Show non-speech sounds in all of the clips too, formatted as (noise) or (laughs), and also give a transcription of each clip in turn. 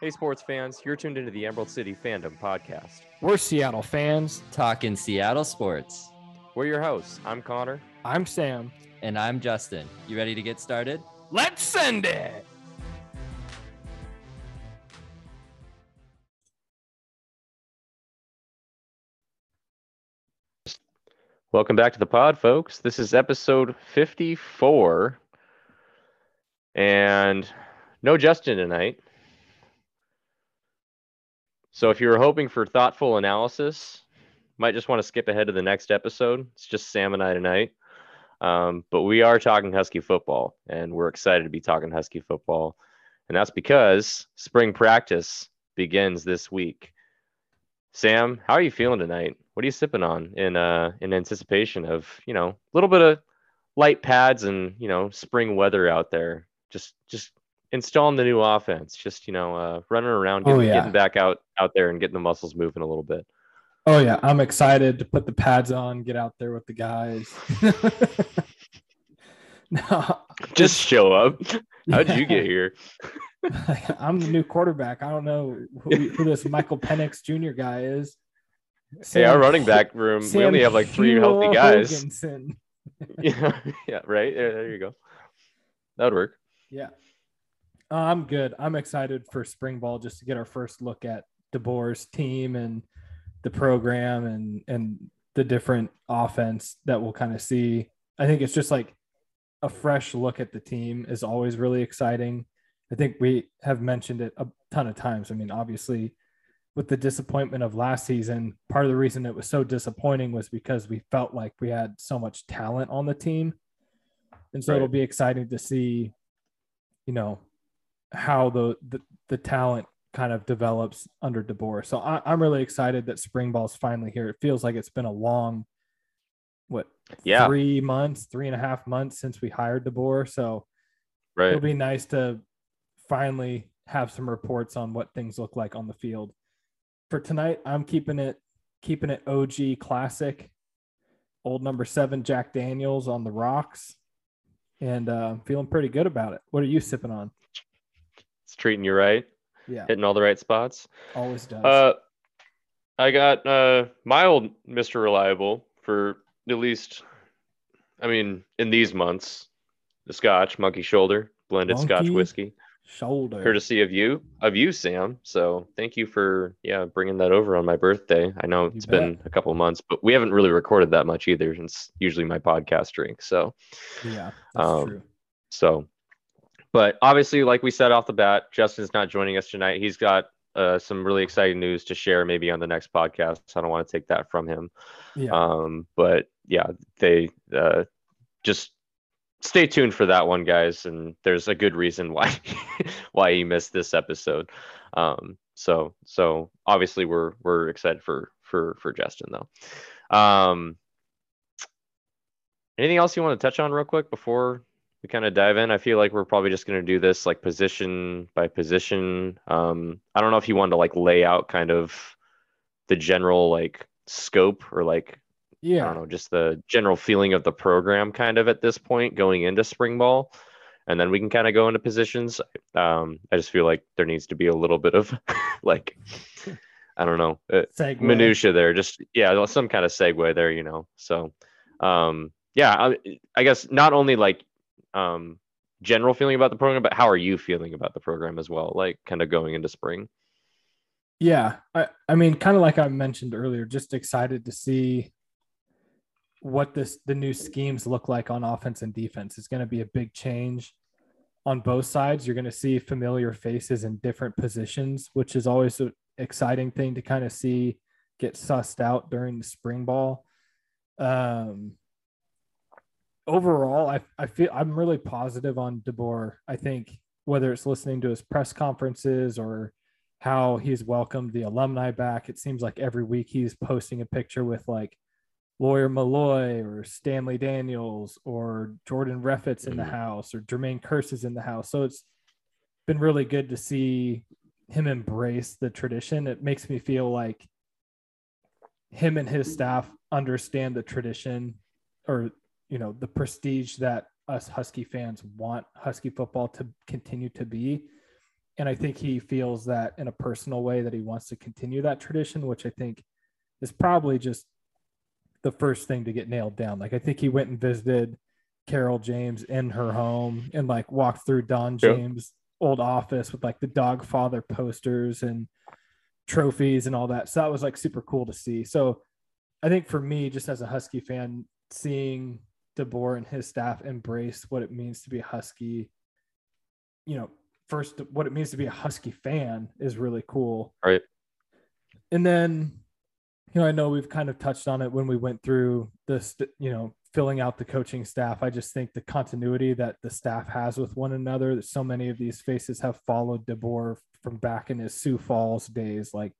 Hey, sports fans, you're tuned into the Emerald City Fandom Podcast. We're Seattle fans. Talking Seattle sports. We're your hosts. I'm Connor. I'm Sam. And I'm Justin. You ready to get started? Let's send it. Welcome back to the pod, folks. This is episode 54. And no Justin tonight. So if you were hoping for thoughtful analysis, might just want to skip ahead to the next episode. It's just Sam and I tonight. Um, but we are talking Husky football, and we're excited to be talking Husky football. And that's because spring practice begins this week. Sam, how are you feeling tonight? What are you sipping on in uh in anticipation of, you know, a little bit of light pads and, you know, spring weather out there? Just just installing the new offense, just, you know, uh running around getting, Oh, yeah. getting back out out there and getting the muscles moving a little bit. Oh yeah, I'm excited to put the pads on, get out there with the guys. (laughs) no, Just show up. How'd you get here? (laughs) I'm the new quarterback. I don't know who, who this Michael Penix Jr. guy is. Hey, our running back room, we only have like three healthy guys. Yeah, (laughs) yeah, right. There, there you go. That would work. Yeah. Uh, I'm good. I'm excited for spring ball just to get our first look at DeBoer's team and the program and and the different offense that we'll kind of see. I think it's just like a fresh look at the team is always really exciting. I think we have mentioned it a ton of times. I mean, obviously, with the disappointment of last season, part of the reason it was so disappointing was because we felt like we had so much talent on the team. And so Right. it'll be exciting to see, you know, how the, the, the talent kind of develops under DeBoer. So I, I'm really excited that spring ball's finally here. It feels like it's been a long, what, Yeah, three months, three and a half months since we hired DeBoer. So right. it'll be nice to finally have some reports on what things look like on the field. For tonight, I'm keeping it keeping it OG classic. Old number seven Jack Daniels on the rocks, and uh, I'm feeling pretty good about it. What are you sipping on? It's treating you right, Yeah, hitting all the right spots. always does. Uh, I got uh my old Mr. Reliable for at least, I mean, in these months, the Scotch Monkey Shoulder blended Scotch whiskey, Shoulder. courtesy of you, of you, Sam. So thank you for yeah bringing that over on my birthday. I know it's been a couple months, but we haven't really recorded that much either. It's usually my podcast drink. So yeah, that's um, true. So, but obviously, like we said off the bat, Justin's not joining us tonight. He's got uh, some really exciting news to share, maybe on the next podcast. I don't want to take that from him. Yeah, Um, but yeah, they uh, just stay tuned for that one, guys. And there's a good reason why (laughs) why he missed this episode. Um, so so obviously we're we're excited for for for Justin though. Um, anything else you want to touch on real quick before we kind of dive in? I feel like we're probably just going to do this like position by position. Um, I don't know if you wanted to like lay out kind of the general like scope or like yeah, I don't know, just the general feeling of the program kind of at this point going into spring ball. And then we can kind of go into positions. Um, I just feel like there needs to be a little bit of (laughs) like, I don't know, uh, minutia there. Just, yeah, some kind of segue there, you know. So, um, yeah, I, I guess not only like um, general feeling about the program, but how are you feeling about the program as well? Like, kind of going into spring. Yeah, I, I mean, kind of like I mentioned earlier, just excited to see what this the new schemes look like on offense and defense. It's going to be a big change on both sides. You're going to see familiar faces in different positions, which is always an exciting thing to kind of see get sussed out during the spring ball. Um, overall, I, I feel I'm really positive on DeBoer. I think whether it's listening to his press conferences or how he's welcomed the alumni back, it seems like every week he's posting a picture with like Lawyer Milloy or Stanley Daniels or Jordan Reffitt's in the Mhm. house or Jermaine Kearse is in the house. So it's been really good to see him embrace the tradition. It makes me feel like him and his staff understand the tradition or you know the prestige that us husky fans want husky football to continue to be and I think he feels that in a personal way that he wants to continue that tradition, which I think is probably just the first thing to get nailed down. Like I think he went and visited Carol James in her home and like walked through Don James' old office with like the Dawgfather posters and trophies and all that. So that was like super cool to see. So I think for me, just as a Husky fan, seeing DeBoer and his staff embrace what it means to be a Husky, you know, first what it means to be a Husky fan is really cool. Right. And then, you know, I know we've kind of touched on it when we went through this, you know, filling out the coaching staff. I just think the continuity that the staff has with one another, that so many of these faces have followed DeBoer from back in his Sioux Falls days, like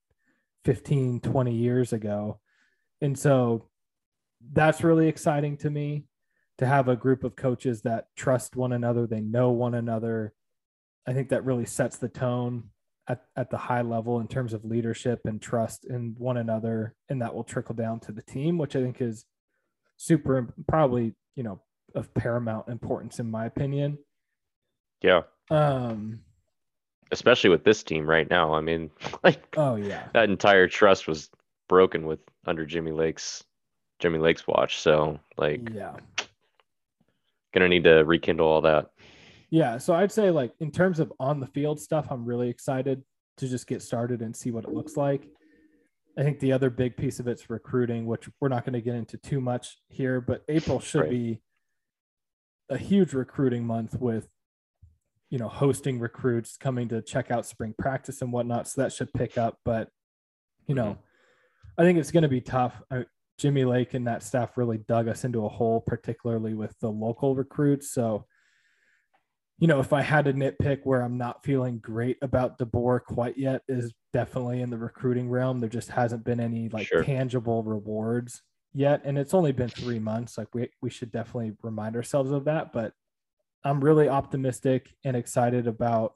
15, 20 years ago. And so that's really exciting to me to have a group of coaches that trust one another, they know one another. I think that really sets the tone at, at the high level in terms of leadership and trust in one another. And that will trickle down to the team, which I think is super, probably, you know, of paramount importance in my opinion. Yeah. Um, especially with this team right now. I mean, (laughs) like, oh yeah, that entire trust was broken with under Jimmy Lake's Jimmy Lake's watch. So, like, yeah, gonna need to rekindle all that. Yeah, so I'd say like in terms of on the field stuff, I'm really excited to just get started and see what it looks like. I think the other big piece of it's recruiting, which we're not going to get into too much here, but April should right. be a huge recruiting month with you know hosting recruits coming to check out spring practice and whatnot so that should pick up but you know mm-hmm. i think it's going to be tough I, jimmy lake and that staff really dug us into a hole particularly with the local recruits so you know if i had to nitpick where i'm not feeling great about deboer quite yet is definitely in the recruiting realm there just hasn't been any like sure. tangible rewards yet and it's only been three months like we, we should definitely remind ourselves of that but I'm really optimistic and excited about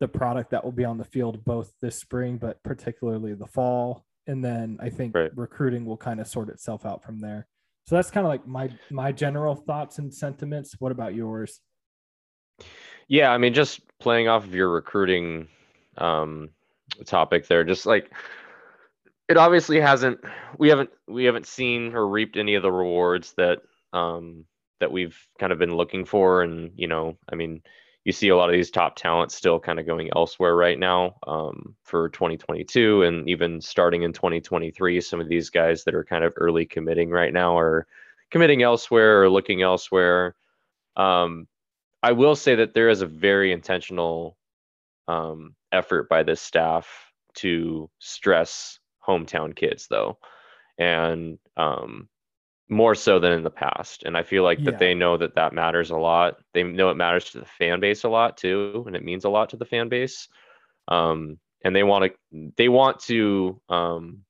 the product that will be on the field both this spring, but particularly the fall. And then I think right. recruiting will kind of sort itself out from there. So that's kind of like my my general thoughts and sentiments. What about yours? Yeah, I mean, just playing off of your recruiting um, topic there, just like it obviously hasn't we haven't we haven't seen or reaped any of the rewards that um, that we've kind of been looking for. And, you know, I mean, you see a lot of these top talents still kind of going elsewhere right now um, for 2022 and even starting in 2023 some of these guys that are kind of early committing right now are committing elsewhere or looking elsewhere. Um, i will say that there is a very intentional um, effort by this staff to stress hometown kids though. And um, more so than in the past and i feel like yeah. that they know that that matters a lot they know it matters to the fan base a lot too and it means a lot to the fan base um, and they want to they want to um,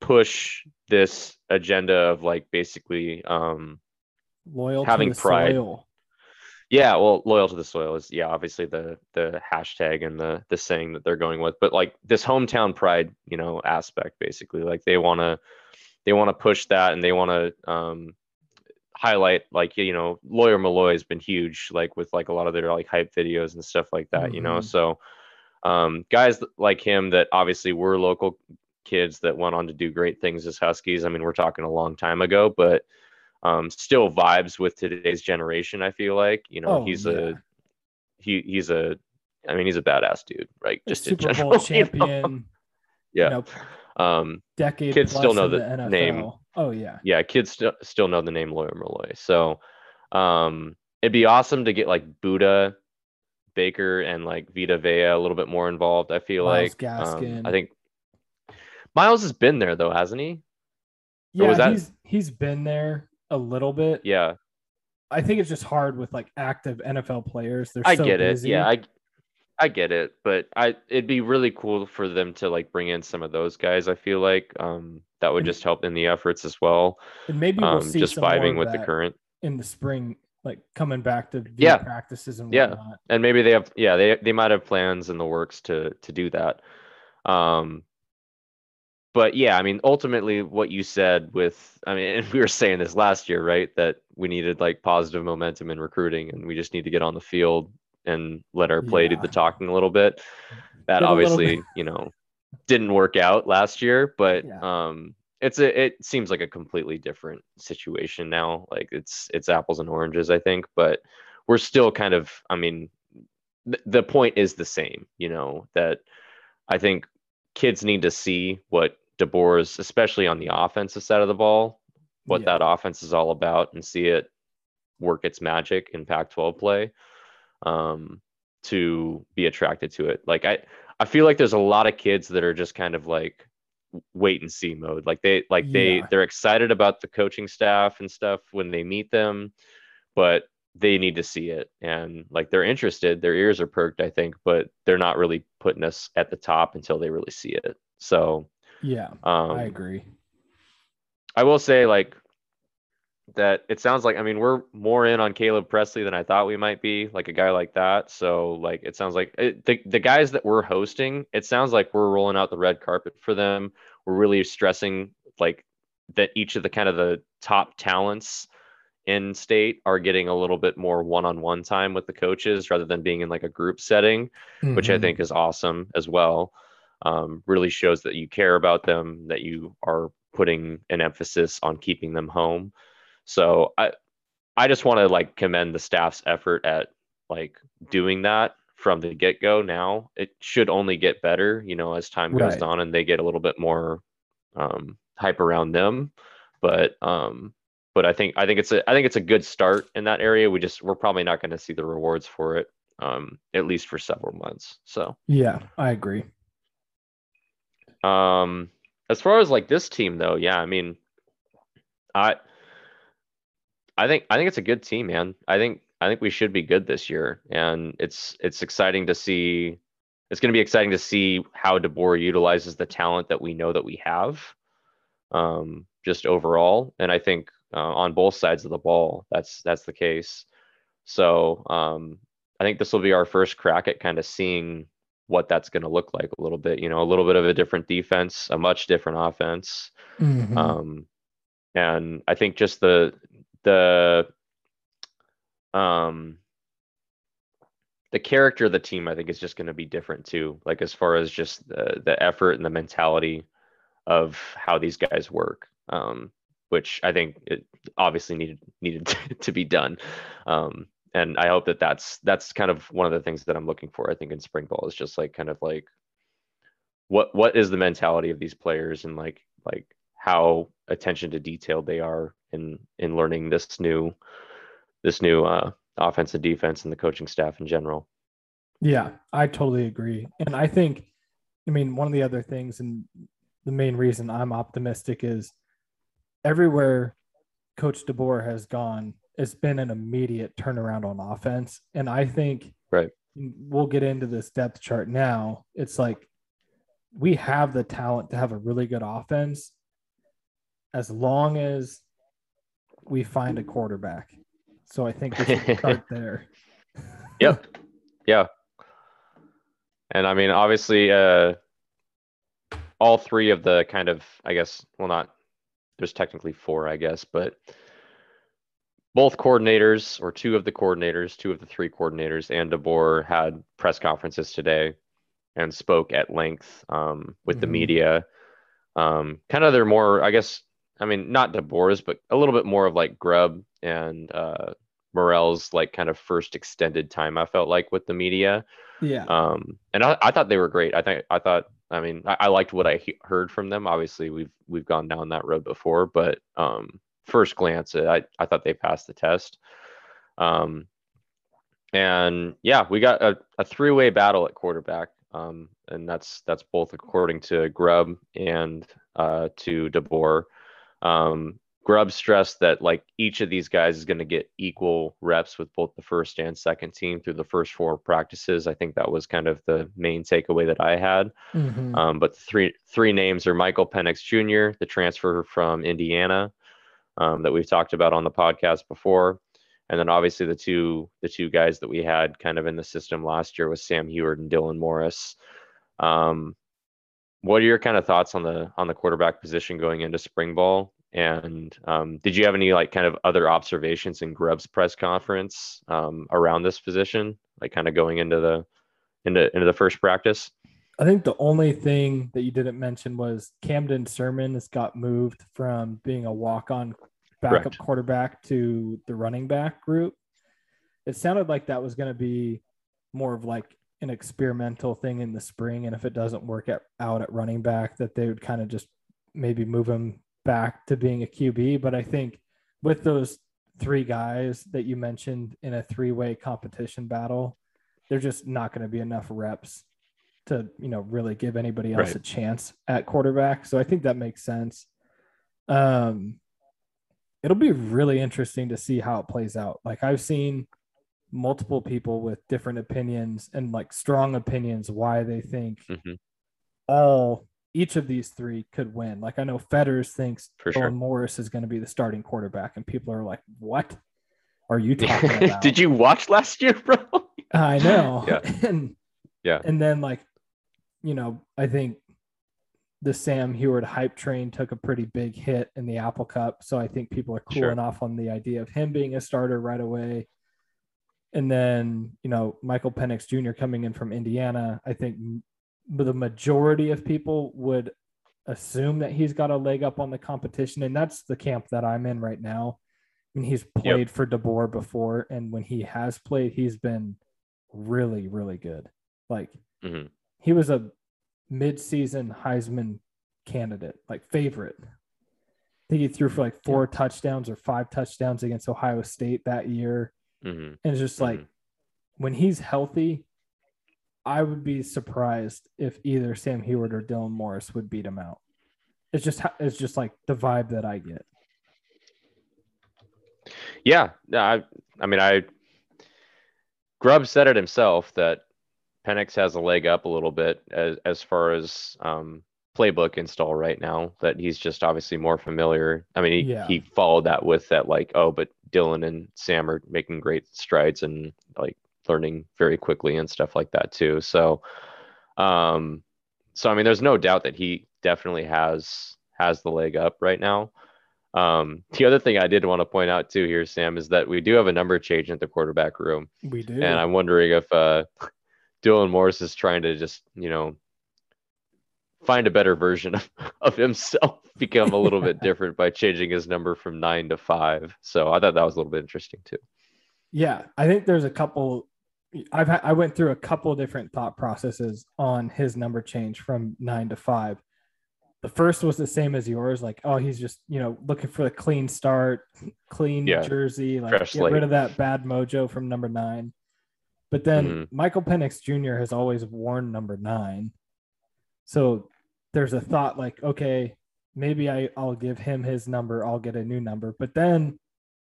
push this agenda of like basically um, loyal having pride soil. yeah well loyal to the soil is yeah obviously the the hashtag and the the saying that they're going with but like this hometown pride you know aspect basically like they want to they want to push that and they want to um, highlight like you know lawyer milloy has been huge like with like a lot of their like hype videos and stuff like that mm-hmm. you know mm-hmm. so um, guys like him that obviously were local kids that went on to do great things as huskies i mean we're talking a long time ago but um, still vibes with today's generation i feel like you know oh, he's yeah. a he he's a i mean he's a badass dude right just super bowl champion (laughs) you know? yeah you know, um, decade kids still know the, the name. Oh yeah, yeah, kids st- still know the name Lawyer Milloy. So um, it'd be awesome to get like Budda Baker and like Vita Vea a little bit more involved. I feel Myles like Gaskin. Um, I think Myles has been there though, hasn't he? Yeah, that... he's he's been there a little bit. Yeah. I think it's just hard with like active NFL players. They're I so get busy. it. Yeah, I I get it, but I it'd be really cool for them to like bring in some of those guys. I feel like um, that would just help in the efforts as well. And maybe we'll um, see just vibing with the current in the spring, like coming back to yeah practices and yeah, and maybe they have yeah they they might have plans in the works to to do that. Um, but yeah, I mean, ultimately, what you said with, I mean, (laughs) and we were saying this last year, right? That we needed like positive momentum in recruiting, and we just need to get on the field and let our play do Yeah. the talking a little bit. That Did obviously, bit. you know, didn't work out last year, but Yeah. um it's a it seems like a completely different situation now. Like it's it's apples and oranges, I think, but we're still kind of I mean th- the point is the same, you know, that I think kids need to see what DeBoer's, especially on the offensive side of the ball, what Yeah. that offense is all about and see it work its magic in Pac-12 play um, to be attracted to it. Like I, I feel like there's a lot of kids that are just kind of like wait and see mode. Like they, like they, Yeah. they're excited about the coaching staff and stuff when they meet them, but they need to see it and like they're interested. Their ears are perked, I think, but they're not really putting us at the top until they really see it. So Yeah, um, I agree. I will say like that it sounds like I mean we're more in on Caleb Presley than I thought we might be, like a guy like that. So like it sounds like it, the the guys that we're hosting, it sounds like we're rolling out the red carpet for them. We're really stressing like that each of the kind of the top talents in state are getting a little bit more one-on-one time with the coaches rather than being in like a group setting which I think is awesome as well. Um, really shows that you care about them, that you are putting an emphasis on keeping them home. So I, I just want to like commend the staff's effort at like doing that from the get go. Now it should only get better, you know, as time goes Right. on and they get a little bit more um, hype around them. But um, but I think I think it's a I think it's a good start in that area. We just we're probably not going to see the rewards for it um, at least for several months. So, Yeah, I agree. um, as far as like this team though, yeah, I mean, I, I think I think it's a good team, man. I think I think we should be good this year, and it's it's exciting to see. It's going to be exciting to see how DeBoer utilizes the talent that we know that we have, um, just overall. And I think uh, on both sides of the ball, that's that's the case. So um, I think this will be our first crack at kind of seeing what that's going to look like a little bit. You know, a little bit of a different defense, a much different offense, Mhm. um, and I think just the the um the character of the team, I think, is just going to be different too. Like as far as just the the effort and the mentality of how these guys work, um, which I think it obviously needed needed (laughs) to, be done. Um, and I hope that that's that's kind of one of the things that I'm looking for. I think in spring ball is just like kind of like what what is the mentality of these players and like like how attention to detail they are in in learning this new this new uh offense and defense and the coaching staff in general. Yeah, I totally agree. And I think, I mean, one of the other things and the main reason I'm optimistic is everywhere Coach DeBoer has gone, it's been an immediate turnaround on offense. And I think Right. we'll get into this depth chart now. It's like we have the talent to have a really good offense as long as we find a quarterback. So I think we should (laughs) start there. (laughs) Yep. yeah. And I mean, obviously, uh, all three of the kind of, I guess, well, not, there's technically four, I guess, but both coordinators or two of the coordinators, two of the three coordinators and DeBoer had press conferences today and spoke at length um, with the Mhm. media. Um, kind of their more, I guess, I mean, not DeBoer's, but a little bit more of like Grubb and uh, Morrell's like kind of first extended time. I felt like with the media, Yeah. um, and I, I thought they were great. I think I thought, I mean, I, I liked what I he- heard from them. Obviously, we've we've gone down that road before, but um, first glance, I I thought they passed the test. Um, and yeah, we got a, a three-way battle at quarterback. Um, and that's that's both according to Grubb and uh, to DeBoer. Um, Grubb stressed that like each of these guys is going to get equal reps with both the first and second team through the first four practices. I think that was kind of the main takeaway that I had. Mhm. Um, but three three names are Michael Penix Jr., the transfer from Indiana um, that we've talked about on the podcast before, and then obviously the two the two guys that we had kind of in the system last year was Sam Huard and Dylan Morris. Um, what are your kind of thoughts on the on the quarterback position going into spring ball? And um, did you have any like kind of other observations in Grubb's press conference um, around this position, like kind of going into the into into the first practice? I think the only thing that you didn't mention was Camden Sirmon has got moved from being a walk-on backup Correct. quarterback to the running back group. It sounded like that was going to be more of like an experimental thing in the spring, and if it doesn't work at, out at running back, that they would kind of just maybe move him back to being a QB. But I think with those three guys that you mentioned in a three-way competition battle, they're just not going to be enough reps to you know really give anybody else Right. a chance at quarterback. So I think that makes sense. Um, it'll be really interesting to see how it plays out. Like I've seen multiple people with different opinions and like strong opinions why they think Mhm. all each of these three could win. Like I know Fetters thinks For sure. Morris is going to be the starting quarterback, and people are like, "What are you (laughs) talking about?" did you watch last year, bro? (laughs) I know. (laughs) Yeah. and Yeah. And then like, you know, I think the Sam Huard hype train took a pretty big hit in the Apple Cup. So I think people are Sure. cooling off on the idea of him being a starter right away. And then, you know, Michael Penix Jr. coming in from Indiana, I think the majority of people would assume that he's got a leg up on the competition. And that's the camp that I'm in right now. I mean, he's played for DeBoer before. And when he has played, he's been really, really good. Like Mhm. he was a mid-season Heisman candidate, like favorite. I think he threw for like four touchdowns or five touchdowns against Ohio State that year. Hmm And it's just like Mhm. when he's healthy, I would be surprised if either Sam Huard or Dylan Morris would beat him out. It's just it's just like the vibe that I get. Yeah, I, I mean, I. Grubb said it himself that Penix has a leg up a little bit as as far as um, playbook install right now. That he's just obviously more familiar. I mean, he, Yeah. he followed that with that like, oh, but Dylan and Sam are making great strides and like learning very quickly and stuff like that too. So, um, so I mean, there's no doubt that he definitely has has the leg up right now. Um, the other thing I did want to point out too here, Sam, is that we do have a number change at the quarterback room, We do. and I'm wondering if uh, Dylan Morris is trying to just, you know, find a better version of, of himself, (laughs) become a little bit (laughs) different by changing his number from nine to five. So I thought that was a little bit interesting too. Yeah, I think there's a couple. I've had, I went through a couple different thought processes on his number change from nine to five. The first was the same as yours, like oh he's just you know looking for the clean start, (laughs) clean Yeah, jersey, like get slate. rid of that bad mojo from number nine. But then Mhm. Michael Penix Jr. has always worn number nine, so there's a thought like okay maybe I I'll give him his number, I'll get a new number. But then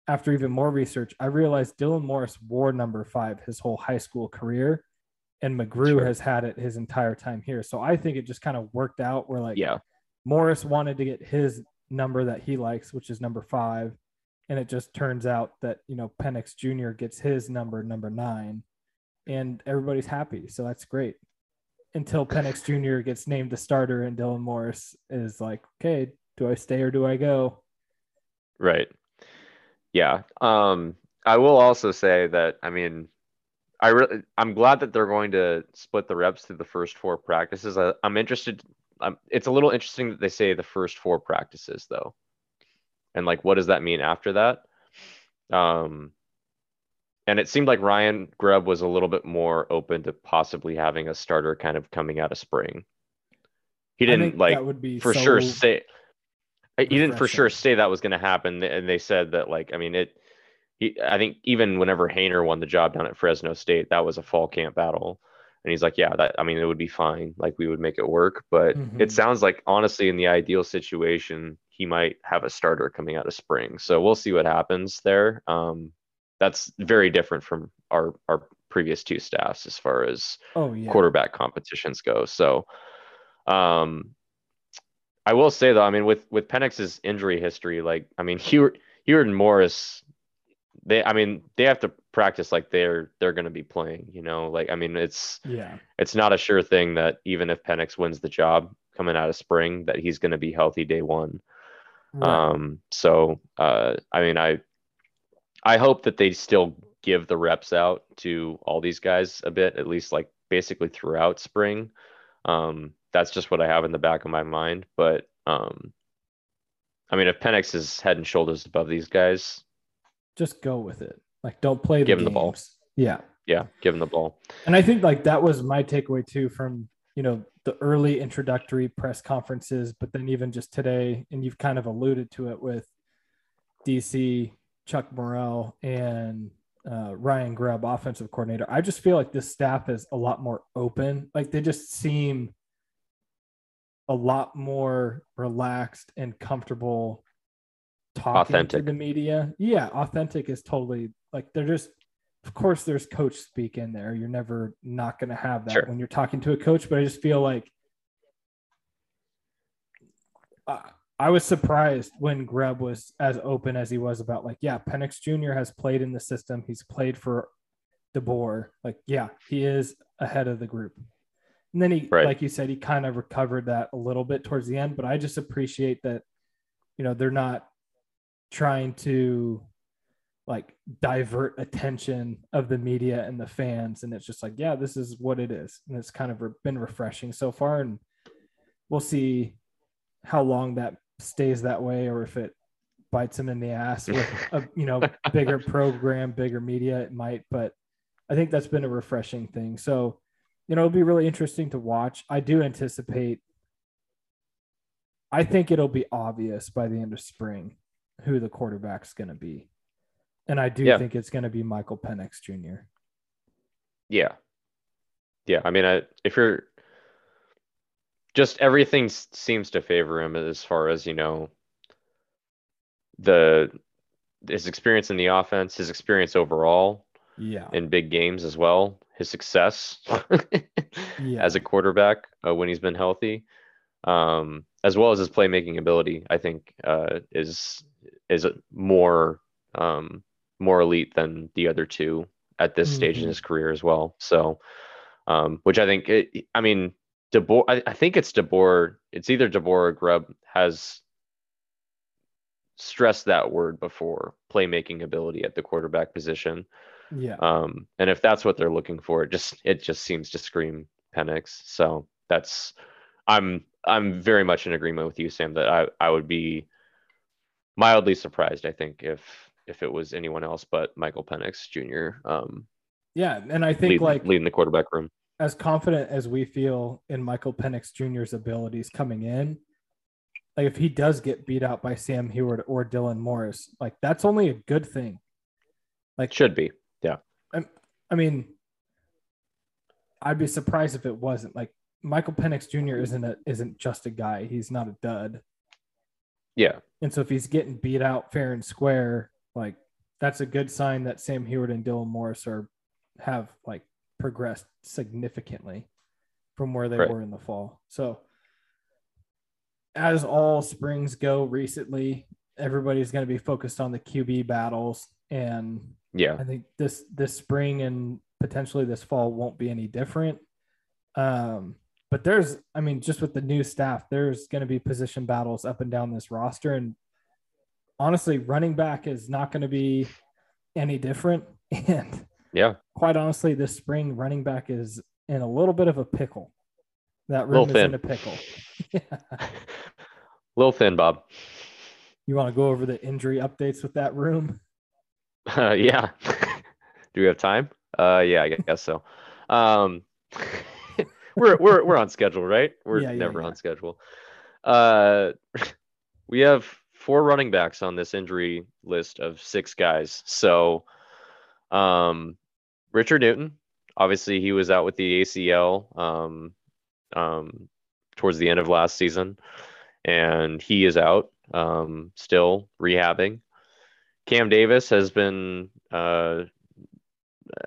after even more research, I realized Dylan Morris wore number five his whole high school career, and McGrew Sure. has had it his entire time here. So I think it just kind of worked out where like Yeah, Morris wanted to get his number that he likes, which is number five. And it just turns out that, you know, Penix Jr. gets his number, number nine, and everybody's happy. So that's great. Until Penix Jr. gets named the starter and Dylan Morris is like, okay, do I stay or do I go? Right. Yeah. Um, I will also say that I mean, I really I'm glad that they're going to split the reps through the first four practices. I, I'm interested. I'm, it's a little interesting that they say the first four practices though, and like what does that mean after that? Um, and it seemed like Ryan Grubb was a little bit more open to possibly having a starter kind of coming out of spring. He didn't like that would be for so- sure say he didn't for sure say that was going to happen and they said that like i mean it he, i think even whenever Haener won the job down at fresno state that was a fall camp battle. And he's like yeah that i mean it would be fine. Like we would make it work. But Mhm. it sounds like honestly in the ideal situation he might have a starter coming out of spring. So we'll see what happens there. Um that's very different from our our previous two staffs as far as Oh, yeah. quarterback competitions go. So, um, I will say though, I mean, with with Penix's injury history, like I mean, (laughs) Huard, Huard and Morris, they, I mean, they have to practice like they're they're going to be playing. You know, like I mean, it's Yeah. it's not a sure thing that even if Penix wins the job coming out of spring, that he's going to be healthy day one. Right. Um, so uh, I mean, I I hope that they still give the reps out to all these guys a bit, at least like basically throughout spring. Um, that's just what I have in the back of my mind. But um, I mean, if Penix is head and shoulders above these guys, Just go with it. Like, don't play the Give 'em the ball. Yeah. yeah, give him the ball. And I think like that was my takeaway too from you know the early introductory press conferences, but then even just today, and you've kind of alluded to it with DC, Chuck Morrell, and uh, Ryan Grubb, offensive coordinator. I just feel like this staff is a lot more open. Like they just seem a lot more relaxed and comfortable talking Authentic. to the media. Yeah, authentic is totally like they're just of course there's coach speak in there. You're never not going to have that Sure. when you're talking to a coach, but I just feel like uh, I was surprised when Grubb was as open as he was about like, yeah, Penix Jr. has played in the system. He's played for DeBoer. Like, yeah, he is ahead of the group. And then he, Right. like you said, he kind of recovered that a little bit towards the end. But I just appreciate that, you know, they're not trying to like divert attention of the media and the fans. And it's just like, yeah, this is what it is. And it's kind of re- been refreshing so far. And we'll see how long that stays that way or if it bites him in the ass with (laughs) a you know bigger program bigger media it might but i think that's been a refreshing thing so you know it'll be really interesting to watch i do anticipate i think it'll be obvious by the end of spring who the quarterback's going to be and i do Yeah. think it's going to be michael penix jr Yeah. Yeah. I mean, I, if you're just everything seems to favor him as far as, you know, the his experience in the offense, his experience overall yeah in big games as well, his success yeah (laughs) as a quarterback uh, when he's been healthy, um, as well as his playmaking ability, I think uh, is is more um, more elite than the other two at this stage in Mhm. his career as well. So, um, which I think, it, I mean, DeBoer, I, I think it's DeBoer. It's either DeBoer or Grubb has stressed that word before playmaking ability at the quarterback position. yeah Um, and if that's what they're looking for, it just it just seems to scream Penix. So that's I'm I'm very much in agreement with you, Sam, that I, I would be mildly surprised, I think, if if it was anyone else but Michael Penix Jr. Um yeah and i think lead, like leading the quarterback room. As confident as we feel in Michael Penix Jr.'s abilities coming in, like if he does get beat out by Sam Huard or Dylan Morris, like that's only a good thing. Like, Should be. Yeah. I, I mean, I'd be surprised if it wasn't. Like Michael Penix Jr. isn't a isn't just a guy. He's not a dud. Yeah. And so if he's getting beat out fair and square, like that's a good sign that Sam Huard and Dylan Morris are have like progressed significantly from where they Right. were in the fall. So as all springs go recently, everybody's going to be focused on the QB battles and Yeah. I think this this spring and potentially this fall won't be any different. Um, but there's, I mean, just with the new staff, there's going to be position battles up and down this roster, and honestly, running back is not going to be any different. (laughs) And Yeah. quite honestly, this spring, running back is in a little bit of a pickle. That room is in a pickle. (laughs) Little thin, Bob. (laughs) You want to go over the injury updates with that room? Uh, (laughs) yeah. Do we have time? Uh, yeah, I guess so. Um, we're we're we're on schedule, right? We're Yeah, yeah, never yeah. on schedule. Uh, we have four running backs on this injury list of six guys. So, um, Richard Newton, obviously he was out with the ACL um, um, towards the end of last season, and he is out um, still rehabbing. Cam Davis has been uh,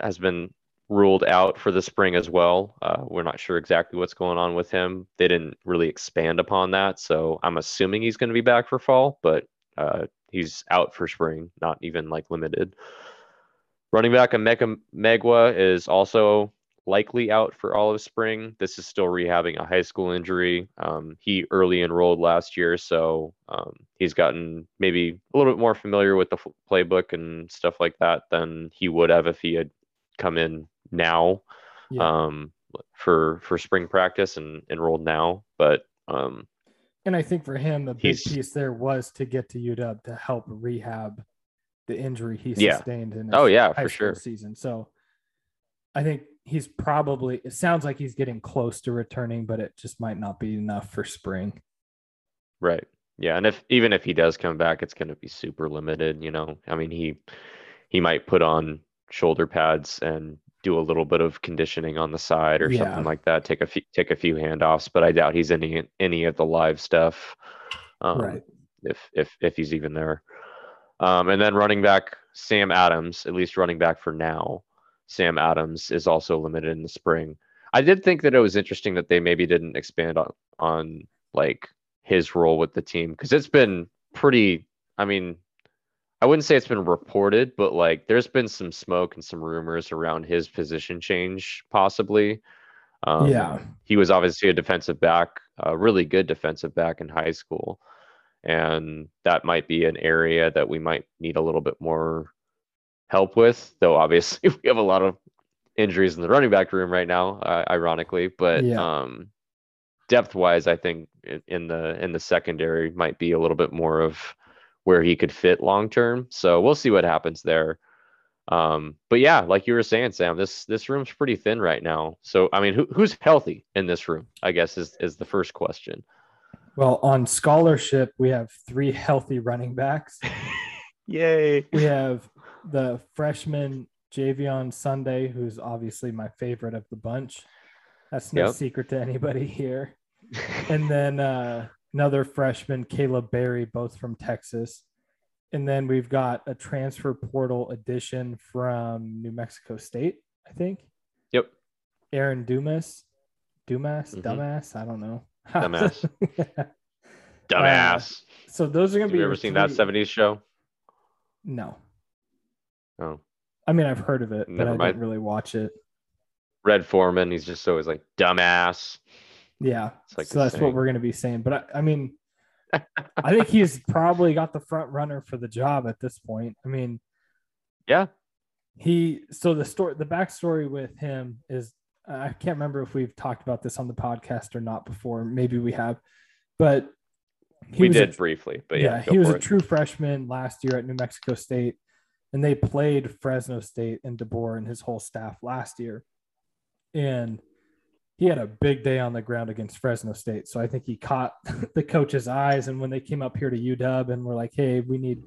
has been ruled out for the spring as well. Uh, we're not sure exactly what's going on with him. They didn't really expand upon that, so I'm assuming he's going to be back for fall, but uh, he's out for spring, not even like limited. Running back Emeka Megwa is also likely out for all of spring. This is still rehabbing a high school injury. Um, he early enrolled last year, so um, he's gotten maybe a little bit more familiar with the playbook and stuff like that than he would have if he had come in now yeah. um, for for spring practice and enrolled now. But um, and I think for him, the big piece there was to get to UW to help rehab the injury he sustained yeah. in oh yeah for sure season. So I think he's probably it sounds like he's getting close to returning, but it just might not be enough for spring. Right. Yeah, and if even if he does come back, it's going to be super limited. You know, I mean he he might put on shoulder pads and do a little bit of conditioning on the side or yeah. something like that. Take a few take a few handoffs, but I doubt he's any any of the live stuff. Um, right. If if if he's even there. Um, and then running back Sam Adams, at least running back for now, Sam Adams is also limited in the spring. I did think that it was interesting that they maybe didn't expand on on like his role with the team because it's been pretty. I mean, I wouldn't say it's been reported, but like there's been some smoke and some rumors around his position change possibly. Um, yeah, he was obviously a defensive back, a really good defensive back in high school and that might be an area that we might need a little bit more help with. Though obviously (laughs) we have a lot of injuries in the running back room right now, uh, ironically. But yeah. um, depth wise, I think in the in the secondary might be a little bit more of where he could fit long term. So we'll see what happens there. Um, but yeah, like you were saying, Sam, this this room's pretty thin right now. So I mean, who, who's healthy in this room? I guess is is the first question. Well, on scholarship, we have three healthy running backs. (laughs) Yay. We have the freshman Jay'Veon Sunday, who's obviously my favorite of the bunch. That's no yep. secret to anybody here. (laughs) and then uh, another freshman, Caleb Berry, both from Texas. And then we've got a transfer portal addition from New Mexico State, I think. Yep. Aaron Dumas. Dumas? Mm-hmm. Dumbass? I don't know. Dumbass. (laughs) Dumbass. Uh, so those are gonna Have be. You ever seen that '70s show? No. Oh. I mean, I've heard of it, Never but I didn't really watch it. Red Foreman, he's just always like dumbass. Yeah. Like so that's saying. what we're gonna be saying. But I, I mean, (laughs) I think he's probably got the front runner for the job at this point. I mean, yeah. He so the story, the backstory with him is I can't remember if we've talked about this on the podcast or not before. Maybe we have, but we did a, briefly. But yeah, yeah he was a true freshman last year at New Mexico State, and they played Fresno State and DeBoer and his whole staff last year, and he had a big day on the ground against Fresno State. So I think he caught (laughs) the coach's eyes, and when they came up here to UW and were like, "Hey, we need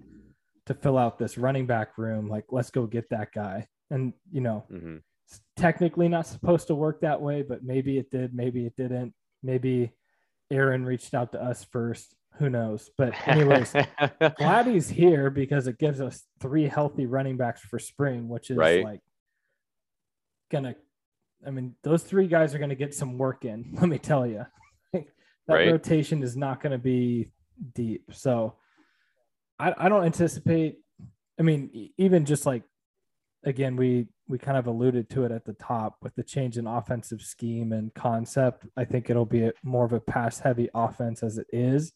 to fill out this running back room. Like, let's go get that guy." And you know. Mm-hmm technically not supposed to work that way, but maybe it did, maybe it didn't. Maybe Aaron reached out to us first. Who knows? But anyways, (laughs) glad he's here because it gives us three healthy running backs for spring, which is right. like gonna. I mean, those three guys are gonna get some work in. (laughs) Let me tell you, (laughs) that right. rotation is not gonna be deep. So I, I don't anticipate. I mean, even just like again, we we kind of alluded to it at the top with the change in offensive scheme and concept. I think it'll be a, more of a pass heavy offense as it is.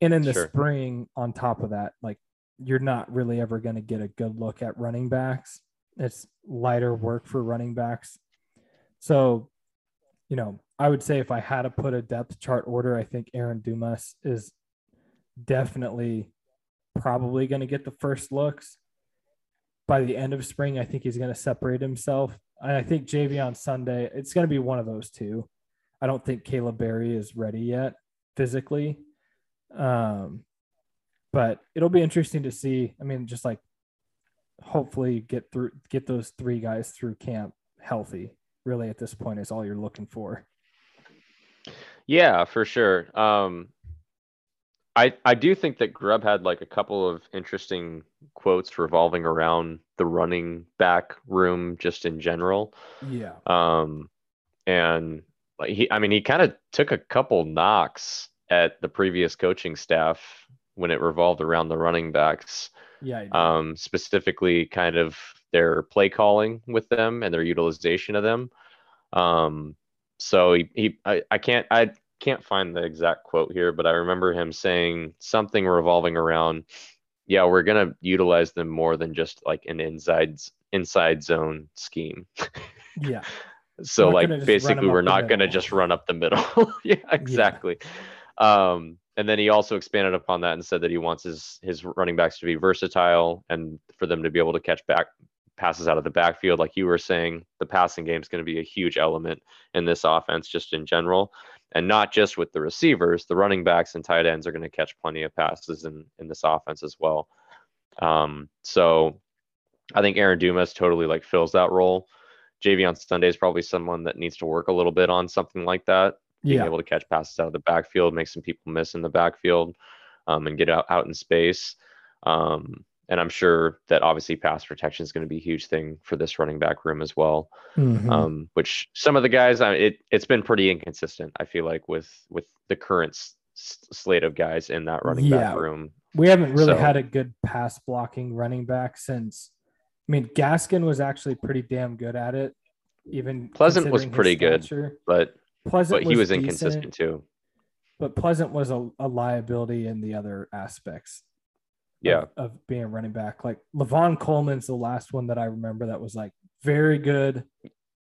And in the sure. spring, on top of that, like you're not really ever going to get a good look at running backs. It's lighter work for running backs. So, you know, I would say if I had to put a depth chart order, I think Aaron Dumas is definitely probably going to get the first looks by the end of spring, I think he's going to separate himself. And I think Jay'Veon Sunday, it's going to be one of those two. I don't think Caleb Berry is ready yet physically. Um, but it'll be interesting to see. I mean, just like hopefully get through, get those three guys through camp healthy. Really, at this point, is all you're looking for. Yeah, for sure. Um, I I do think that Grubb had like a couple of interesting quotes revolving around the running back room just in general. Yeah. Um, and like he, I mean, he kind of took a couple knocks at the previous coaching staff when it revolved around the running backs. Yeah. Um, specifically, kind of their play calling with them and their utilization of them. Um, so he, he I, I can't I can't find the exact quote here, but I remember him saying something revolving around, yeah, we're gonna utilize them more than just like an inside inside zone scheme. Yeah. (laughs) so We're like gonna just run basically we're not gonna just run up the middle. (laughs) yeah, exactly. Um, and then he also expanded upon that and said that he wants his his running backs to be versatile and for them to be able to catch back passes out of the backfield. Like you were saying, the passing game is going to be a huge element in this offense, just in general, and not just with the receivers. The running backs and tight ends are going to catch plenty of passes in in this offense as well. Um, so I think Aaron Dumas totally like fills that role. Jay'Veon Sunday is probably someone that needs to work a little bit on something like that being Yeah. able to catch passes out of the backfield, make some people miss in the backfield, um, and get out, out in space. Um, and I'm sure that obviously pass protection is going to be a huge thing for this running back room as well. Mhm. Um, which some of the guys, I it it's been pretty inconsistent. I feel like with with the current s- slate of guys in that running back room. we haven't really so- had a good pass blocking running back since. I mean, Gaskin was actually pretty damn good at it. Even Pleasant was pretty good. But Pleasant but he was inconsistent too. but Pleasant was a, a liability in the other aspects. Of- Yeah. Of, being a running back. Like Lavon Coleman's the last one that I remember that was like very good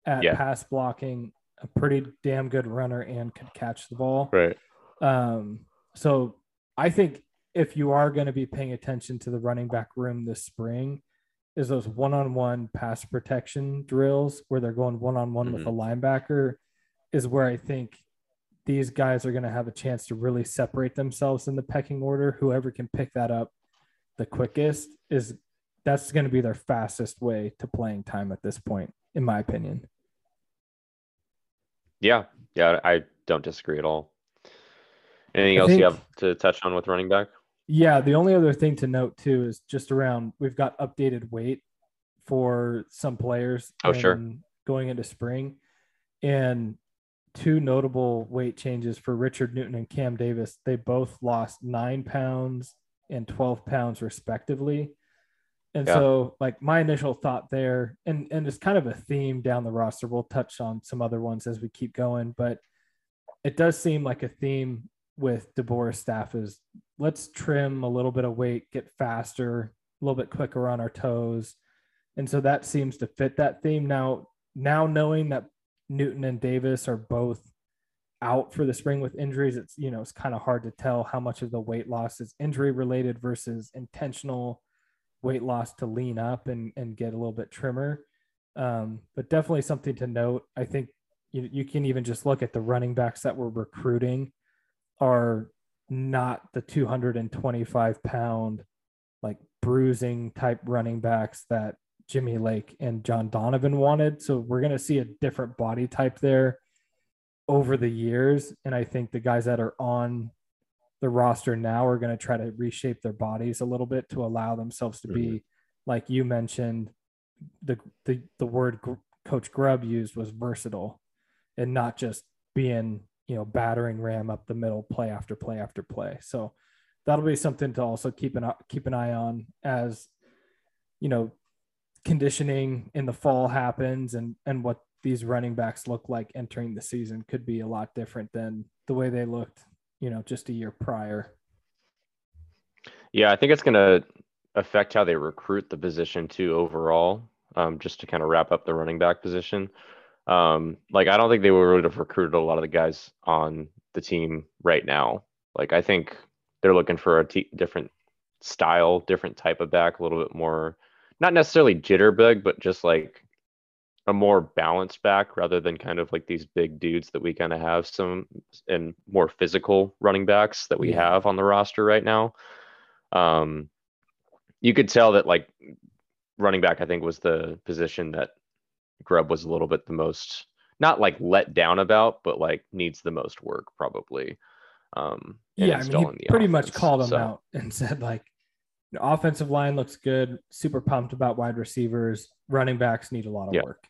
at Yeah. pass blocking, a pretty damn good runner and could catch the ball. Right. Um, so I think if you are going to be paying attention to the running back room this spring, is those one-on-one pass protection drills where they're going one-on-one with a linebacker, is where I think these guys are going to have a chance to really separate themselves in the pecking order. Whoever can pick that up the quickest is that's going to be their fastest way to playing time at this point, in my opinion. Yeah. Yeah. I don't disagree at all. Anything I else you have to touch on with running back? Yeah, the only other thing to note too is just around we've got updated weight for some players. Oh, sure. Going into spring, and two notable weight changes for Richard Newton and Cam Davis. They both lost nine pounds and twelve pounds respectively. And Yeah. so, like my initial thought there, and and it's kind of a theme down the roster. We'll touch on some other ones as we keep going, but it does seem like a theme with DeBoer's staff is let's trim a little bit of weight, get faster, a little bit quicker on our toes. And so that seems to fit that theme. Now, now knowing that Newton and Davis are both out for the spring with injuries, it's you know, it's kind of hard to tell how much of the weight loss is injury related versus intentional weight loss to lean up and, and get a little bit trimmer. Um, but definitely something to note. I think you, you can even just look at the running backs that we're recruiting are not the 225 pound like bruising type running backs that Jimmy Lake and John Donovan wanted. So we're going to see a different body type there over the years. And I think the guys that are on the roster now are going to try to reshape their bodies a little bit to allow themselves to oh, be, like you mentioned, the, the, the word Coach Grubb used was versatile and not just being you know battering ram up the middle play after play after play so that'll be something to also keep an keep an eye on as you know conditioning in the fall happens and and what these running backs look like entering the season could be a lot different than the way they looked you know just a year prior Yeah, I think it's going to affect how they recruit the position too overall. Um, just to kind of wrap up the running back position. Um, like I don't think they would have recruited a lot of the guys on the team right now. Like I think they're looking for a t- different style, different type of back, a little bit more, not necessarily jitterbug, but just like a more balanced back rather than kind of like these big dudes that we kind of have some and more physical running backs that we have on the roster right now. Um, you could tell that like running back, I think was the position that Grubb was a little bit the most not like let down about, but like needs the most work probably. Um, yeah i mean he pretty much called them So, out and (laughs) said like offensive line looks good super pumped about wide receivers running backs need a lot of Yeah. work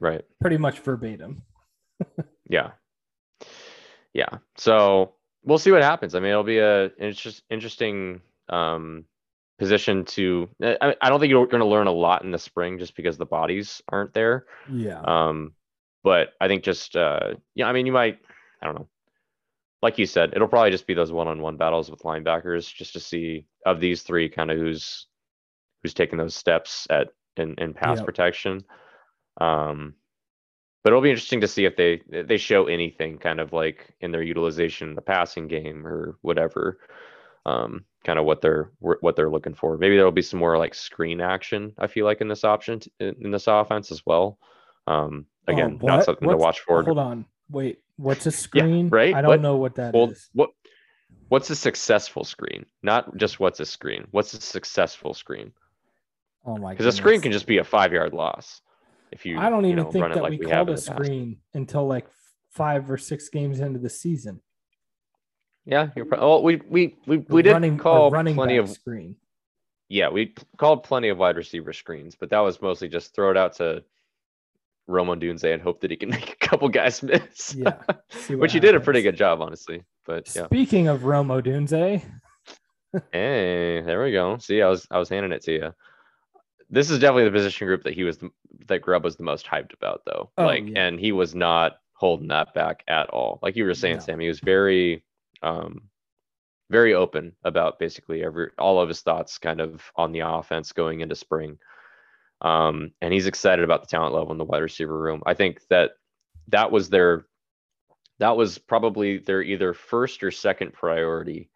Right. pretty much verbatim (laughs) Yeah. Yeah. So we'll see what happens. I mean, it'll be a it's interesting um positioned to. I, I don't think you're going to learn a lot in the spring just because the bodies aren't there. Yeah. Um, but I think just uh, yeah, I mean, you might. I don't know. Like you said, it'll probably just be those one-on-one battles with linebackers, just to see of these three, kind of who's who's taking those steps at in, in pass Yep. protection. Um, but it'll be interesting to see if they they show anything kind of like in their utilization in the passing game or whatever. Um, kind of what they're what they're looking for. Maybe there'll be some more like screen action. I feel like in this option in, in this offense as well. Um, Oh, again, what? not something to watch for. Hold on. Wait. What's a (laughs) screen? yeah, right? I don't What- know what that is. Well, what what's a successful screen? Not just what's a screen. What's a successful screen? oh my. God. Because a screen can just be a five yard loss. If you I don't you even know, think that like we, we called a the past. screen until like five or six games into the season. Yeah, you're pro- well, we we we we did running, call running plenty of screen. yeah, we called plenty of wide receiver screens, but that was mostly just throw it out to Rome Odunze and hope that he can (laughs) make a couple guys (laughs) miss. Yeah. which he did a pretty good job, honestly. But yeah, Speaking of Rome Odunze, hey, there we go. See, I was I was handing it to you. This is definitely the position group that he was the, that Grubb was the most hyped about, though. Oh, like, yeah. and he was not holding that back at all. Like you were saying, No. Sam, he was very, um, very open about basically every all of his thoughts, kind of on the offense going into spring. Um, and he's excited about the talent level in the wide receiver room. I think that that was their that was probably their either first or second priority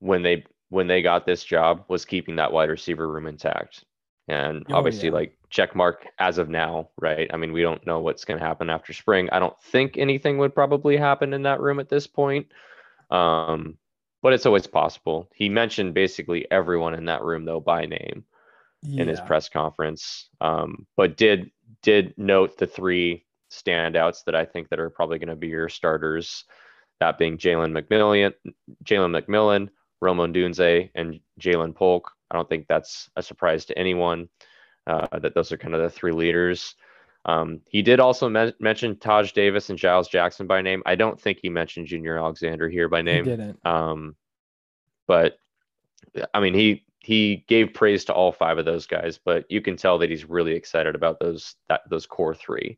when they when they got this job was keeping that wide receiver room intact. And Oh, obviously, yeah. like check mark as of now, right? I mean, we don't know what's going to happen after spring. I don't think anything would probably happen in that room at this point. Um, but it's always possible. He mentioned basically everyone in that room though by name in his press conference. Um, but did did note the three standouts that I think that are probably going to be your starters. That being Jalen McMillan, Jalen McMillan, Rome Odunze, and Ja'Lynn Polk. I don't think that's a surprise to anyone uh, that those are kind of the three leaders. Um, he did also men- mention Taj Davis and Giles Jackson by name. I don't think he mentioned Junior Alexander here by He name. didn't. Um, but I mean, he he gave praise to all five of those guys, but you can tell that he's really excited about those that those core three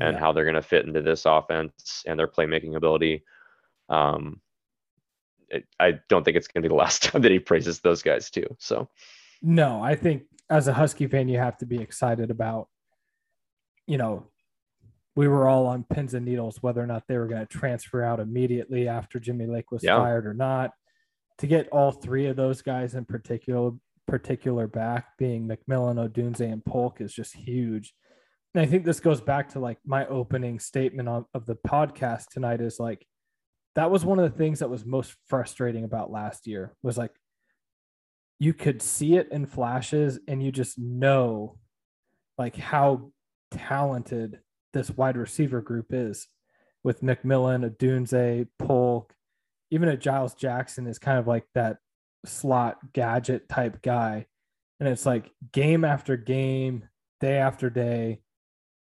and Yeah. how they're going to fit into this offense and their playmaking ability. Um, I don't think it's going to be the last (laughs) time that he praises those guys too. So No, I think as a Husky fan, you have to be excited about, you know, we were all on pins and needles whether or not they were going to transfer out immediately after Jimmy Lake was Yeah. fired or not. To get all three of those guys in particular, particular back, being McMillan, Odunze, and Polk, is just huge. And I think this goes back to like my opening statement of, of the podcast tonight is like that was one of the things that was most frustrating about last year was like you could see it in flashes and you just know like how talented this wide receiver group is with McMillan, Odunze, Polk, even a Giles Jackson is kind of like that slot gadget type guy. And it's like game after game, day after day,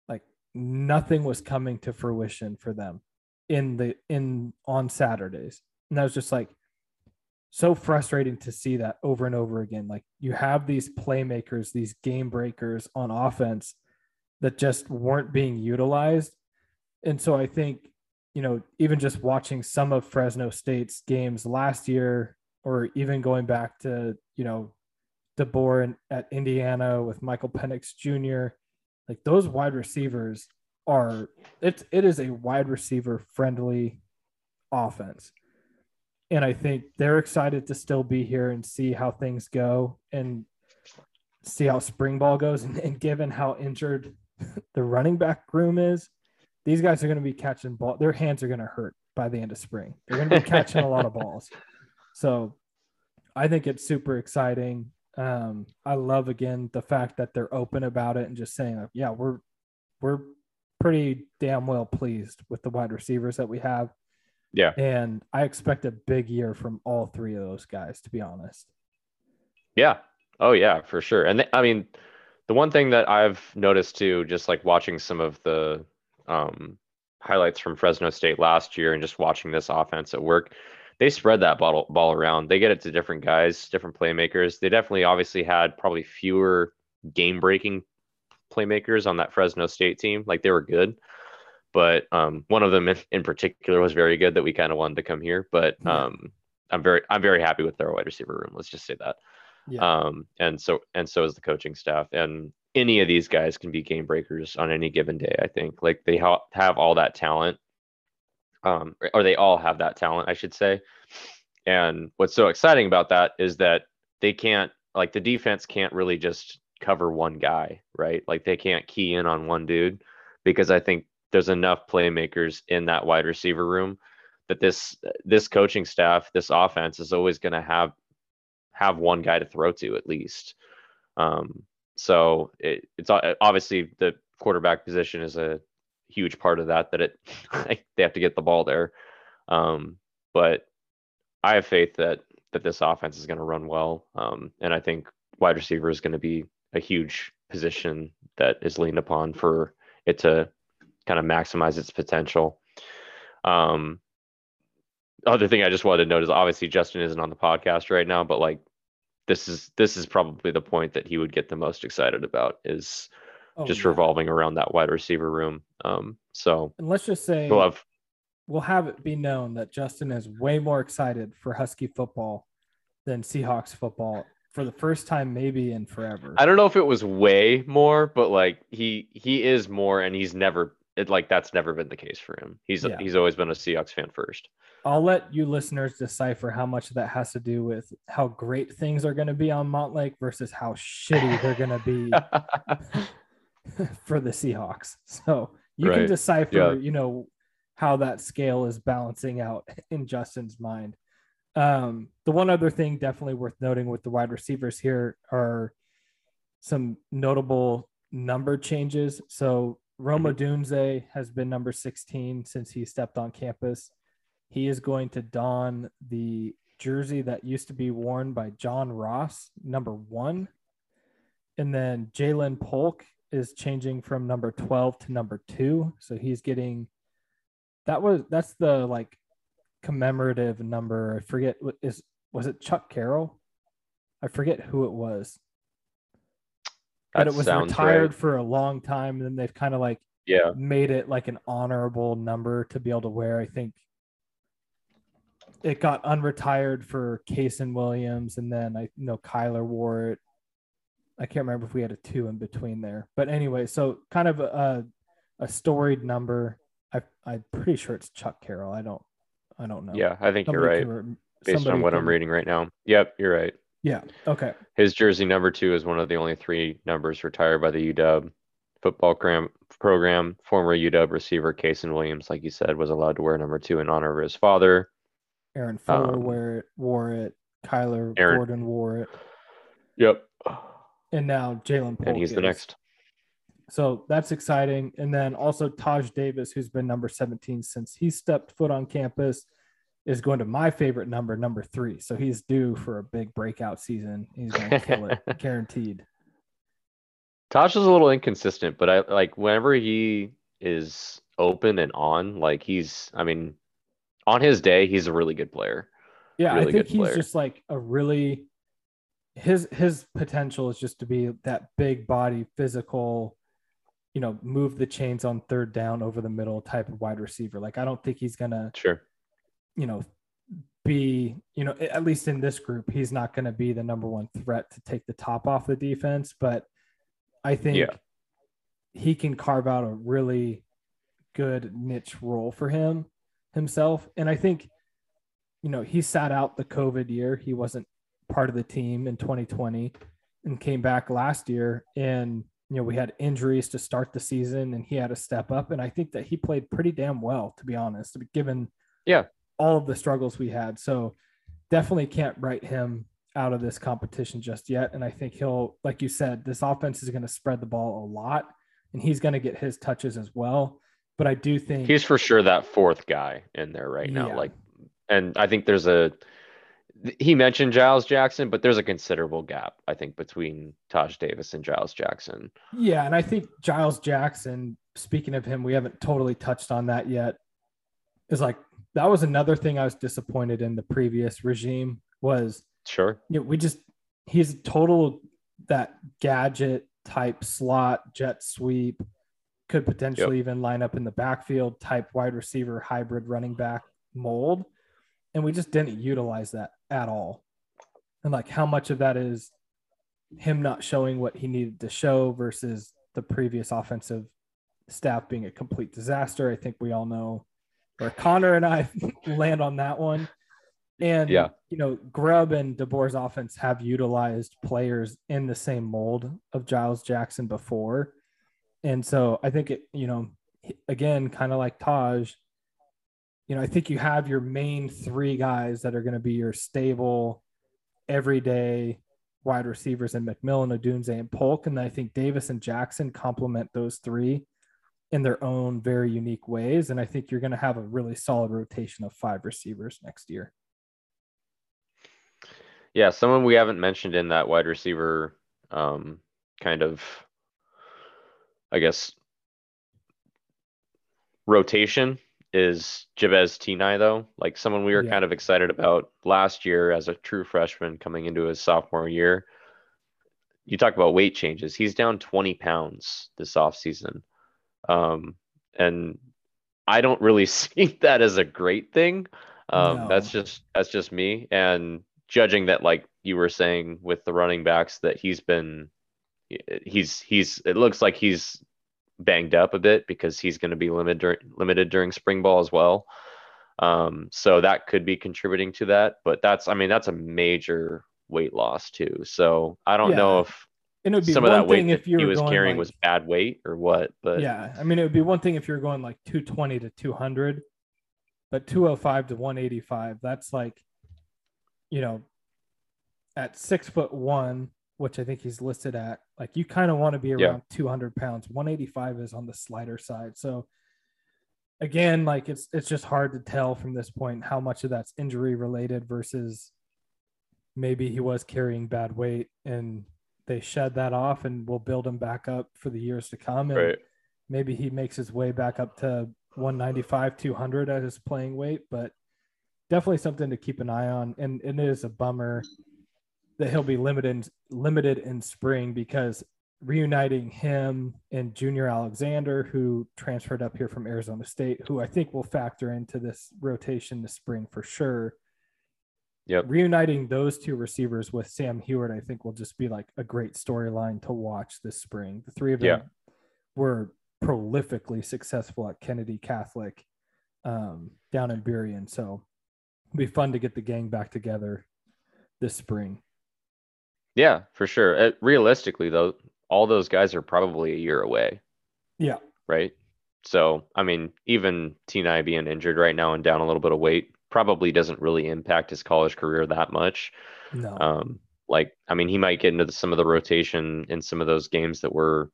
like nothing was coming to fruition for them in the in on Saturdays. And that was just like so frustrating to see that over and over again. Like you have these playmakers, these game breakers on offense that just weren't being utilized. And so I think, you know, even just watching some of Fresno State's games last year, or even going back to, you know, DeBoer at Indiana with Michael Penix Jr., like those wide receivers are it's it is a wide receiver friendly offense. And I think they're excited to still be here and see how things go and see how spring ball goes. And, and given how injured (laughs) the running back room is, these guys are going to be catching ball. Their hands are going to hurt by the end of spring. They're going to be catching a lot of balls. (laughs) So I think it's super exciting. Um, I love again the fact that they're open about it and just saying, like, yeah, we're we're pretty damn well pleased with the wide receivers that we have. Yeah. And I expect a big year from all three of those guys, to be honest. Yeah. Oh yeah, for sure. And th- I mean, the one thing that I've noticed too, just like watching some of the um, highlights from Fresno State last year and just watching this offense at work, they spread that ball ball around. They get it to different guys, different playmakers. They definitely obviously had probably fewer game breaking playmakers on that Fresno State team. Like they were good, but um, one of them in, in, particular was very good that we kind of wanted to come here. But um, I'm very I'm very happy with their wide receiver room. Let's just say that. Yeah. Um, and so and so is the coaching staff. And any of these guys can be game breakers on any given day. I think like they ha- have all that talent, um, or they all have that talent, I should say. And what's so exciting about that is that they can't like the defense can't really just cover one guy, right? Like they can't key in on one dude because I think there's enough playmakers in that wide receiver room that this this coaching staff, this offense is always going to have have one guy to throw to at least. Um, so it, it's obviously the quarterback position is a huge part of that. That it (laughs) they have to get the ball there, um, but I have faith that that this offense is going to run well, um, and I think wide receiver is going to be a huge position that is leaned upon for it to kind of maximize its potential. Um, other thing I just wanted to note is obviously Justin isn't on the podcast right now, but like this is this is probably the point that he would get the most excited about is oh, just yeah. revolving around that wide receiver room. Um, so and let's just say we'll have we'll have it be known that Justin is way more excited for Husky football than Seahawks football for the first time maybe in forever. I don't know if it was way more, but like he he is more and he's never it like that's never been the case for him. He's yeah. he's always been a Seahawks fan first. I'll let you listeners decipher how much that has to do with how great things are going to be on Montlake versus how shitty they're going to be (laughs) (laughs) for the Seahawks. So you right. can decipher, yeah. you know, how that scale is balancing out in Justin's mind. Um, the one other thing definitely worth noting with the wide receivers here are some notable number changes. So Rome mm-hmm. Has been number 16 since he stepped on campus. He is going to don the jersey that used to be worn by John Ross, number one. And then Ja'Lynn Polk is changing from number 12 to number two. So he's getting that was that's the like commemorative number. I forget is was it Chuck Carroll? I forget who it was. That but it was retired right. for a long time, and then they've kind of like yeah made it like an honorable number to be able to wear. I think it got unretired for Kasen Williams, and then I you know Kyler wore it. I can't remember if we had a two in between there, but anyway, so kind of a a storied number. I I'm pretty sure it's Chuck Carroll. I don't I don't know. Yeah, I think somebody you're right. Based on what can... I'm reading right now. Yep, you're right. Yeah. Okay. His jersey number two is one of the only three numbers retired by the UW football program. Former UW receiver Kasen Williams, like you said, was allowed to wear number two in honor of his father. Aaron Fuller um, wore it. Wore it. Kyler Aaron, Gordon wore it. Yep. And now Jalen And he's is. the next. So that's exciting. And then also Taj Davis, who's been number 17 since he stepped foot on campus, is going to my favorite number, number three. So he's due for a big breakout season. He's going (laughs) to kill it, guaranteed. Taj is a little inconsistent, but I like whenever he is open and on, like he's, I mean, on his day, he's a really good player. Yeah, really I think he's player. just like a really his his potential is just to be that big body, physical, you know, move the chains on third down over the middle type of wide receiver. Like I don't think he's gonna sure, you know, be, you know, at least in this group, he's not gonna be the number one threat to take the top off the defense. But I think yeah. he can carve out a really good niche role for him himself. And I think, you know, he sat out the COVID year. He wasn't part of the team in 2020 and came back last year and you know, we had injuries to start the season and he had to step up. And I think that he played pretty damn well, to be honest, given yeah all of the struggles we had. So definitely can't write him out of this competition just yet. And I think he'll, like you said, this offense is going to spread the ball a lot and he's going to get his touches as well. But I do think he's for sure that fourth guy in there right now. Yeah. Like, and I think there's a he mentioned Giles Jackson, but there's a considerable gap, I think, between Taj Davis and Giles Jackson. Yeah, and I think Giles Jackson, speaking of him, we haven't totally touched on that yet, is like that was another thing I was disappointed in the previous regime was Sure. you know, we just he's total that gadget type slot jet sweep could potentially even line up in the backfield type wide receiver hybrid running back mold and we just didn't utilize that at all and like how much of that is him not showing what he needed to show versus the previous offensive staff being a complete disaster i think we all know where connor and i (laughs) land on that one and Yeah. you know, Grubb and DeBoer's offense have utilized players in the same mold of Giles Jackson before. And so I think it, you know, again, kind of like Taj, you know, I think you have your main three guys that are going to be your stable, everyday wide receivers in McMillan, Odunze, and Polk. And I think Davis and Jackson complement those three in their own very unique ways. And I think you're going to have a really solid rotation of five receivers next year. Yeah, someone we haven't mentioned in that wide receiver um, kind of, I guess, rotation is Jabez Tinae, though. Like someone we were Yeah. kind of excited about last year as a true freshman coming into his sophomore year. You talk about weight changes. He's down 20 pounds this offseason. Um, and I don't really (laughs) see that as a great thing. Um, that's just that's just me. And judging that, like you were saying with the running backs, that he's been he's he's it looks like he's banged up a bit because he's going to be limited dur- limited during spring ball as well. Um, so that could be contributing to that. But that's I mean that's a major weight loss too. So I don't know if And it would be some one of that weight if that you he was carrying like- was bad weight or what. But yeah, I mean, it would be one thing if you're going like 220 to 200, but 205 to 185, that's like, you know, at six foot one, which I think he's listed at, like you kind of want to be Yeah. around 200 pounds. 185 is on the slider side. So, again, like it's it's just hard to tell from this point how much of that's injury related versus maybe he was carrying bad weight and they shed that off and we'll build him back up for the years to come. And right. maybe he makes his way back up to 195 200 at his playing weight but definitely something to keep an eye on and, and it is a bummer that he'll be limited limited in spring because reuniting him and junior alexander who transferred up here from arizona state who i think will factor into this rotation this spring for sure Yep. reuniting those two receivers with sam huard i think will just be like a great storyline to watch this spring the three of them Yeah. were prolifically successful at Kennedy Catholic um, down in Burien. So it'll be fun to get the gang back together this spring. Yeah, for sure. Uh, realistically, though, all those guys are probably a year away, Yeah. right? So, I mean, even T9 being injured right now and down a little bit of weight probably doesn't really impact his college career that much. No. Um, like, I mean, he might get into the, some of the rotation in some of those games that were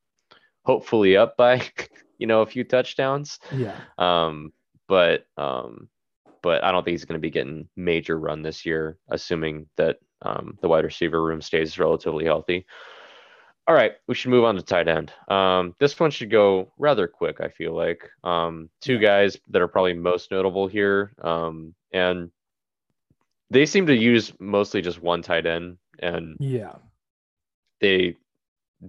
hopefully up by, (laughs) you know, a few touchdowns. yeah. Um, but um, but I don't think he's going to be getting major run this year, assuming that um, the wide receiver room stays relatively healthy. All right, we should move on to tight end. Um, this one should go rather quick, I feel like. Um, two guys that are probably most notable here, um, and they seem to use mostly just one tight end, and Yeah. they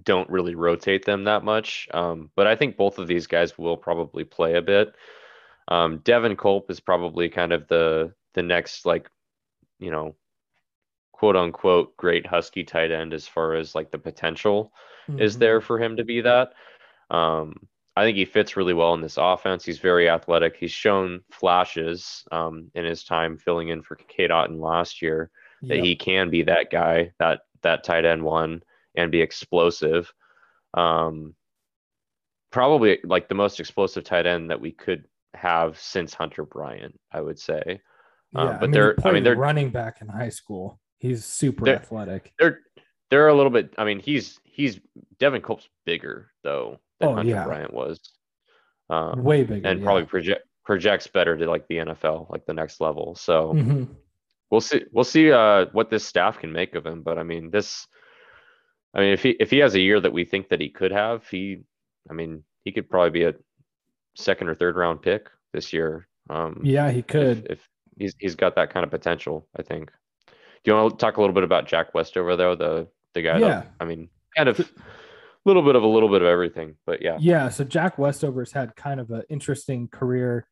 don't really rotate them that much. Um, but I think both of these guys will probably play a bit. Um, Devin Culp is probably kind of the the next like, you know, quote unquote great Husky tight end as far as like the potential is Mhm. there for him to be that. Um, I think he fits really well in this offense. He's very athletic. He's shown flashes um, in his time filling in for Cade Otton last year that Yep. he can be that guy, that that tight end one, and be explosive. Um, probably like the most explosive tight end that we could have since Hunter Bryant, I would say. um, Yeah, but I mean, they're- I mean, they're- running back in high school. He's super They're- athletic. They're they're a little bit. I mean, he's he's Devin Culp's bigger though than Oh, Hunter yeah. Bryant was, um, Way bigger. and yeah. probably project projects better to like the NFL, like the next level. So. Mhm. we'll see we'll see uh what this staff can make of him but i mean this i mean if he if he has a year that we think that he could have he i mean he could probably be a second or third round pick this year Um, Yeah, he if, could. if he's he's got that kind of potential, I think. Do you want to talk a little bit about Jack Westover though, the the guy? Yeah. That, I mean, kind of a little bit of a little bit of everything, but yeah. Yeah, so Jack Westover's had kind of an interesting career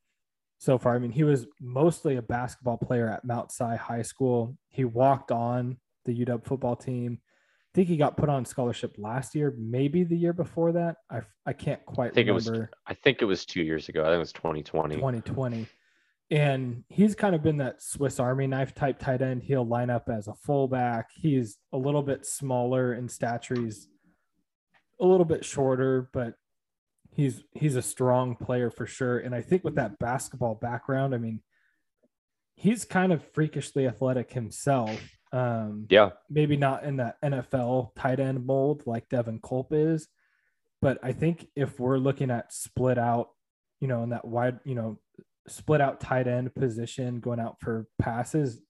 so far. I mean, he was mostly a basketball player at Mount Si High School. He walked on the UW football team. I think he got put on scholarship last year, maybe the year before that. I I can't quite I think it was remember. I think it was two years ago. I think it was 2020. 2020. And he's kind of been that Swiss Army knife type tight end. He'll line up as a fullback. He's a little bit smaller in stature. He's a little bit shorter, but he's he's a strong player for sure. And I think with that basketball background, I mean, he's kind of freakishly athletic himself. Um, Yeah, maybe not in that NFL tight end mold like Devin Culp is, but I think if we're looking at split out, you know, in that wide, you know, split out tight end position going out for passes,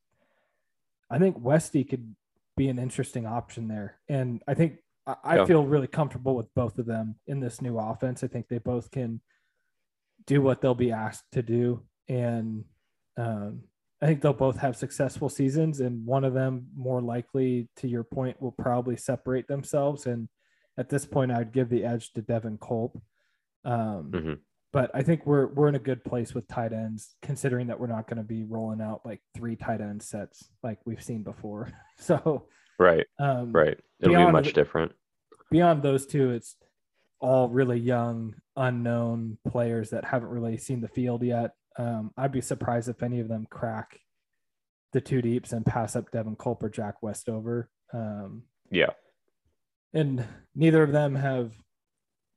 I think Westy could be an interesting option there. And I think I, I Yeah. feel really comfortable with both of them in this new offense. I think they both can do what they'll be asked to do. And um, I think they'll both have successful seasons, and one of them, more likely, to your point, will probably separate themselves. And at this point, I'd give the edge to Devin Culp. Um, Mhm. But I think we're we're in a good place with tight ends, considering that we're not going to be rolling out like three tight end sets like we've seen before. (laughs) So, right, um, right. It'll be much different. beyond those two, it's all really young, unknown players that haven't really seen the field yet. Um, I'd be surprised if any of them crack the two deeps and pass up Devin Culp or Jack Westover. Um, Yeah. and neither of them have,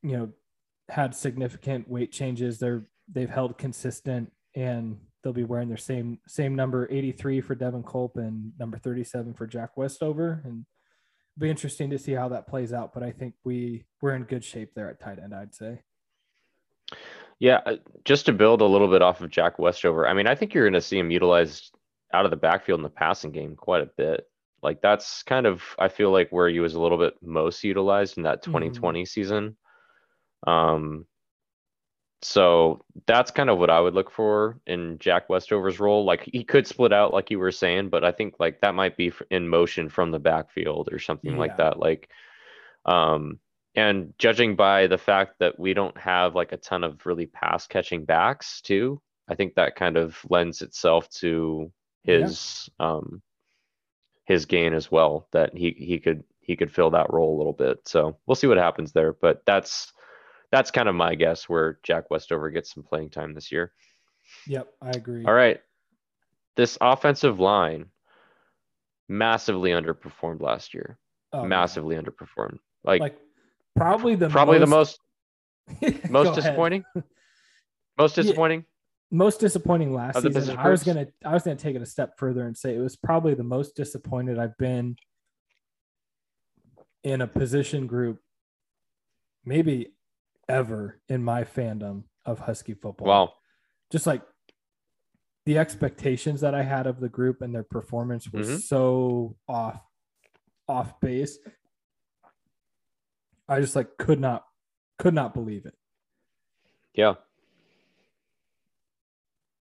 you know, had significant weight changes. They're they've held consistent, and they'll be wearing their same same number 83 for Devin Culp and number 37 for Jack Westover, and be interesting to see how that plays out. But I think we we're in good shape there at tight end. I'd say. Yeah, uh, just to build a little bit off of Jack Westover, I mean, I think you're going to see him utilized out of the backfield in the passing game quite a bit. Like that's kind of I feel like where he was a little bit most utilized in that Mhm. 2020 season. Um, so that's kind of what I would look for in Jack Westover's role. Like he could split out, like you were saying, but I think like that might be in motion from the backfield or something Yeah. like that. Like, um, and judging by the fact that we don't have like a ton of really pass catching backs too, I think that kind of lends itself to Yeah. his um his gain as well that he he could he could fill that role a little bit. So we'll see what happens there, but that's that's kind of my guess where Jack Westover gets some playing time this year. Yep, I agree. All right. This offensive line massively underperformed last year. Oh, yeah. massively underperformed. Like, Like probably the probably the most most (laughs) disappointing. Most Yeah. disappointing. most disappointing last Of season. position I was gonna I was gonna take it a step further and say it was probably the most disappointed I've been in a position group, maybe ever in my fandom of Husky football. Wow. Just like the expectations that I had of the group and their performance were Mhm. so off off base. I just like could not could not believe it. Yeah.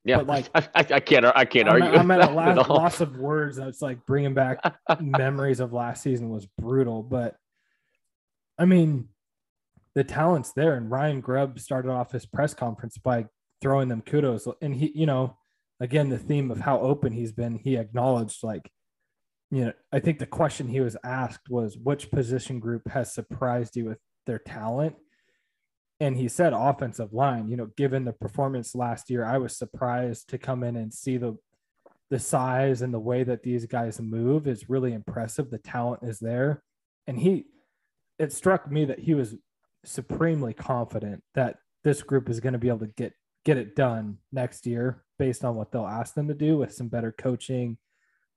Yeah, But, like, (laughs) I, I, can't, I can't I'm, argue. I'm at a that la- at loss of words. It's like bringing back (laughs) memories of last season was brutal, but I mean, the talent's there. And Ryan Grubb started off his press conference by throwing them kudos. And he, you know, again, the theme of how open he's been, he acknowledged, like, you know, I think the question he was asked was, which position group has surprised you with their talent? And he said offensive line, you know, given the performance last year, I was surprised to come in and see the the size and the way that these guys move is really impressive. The talent is there. And he it struck me that he was supremely confident that this group is going to be able to get get it done next year based on what they'll ask them to do with some better coaching,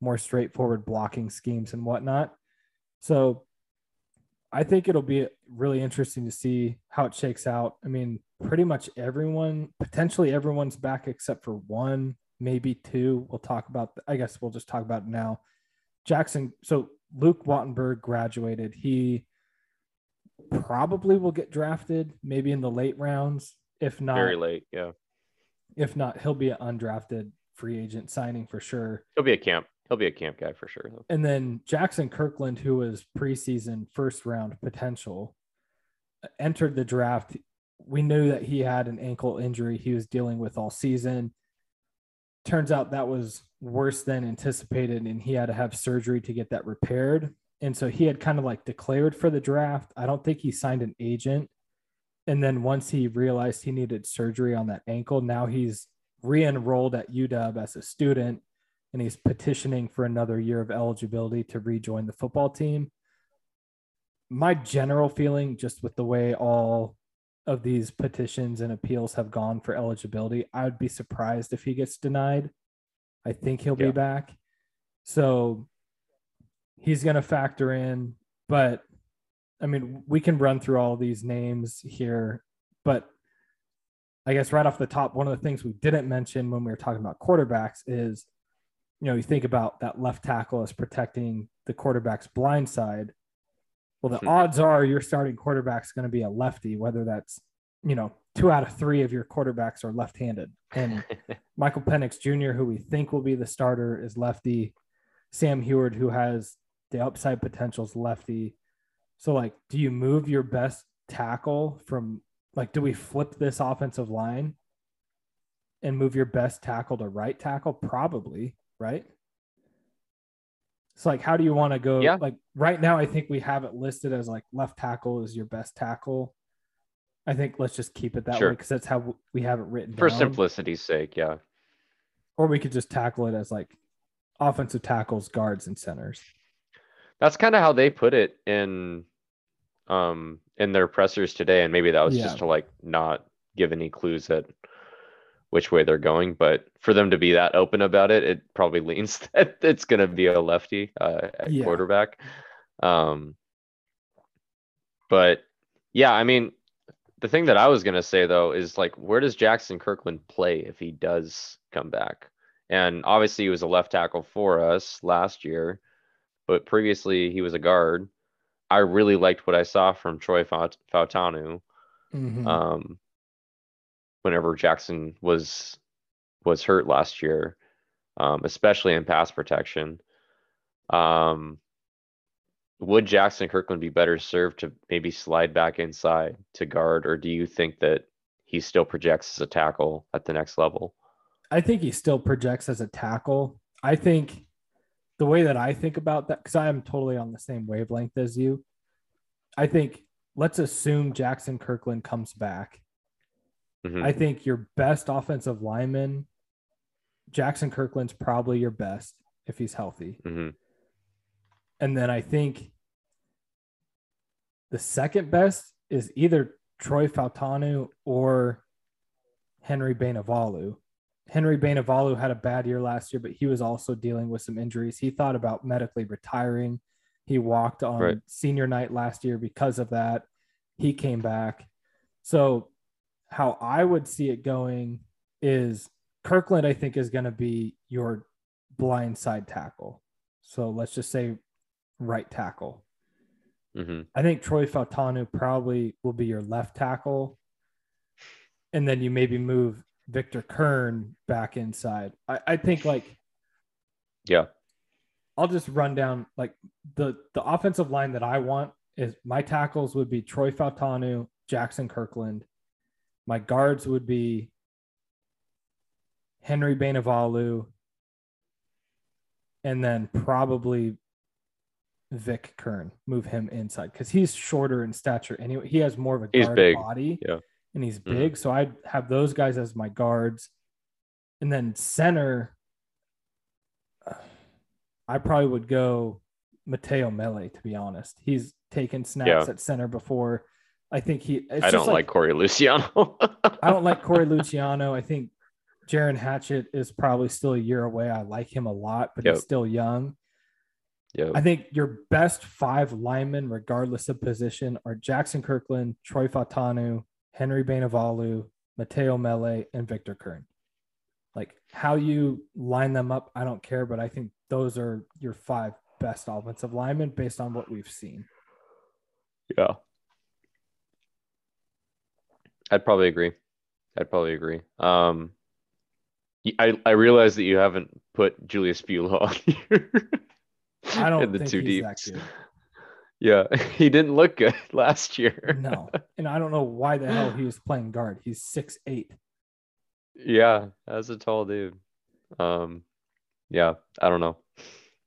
more straightforward blocking schemes and whatnot. So I think it'll be really interesting to see how it shakes out. I mean, pretty much everyone, potentially everyone's back except for one, maybe two. We'll talk about, I guess we'll just talk about now. Jackson, so Luke Wattenberg graduated. He probably will get drafted maybe in the late rounds, if not Very late. Yeah. If not, he'll be an undrafted free agent signing for sure. He'll be a camp. He'll be a camp guy for sure. Though. And then Jackson Kirkland, who was preseason first round potential, entered the draft. We knew that he had an ankle injury he was dealing with all season. Turns out that was worse than anticipated, and he had to have surgery to get that repaired. And so he had kind of like declared for the draft. I don't think he signed an agent. And then once he realized he needed surgery on that ankle, now he's re enrolled at UW as a student and he's petitioning for another year of eligibility to rejoin the football team. My general feeling, just with the way all of these petitions and appeals have gone for eligibility, I would be surprised if he gets denied. I think he'll Yeah. be back. So he's going to factor in, but I mean, we can run through all these names here, but I guess right off the top, one of the things we didn't mention when we were talking about quarterbacks is, you know, you think about that left tackle as protecting the quarterback's blind side. Well, the odds are your starting quarterback's going to be a lefty, whether that's, you know, two out of three of your quarterbacks are left handed. And (laughs) Michael Penix Jr., who we think will be the starter, is lefty. Sam Huard, who has the upside potential, is lefty. So, like, do you move your best tackle from, like, do we flip this offensive line and move your best tackle to right tackle? Probably, right? So, like, how do you want to go? Yeah. Like, right now, I think we have it listed as like left tackle is your best tackle. I think let's just keep it that way because that's how we have it written for down simplicity's sake, yeah. or we could just tackle it as like offensive tackles, guards, and centers. That's kind of how they put it in um in their pressers today and maybe that was Yeah. just to like not give any clues at which way they're going but for them to be that open about it it probably (laughs) leans that it's going to be a lefty uh, at Yeah. quarterback um but yeah i mean the thing that i was going to say though is like where does jackson kirkland play if he does come back and obviously he was a left tackle for us last year but previously he was a guard. I really liked what I saw from Troy Faut- Fautanu Mhm. um, whenever Jackson was was hurt last year, um, especially in pass protection. Um, would Jackson Kirkland be better served to maybe slide back inside to guard, or do you think that he still projects as a tackle at the next level? I think he still projects as a tackle. I think the way that I think about that, because I am totally on the same wavelength as you, I think let's assume Jackson Kirkland comes back. Mhm. I think your best offensive lineman, Jackson Kirkland's probably your best if he's healthy. Mhm. And then I think the second best is either Troy Fautanu or Henry Bainivalu. Henry Bainivalu had a bad year last year, but he was also dealing with some injuries. He thought about medically retiring. He walked on Right. senior night last year because of that. He came back. So, how I would see it going is Kirkland, I think, is going to be your blind side tackle. So, let's just say right tackle. Mhm. I think Troy Fautanu probably will be your left tackle. And then you maybe move Victor Curne back inside. I, I think like Yeah. I'll just run down like the the offensive line that I want is my tackles would be Troy Fautanu, Jackson Kirkland. My guards would be Henry Bainivalu, and then probably Vic Curne. Move him inside because he's shorter in stature anyway. He has more of a guard body, yeah. And he's Mhm. big. So I'd have those guys as my guards, and then center. I probably would go Matteo Mele, to be honest. He's taken snaps Yeah. at center before. I think he. (laughs) I don't like, Corey Luciano. I don't like Corey Luciano. I think Geirean Hatchett is probably still a year away. I like him a lot, but Yep. he's still young. yeah. I think your best five linemen, regardless of position, are Jackson Kirkland, Troy Fautanu, Henry Bainivalu, Matteo Mele, and Victor Curne. Like how you line them up, I don't care, but I think those are your five best offensive linemen based on what we've seen. Yeah. I'd probably agree. I'd probably agree. Um, I I realize that you haven't put Julius Buelow on (laughs) here. I don't in the think two he's that good. Yeah, (laughs) he didn't look good (laughs) last year. No, and I don't know why the hell he was playing guard. He's six eight. Yeah, as a tall dude. Um, yeah, I don't know.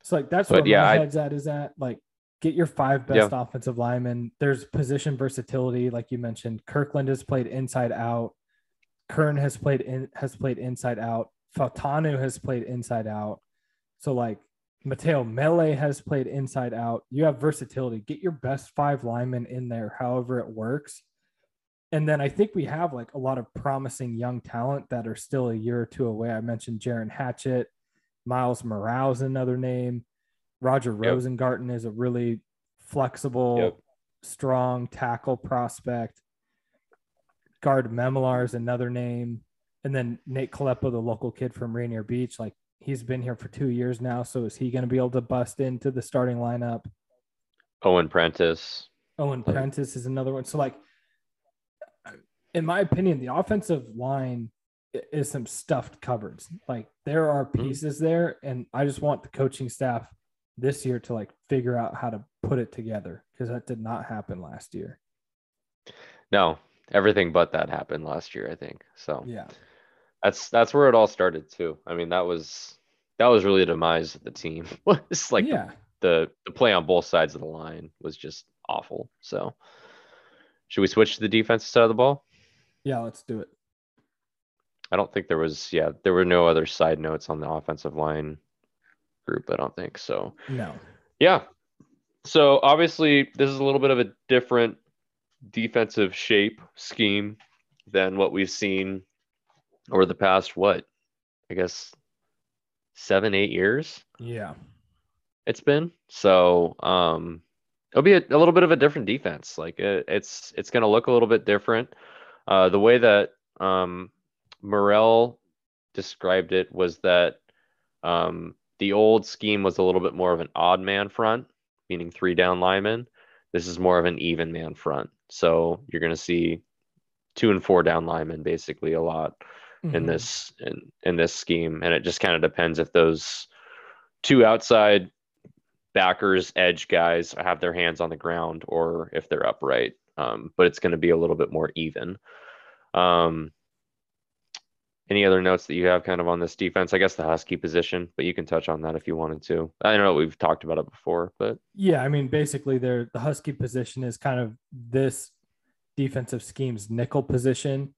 So like that's But where yeah, my I- head's at is that like get your five best offensive linemen. There's position versatility, like you mentioned. Kirkland has played inside out. Curne has played in has played inside out. Fautanu has played inside out. So like Matteo Mele has played inside out. You have versatility. Get your best five linemen in there, however it works. And then I think we have like a lot of promising young talent that are still a year or two away. I mentioned Geirean Hatchett, Myles Murao's another name. Roger Yep. Rosengarten is a really flexible, Yep. strong tackle prospect. Gaard Memmelaar is another name. And then Nate Kalepo, the local kid from Rainier Beach, like he's been here for two years now. So is he going to be able to bust into the starting lineup? Owen Prentice. Owen Like- Prentice is another one. So, like, in my opinion, the offensive line is some stuffed cupboards. Like, there are Mhm. pieces there, and I just want the coaching staff this year to like figure out how to put it together because that did not happen last year. No, everything but that happened last year, I think. So Yeah, that's that's where it all started too. I mean, that was that was really the demise of the team. (laughs) Was like the, yeah, the the play on both sides of the line was just awful. So should we switch to the defensive side of the ball? yeah. Let's do it. I don't think there was yeah, there were no other side notes on the offensive line group, I don't think. So No, Yeah. So obviously, this is a little bit of a different defensive shape scheme than what we've seen over the past, what, I guess, seven, eight years yeah, it's been. So um, it'll be a, a little bit of a different defense. Like it, it's it's going to look a little bit different. Uh, the way that um, Morel described it was that um, the old scheme was a little bit more of an odd man front, meaning three down linemen. This is more of an even man front. So you're going to see two and four down linemen basically a lot in Mhm. this in, in this scheme and it just kind of depends if those two outside backers edge guys have their hands on the ground or if they're upright um, but it's going to be a little bit more even um, any other notes that you have kind of on this defense i guess the husky position but you can touch on that if you wanted to i don't know we've talked about it before but Yeah, I mean, basically, they're the Husky position is kind of this defensive scheme's nickel position.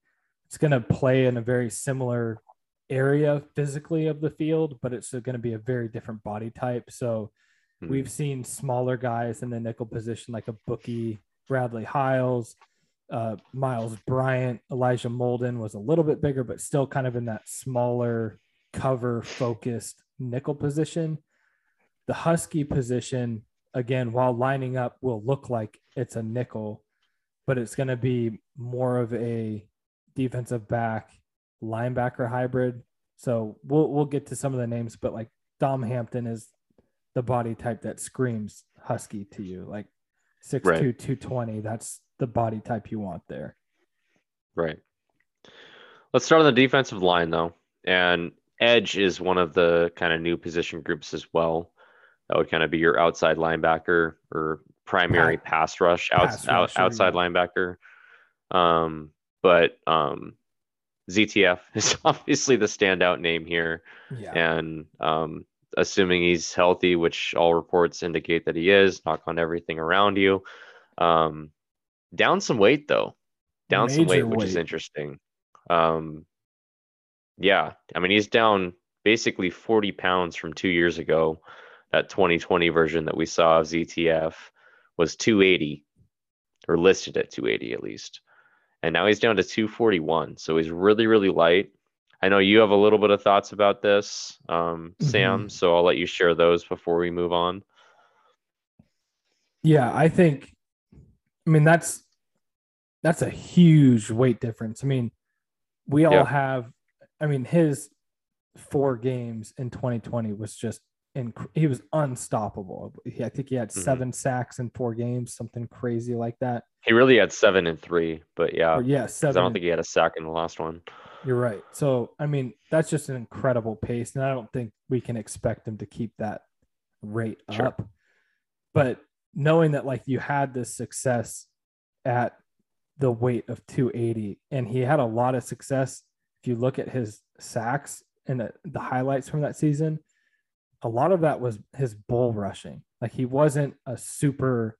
It's going to play in a very similar area physically of the field, but it's going to be a very different body type. So hmm, we've seen smaller guys in the nickel position, like a bookie, Bradley Hiles, uh, Myles Bryant, Elijah Molden was a little bit bigger, but still kind of in that smaller cover focused nickel position. The Husky position, again, while lining up, will look like it's a nickel, but it's going to be more of a defensive back linebacker hybrid. So we'll we'll get to some of the names, but like Dom Hampton is the body type that screams husky to you, like 6'2", Right. 220. That's the body type you want there. Right. Let's start on the defensive line though. And edge is one of the kind of new position groups as well. That would kind of be your outside linebacker or primary pass rush, out, pass out outside yeah. linebacker. Um, but um, ZTF (laughs) is obviously the standout name here. Yeah. And um, assuming he's healthy, which all reports indicate that he is, knock on everything around you. Um, down some weight though, down some weight, Major which is interesting. Um, yeah, I mean he's down basically 40 pounds from two years ago. That 2020 version that we saw of ZTF was 280 or listed at 280 at least. And now he's down to 241. So he's really, really light. I know you have a little bit of thoughts about this, um, Sam. Mhm. So I'll let you share those before we move on. Yeah, I think I mean that's that's a huge weight difference. I mean, we all Yeah. have I mean his four games in 2020 was just he was unstoppable. He, I think he had Mhm. 7 sacks in four games, something crazy like that. He really had seven and three, but yeah, Or yeah, seven. I don't think he had a sack in the last one. You're right. So, I mean, that's just an incredible pace. And I don't think we can expect him to keep that rate Sure. up. But knowing that, like, you had this success at the weight of 280, and he had a lot of success. If you look at his sacks and the highlights from that season, a lot of that was his bull rushing. Like, he wasn't a super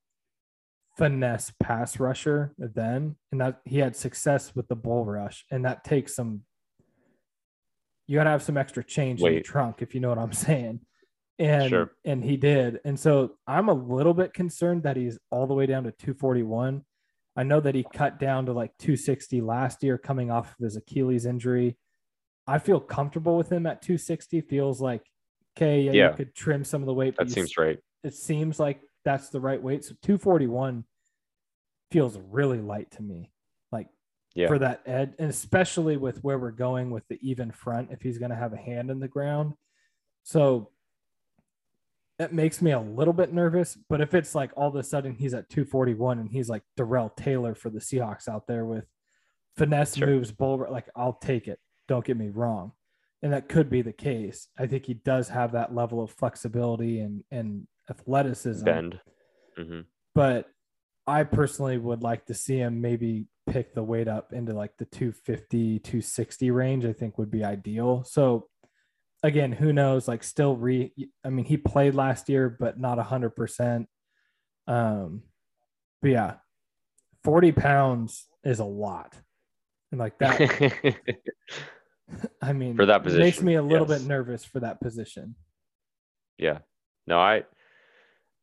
finesse pass rusher then, and that he had success with the bull rush, and that takes some. You got to have some extra change in the Weight. trunk, if you know what I'm saying. And Sure. and he did, and so I'm a little bit concerned that he's all the way down to 241. I know that he cut down to like 260 last year, coming off of his Achilles injury. I feel comfortable with him at 260. Feels like okay, yeah, Yeah. you could trim some of the weight. That you seems right. it seems like that's the right weight. So 241 feels really light to me. Like Yeah. for that edge, and especially with where we're going with the even front, if he's going to have a hand in the ground. So that makes me a little bit nervous. But if it's like all of a sudden he's at 241 and he's like Darrell Taylor for the Seahawks out there with finesse Sure. moves, bull, like I'll take it. Don't get me wrong. And that could be the case. I think he does have that level of flexibility and, and athleticism Bend. hmm but I personally would like to see him maybe pick the weight up into like the 250, 260 range, I think would be ideal. So again, who knows? Like still re I mean, he played last year, but not a hundred percent. Um, but yeah, 40 pounds is a lot. And like that, (laughs) (laughs) I mean, For that it makes me a little yes. bit nervous for that position. Yeah. No, I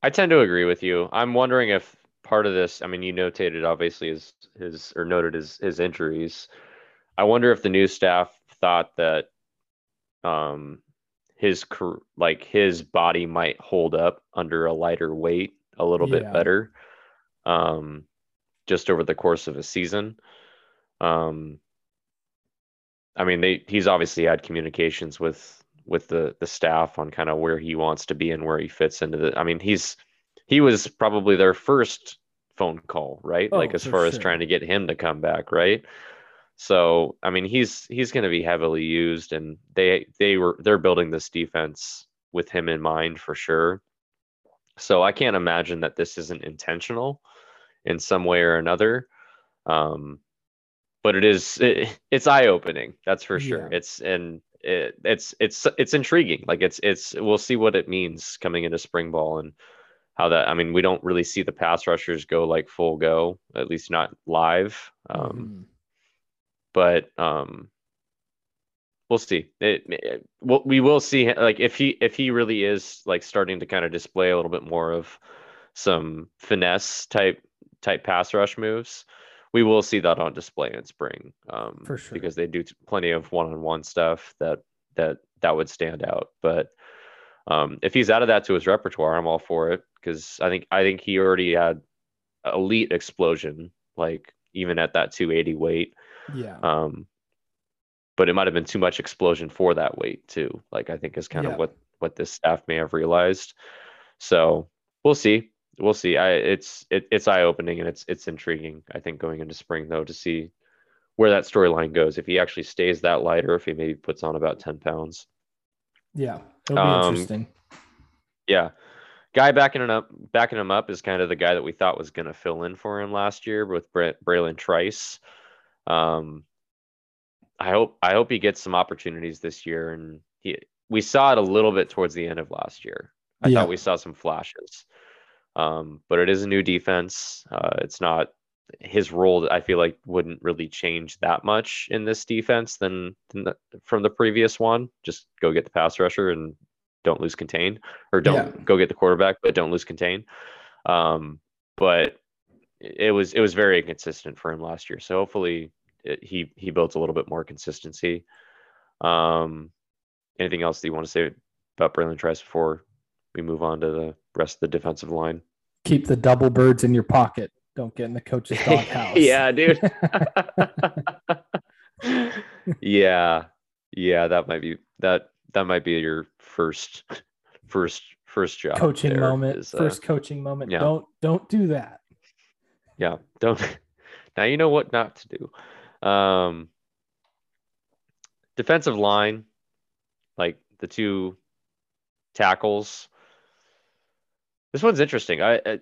I tend to agree with you. I'm wondering if part of this, I mean, you notated obviously his his or noted his his injuries. I wonder if the new staff thought that um his like his body might hold up under a lighter weight a little Yeah. bit better um just over the course of a season. Um I mean, they he's obviously had communications with with the the staff on kind of where he wants to be and where he fits into the. I mean, he's he was probably their first phone call, right? Oh, like as far as trying to get him to come back, right? So, I mean, he's he's going to be heavily used, and they they were they're building this defense with him in mind for sure. So I can't imagine that this isn't intentional in some way or another. Um, but it is it, it's eye opening, that's for sure. Yeah. It's and it, it's it's it's intriguing. Like it's it's we'll see what it means coming into spring ball and how that. I mean, we don't really see the pass rushers go like full go, at least not live. Um, Mhm. but um we'll see it, it we'll, we will see like if he if he really is like starting to kind of display a little bit more of some finesse type type pass rush moves we will see that on display in spring um For sure. because they do t- plenty of one-on-one stuff that that that would stand out but um if he's added that to his repertoire i'm all for it because i think i think he already had elite explosion like even at that 280 weight yeah. um, but it might have been too much explosion for that weight too. Like I think is kind Yeah. of what what this staff may have realized. So we'll see. We'll see. I it's it, it's eye opening and it's it's intriguing. I think going into spring though to see where that storyline goes. If he actually stays that light or if he maybe puts on about ten pounds. Yeah. It'll be Um, interesting. Yeah. Guy backing it up, backing him up is kind of the guy that we thought was going to fill in for him last year with Brent Bralen Trice. Um, I hope I hope he gets some opportunities this year, and he we saw it a little bit towards the end of last year. I Yeah. thought we saw some flashes, um, but it is a new defense. Uh, it's not his role. I feel like wouldn't really change that much in this defense than, than the, from the previous one. Just go get the pass rusher and don't lose contain, or don't Yeah. go get the quarterback, but don't lose contain. Um, but it was it was very inconsistent for him last year. So hopefully it, he he builds a little bit more consistency. Um, anything else that you want to say about Bralen Trice before we move on to the rest of the defensive line? Keep the double birds in your pocket. Don't get in the coach's (laughs) doghouse. yeah, dude. (laughs) yeah, yeah, that might be that that might be your first first first job. coaching moment. is, uh, First coaching moment. yeah. Don't don't do that. yeah don't (laughs) now you know what not to do um defensive line, like the two tackles. This one's interesting. I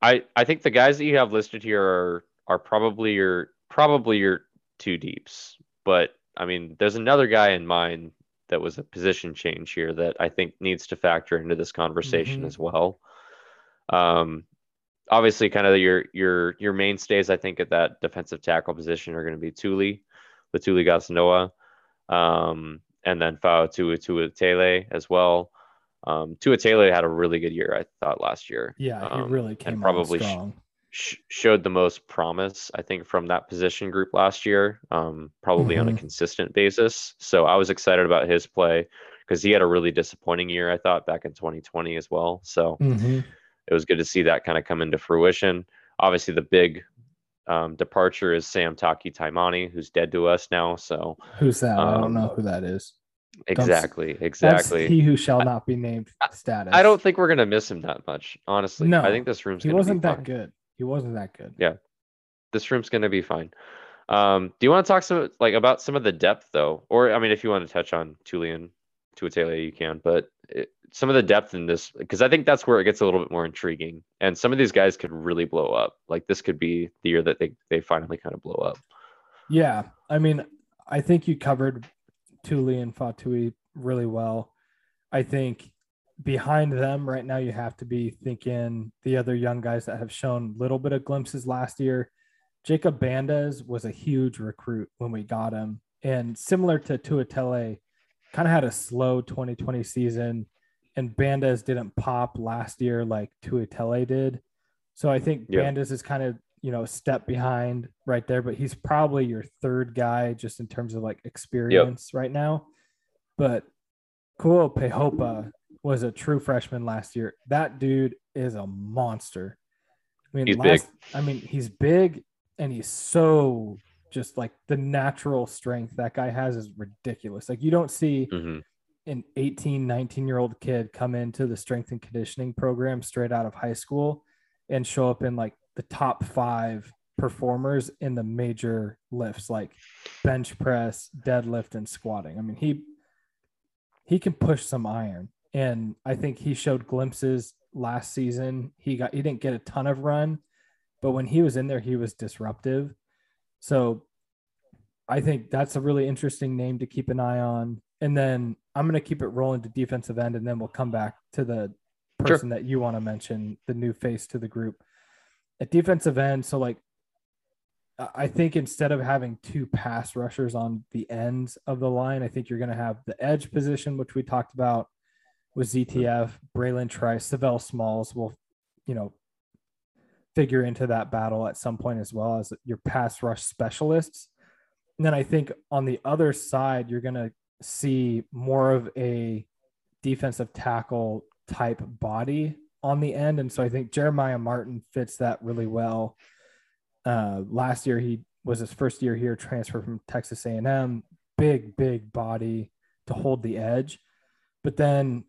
I I think the guys that you have listed here are are probably your probably your two deeps. But I mean, there's another guy in mind that was a position change here that I think needs to factor into this conversation Mhm. as well. Um, obviously, kind of your your your mainstays, I think, at that defensive tackle position are going to be Tuli, Letuligasenoa, um, and then Faatui Tuitele as well. Um, Tuitele had a really good year, I thought, last year. Yeah, he Um, really came probably probably strong. sh- showed the most promise, I think, from that position group last year, um, probably on a Mhm. consistent basis. So I was excited about his play because he had a really disappointing year, I thought, back in 2020 as well. So Mhm. it was good to see that kind of come into fruition. Obviously, the big um, departure is Sam Taki Taimani, who's dead to us now. So Who's that? I don't Um, know who that is. Exactly, That's exactly. he who shall not be named status. I don't think we're gonna miss him that much, honestly. No, I think this room's He gonna wasn't be that fine. good. He wasn't that good. Yeah. this room's gonna be fine. Um, do you want to talk some like about some of the depth though, or I mean, if you want to touch on Tulian Tuitele, you can. But it, some of the depth in this, because I think that's where it gets a little bit more intriguing. And some of these guys could really blow up. Like this could be the year that they they finally kind of blow up. Yeah, I mean, I think you covered Tuli and Faatui really well. I think behind them right now, you have to be thinking the other young guys that have shown little bit of glimpses last year. Jacob Bandes was a huge recruit when we got him, and similar to Tuitele, kind of had a slow 2020 season, and Bandes didn't pop last year like Tuitele did. So I think Yeah. Bandes is kind of you know a step behind right there, but he's probably your third guy just in terms of like experience right now. But Kuao Peihopa was a true freshman last year. That dude is a monster. I mean, He's big. I mean, he's big and he's so just like the natural strength that guy has is ridiculous. Like you don't see hmm an 18, 19 year old kid come into the strength and conditioning program straight out of high school and show up in like the top five performers in the major lifts like bench press, deadlift, and squatting. I mean, he he can push some iron. And I think he showed glimpses last season. He got he didn't get a ton of run, but when he was in there, he was disruptive. So I think that's a really interesting name to keep an eye on. And then I'm going to keep it rolling to defensive end, and then we'll come back to the Sure. person that you want to mention, the new face to the group. At defensive end, so like I think instead of having two pass rushers on the ends of the line, I think you're going to have the edge position, which we talked about with ZTF, Bralen Trice, Savell Smalls will, you know, figure into that battle at some point as well as your pass rush specialists. And then I think on the other side, you're going to see more of a defensive tackle type body on the end. And so I think Jeremiah Martin fits that really well. Uh, last year, he was his first year here, transferred from Texas A&M, big, big body to hold the edge. But then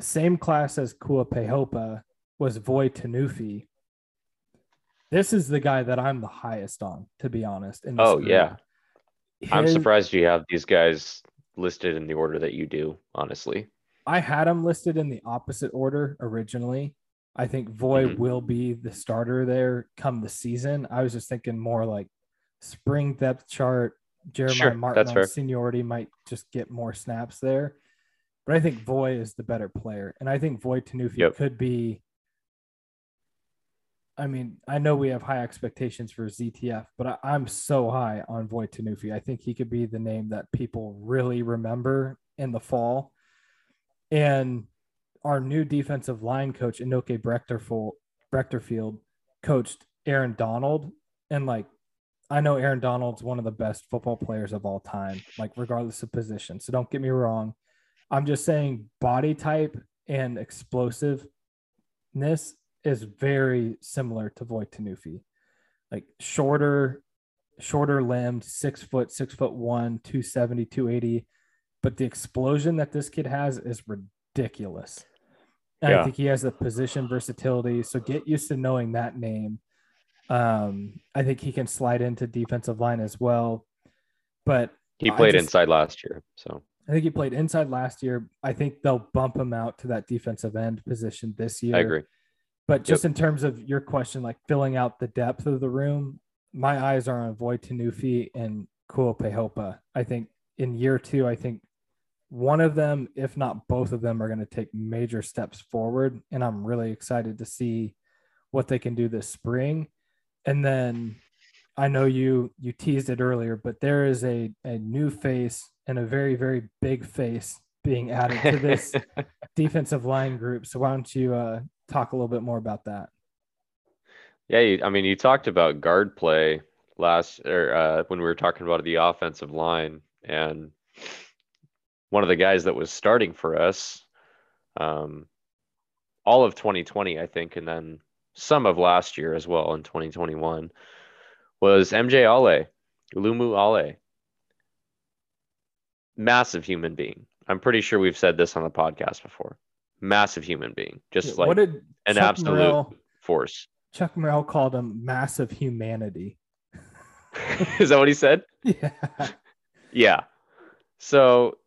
same class as Kuao Peihopa was Voi Tunuufi. This is the guy that I'm the highest on, to be honest. In Oh group. yeah, I'm surprised you have these guys listed in the order that you do. Honestly, I had him listed in the opposite order originally. I think Voi Mhm. will be the starter there come the season. I was just thinking more like spring depth chart. Jeremiah Sure, Martin on seniority might just get more snaps there. But I think Voi is the better player. And I think Voi Tunuufi Yep. could be. I mean, I know we have high expectations for ZTF, but I, I'm so high on Voi Tunuufi. I think he could be the name that people really remember in the fall. And our new defensive line coach, Inoke Breckterfield, coached Aaron Donald. And like, I know Aaron Donald's one of the best football players of all time, like, regardless of position. So don't get me wrong. I'm just saying body type and explosiveness is very similar to Voi Tunuufi. Like shorter, shorter limbed, six foot, six foot one, 270, 280. But the explosion that this kid has is ridiculous. And I think he has the position versatility. So get used to knowing that name. Um, I think he can slide into defensive line as well. But He played just- inside last year, so I think he played inside last year. I think they'll bump him out to that defensive end position this year. I agree. But just in terms of your question, like filling out the depth of the room, my eyes are on Voi Tunuufi and Kuao Peihopa. I think in year two, I think one of them, if not both of them, are going to take major steps forward. And I'm really excited to see what they can do this spring. And then I know you you teased it earlier, but there is a, a new face and a very, very big face being added to this (laughs) defensive line group. So why don't you uh, talk a little bit more about that? Yeah, you, I mean, you talked about guard play last or uh, when we were talking about the offensive line, and one of the guys that was starting for us, um, all of 2020, I think, and then some of last year as well in 2021, was MJ Ale, Ulumoo Ale. Massive human being. I'm pretty sure we've said this on the podcast before. Massive human being, just like an Chuck absolute Morrell, force. Chuck Morrell called him massive humanity. (laughs) Is that what he said? (laughs) Yeah. Yeah. So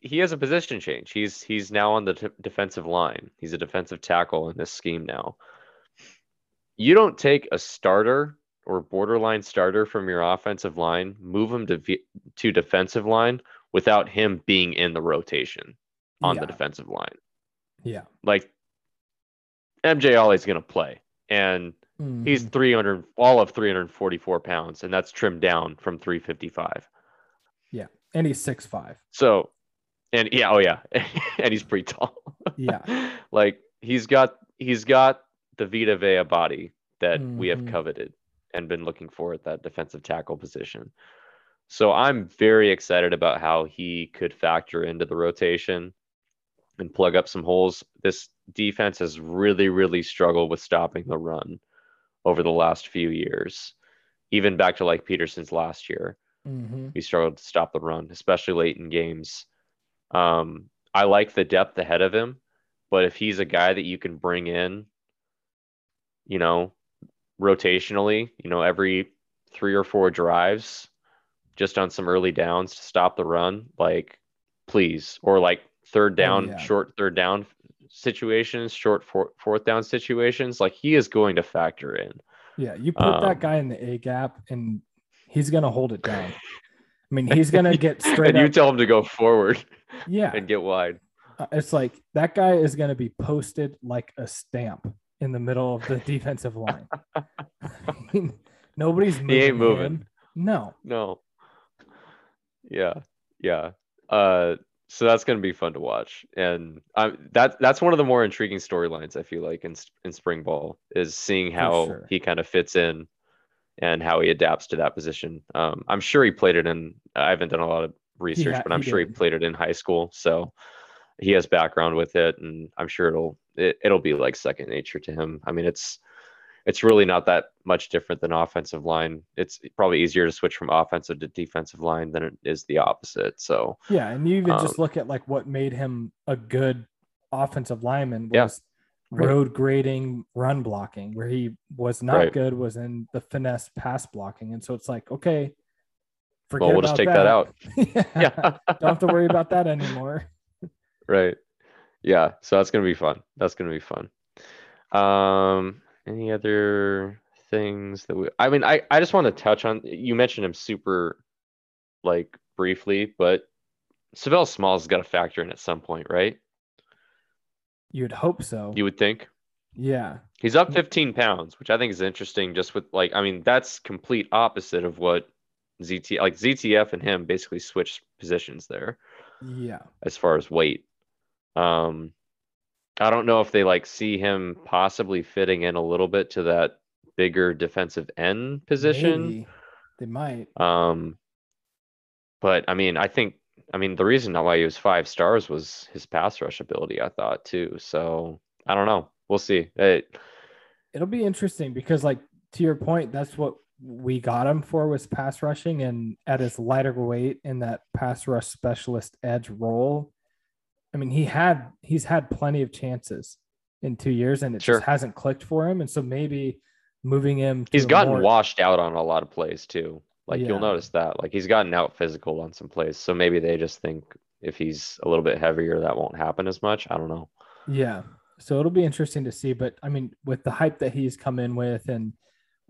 he has a position change. He's he's now on the t- defensive line. He's a defensive tackle in this scheme now. You don't take a starter or borderline starter from your offensive line, move him to v- to defensive line without him being in the rotation on yeah. the defensive line. Yeah. Like MJ always going to play, and he's Mhm. 300 all of 344 pounds, and that's trimmed down from 355. Yeah. and he's six five. So, and yeah, oh yeah, (laughs) and he's pretty tall. Yeah. (laughs) like he's got he's got the Vita Vea body that we have Mhm. coveted and been looking for at that defensive tackle position. So I'm very excited about how he could factor into the rotation and plug up some holes. This defense has really, really struggled with stopping the run over the last few years, even back to like Petersen's last year Mhm. we struggled to stop the run, especially late in games. Um, I like the depth ahead of him, but if he's a guy that you can bring in, you know, rotationally, you know, every three or four drives, just on some early downs to stop the run, like please, or like third down, yeah. short third down situations, short four, fourth down situations, like he is going to factor in. Yeah. You put Um, that guy in the A gap and he's gonna hold it down. I mean, he's (laughs) gonna get straight and you up. tell him to go forward yeah. and get wide. Uh, It's like that guy is going to be posted like a stamp in the middle of the (laughs) defensive line. (laughs) Nobody's moving. He ain't moving. him. No. No. Yeah. Yeah. Uh so that's going to be fun to watch. And um, that that's one of the more intriguing storylines I feel like in in spring ball is seeing how sure. he kind of fits in and how he adapts to that position. Um I'm sure he played it in I haven't done a lot of research, ha- but I'm he sure he played it in high school. So he has background with it and I'm sure it'll it, it'll be like second nature to him. I mean, it's it's really not that much different than offensive line. It's probably easier to switch from offensive to defensive line than it is the opposite. So Yeah, and you even just Um, look at like what made him a good offensive lineman Yeah. was road grading, run blocking. Where he was not Right. good was in the finesse pass blocking, and so it's like okay, forget well, we'll just take that out. (laughs) yeah. Don't have to worry about that anymore. (laughs) right. Yeah. So that's gonna be fun. That's gonna be fun. Um, any other things that we? I mean, I I just want to touch on. You mentioned him super, like briefly, but Savell Smalls has got to factor in at some point, right? You'd hope so. You would think. yeah, He's up 15 pounds, which I think is interesting. Just with like, I mean, that's complete opposite of what ZT like ZTF and him basically switched positions there yeah. as far as weight. Um, I don't know if they like see him possibly fitting in a little bit to that bigger defensive end position. Maybe. They might. Um, but I mean, I think, I mean, the reason why he was five stars was his pass rush ability. I thought too. So I don't know. We'll see. It, It'll be interesting because, like, to your point, that's what we got him for was pass rushing, and at his lighter weight in that pass rush specialist edge role. I mean, he had he's had plenty of chances in two years, and it Sure. just hasn't clicked for him. And so maybe moving him, to He's gotten more- washed out on a lot of plays too. Like Yeah. you'll notice that. Like he's gotten out physical on some plays. So maybe they just think if he's a little bit heavier, that won't happen as much. I don't know. Yeah. So it'll be interesting to see. But I mean, with the hype that he's come in with, and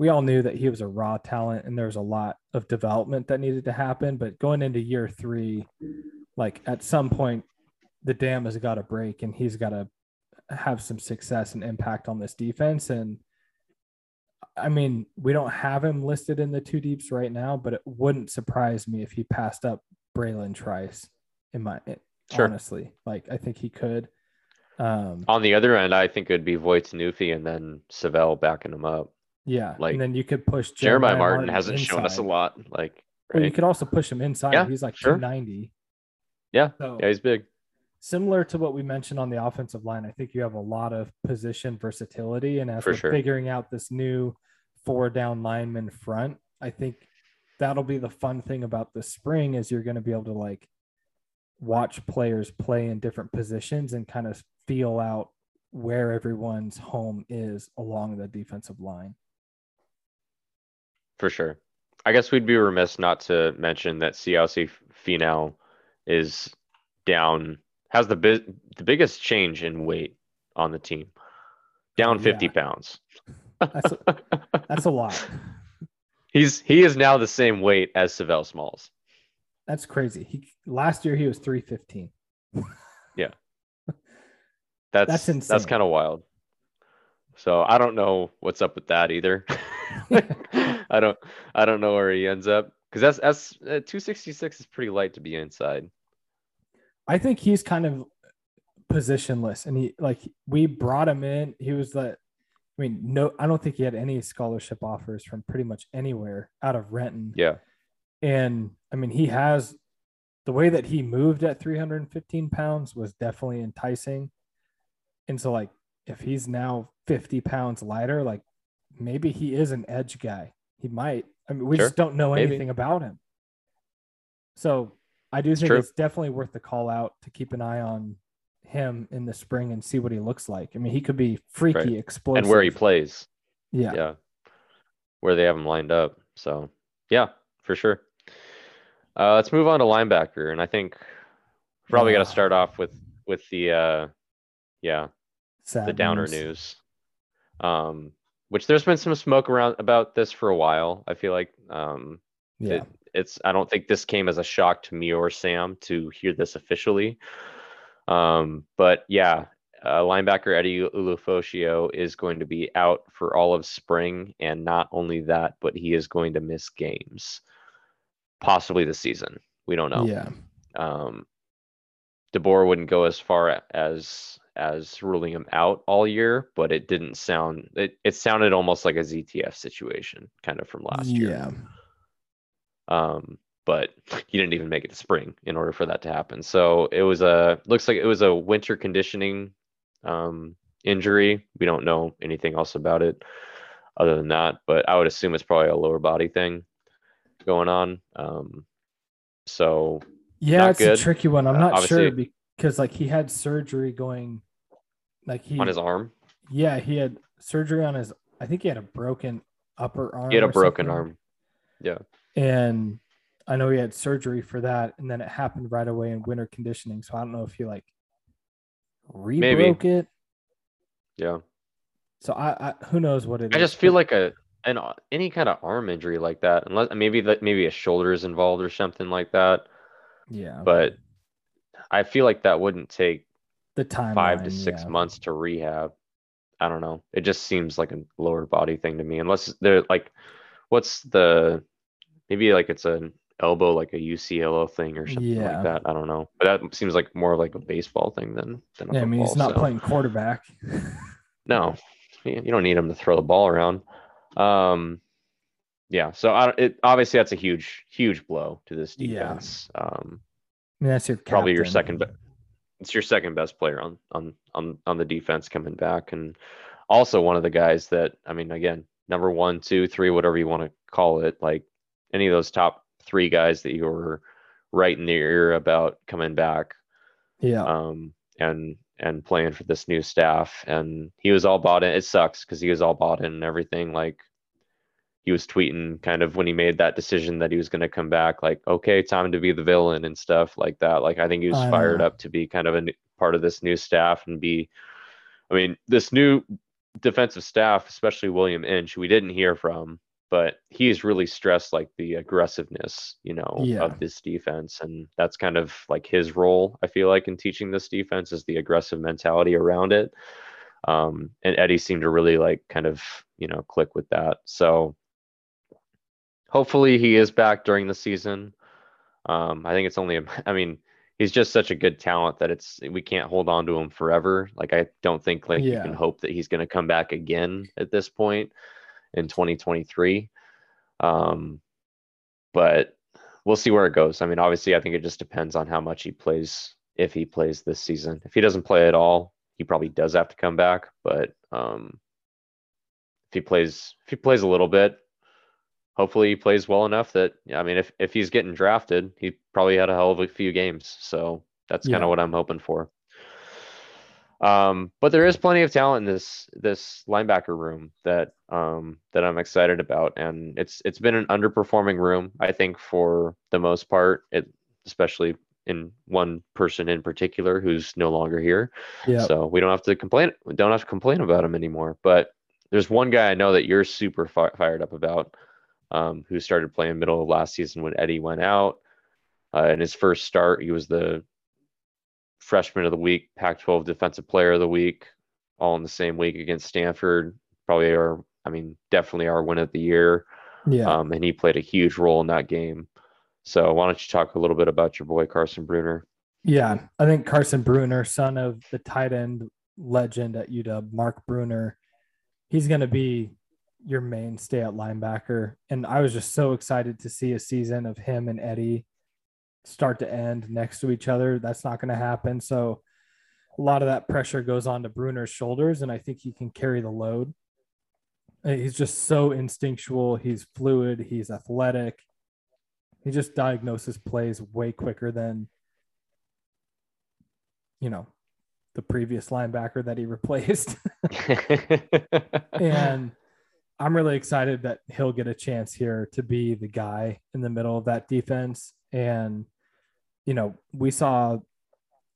we all knew that he was a raw talent and there was a lot of development that needed to happen. But going into year three, like at some point, the dam has got to break and he's got to have some success and impact on this defense. And I mean, we don't have him listed in the two deeps right now, but it wouldn't surprise me if he passed up Bralen Trice in my Sure. honestly. Like I think he could. Um, On the other end, I think it'd be Voi Tunuufi and then Savell backing him up. Yeah, like, and then you could push Jeremiah Martin hasn't shown us a lot. Like, Well, you could also push him inside. Yeah, He's like sure. 290. Yeah. So Yeah, he's big. similar to what we mentioned on the offensive line, I think you have a lot of position versatility. And as we're sure. figuring out this new four down lineman front, I think that'll be the fun thing about the spring is you're going to be able to like watch players play in different positions and kind of feel out where everyone's home is along the defensive line. For sure. I guess we'd be remiss not to mention that CLC Finau is down, has the bi- the biggest change in weight on the team, down 50 pounds. That's That's a lot. (laughs) He's he is now the same weight as Savell Smalls. That's crazy. He last year he was 315. (laughs) That's That's that's insane. kind of wild. So I don't know what's up with that either. (laughs) (laughs) I don't I don't know where he ends up because that's that's uh, 266 is pretty light to be inside. I think he's kind of positionless and he like we brought him in. He was the I mean, no, I don't think he had any scholarship offers from pretty much anywhere out of Renton. Yeah, And I mean, he has the way that he moved at 315 pounds was definitely enticing. And so, like, if he's now 50 pounds lighter, like maybe he is an edge guy. He might. I mean, we Sure. just don't know Maybe. anything about him. So I do think true. it's definitely worth the call out to keep an eye on him in the spring and see what he looks like. I mean, he could be freaky, Right. explosive. and where he plays. Yeah. yeah, where they have him lined up. So yeah, for sure. Uh, let's move on to linebacker, and I think probably got to start off with with the uh, yeah Sad the downer news. news. Um, which there's been some smoke around about this for a while. I feel like um, Yeah. it- it's I don't think this came as a shock to me or Sam to hear this officially. Um, but yeah, uh, linebacker Eddie Ulofoshio is going to be out for all of spring, and not only that, but he is going to miss games, possibly the season. We don't know. Yeah. Um, DeBoer wouldn't go as far as as ruling him out all year, but it didn't sound it, it sounded almost like a ZTF situation kind of from last year. Yeah. Um, but he didn't even make it to spring in order for that to happen. So it was a looks like it was a winter conditioning um, injury. We don't know anything else about it other than that, but I would assume it's probably a lower body thing going on. Um, so Yeah, it's good. a tricky one. I'm Uh, not sure because like he had surgery going like he on his arm, yeah, he had surgery on his I think he had a broken upper arm. he had a broken something. arm. Yeah. And I know he had surgery for that and then it happened right away in winter conditioning. So I don't know if he like re-broke it. Yeah. So I, I who knows what it I is, just feel like a an any kind of arm injury like that, unless maybe that maybe a shoulder is involved or something like that. yeah, But I feel like that wouldn't take the time five to six months to rehab. I don't know. It just seems like a lower body thing to me, unless they're like, what's the maybe like it's an elbow like a UCLO thing or something Yeah. like that. I don't know, but that seems like more like a baseball thing than than a Yeah, I mean he's not so- playing quarterback. No, you don't need him to throw the ball around. Um, yeah. So I, it obviously that's a huge, huge blow to this Yeah. defense. Um, I mean that's your probably your second. It's your second best player on on on on the defense coming back, and also one of the guys that I mean, again, number one, two, three, whatever you want to call it, like any of those top three guys that you were right in the ear about coming back Yeah. um, and and playing for this new staff. And he was all bought in. It sucks because he was all bought in and everything. Like he was tweeting kind of when he made that decision that he was going to come back, like, okay, time to be the villain and stuff like that. Like, I think he was I fired know. up to be kind of a n- part of this new staff and be, I mean, this new defensive staff, especially William Inge, we didn't hear from, but he's really stressed like the aggressiveness, you know, Yeah. of this defense. And that's kind of like his role, I feel like, in teaching this defense is the aggressive mentality around it. Um, and Eddie seemed to really like kind of, you know, click with that. So hopefully he is back during the season. Um, I think it's only, a, (laughs) I mean, he's just such a good talent that it's we can't hold on to him forever. Like I don't think like you can hope that he's going to come back again at this point in 2023. Um, but we'll see where it goes. I mean, obviously, I think it just depends on how much he plays. If he plays this season, if he doesn't play at all, he probably does have to come back. But um, if he plays, if he plays a little bit, hopefully he plays well enough that I mean, if if he's getting drafted, he probably had a hell of a few games. So that's kind of what I'm hoping for. Um, but there is plenty of talent in this this linebacker room that um that I'm excited about, and it's it's been an underperforming room, I think, for the most part. It especially in one person in particular who's no longer here. Yeah. So we don't have to complain. We don't have to complain about him anymore. But there's one guy I know that you're super fi- fired up about, um, who started playing middle of last season when Eddie went out. Uh, in his first start, he was the freshman of the week, Pac-12 defensive player of the week, all in the same week against Stanford. Probably our, I mean, definitely our win of the year. Yeah. Um, and he played a huge role in that game. So why don't you talk a little bit about your boy Carson Bruener? Yeah, I think Carson Bruener, son of the tight end legend at UW, Mark Bruener, he's going to be your mainstay at linebacker. And I was just so excited to see a season of him and Eddie start to end next to each other. That's not going to happen. So a lot of that pressure goes on to Bruener's shoulders, and I think he can carry the load. Uh, He's just so instinctual. He's fluid. He's athletic. He just diagnoses plays way quicker than you know, the previous linebacker that he (laughs) replaced. (laughs) and I'm really excited that he'll get a chance here to be the guy in the middle of that defense. And, you know, we saw,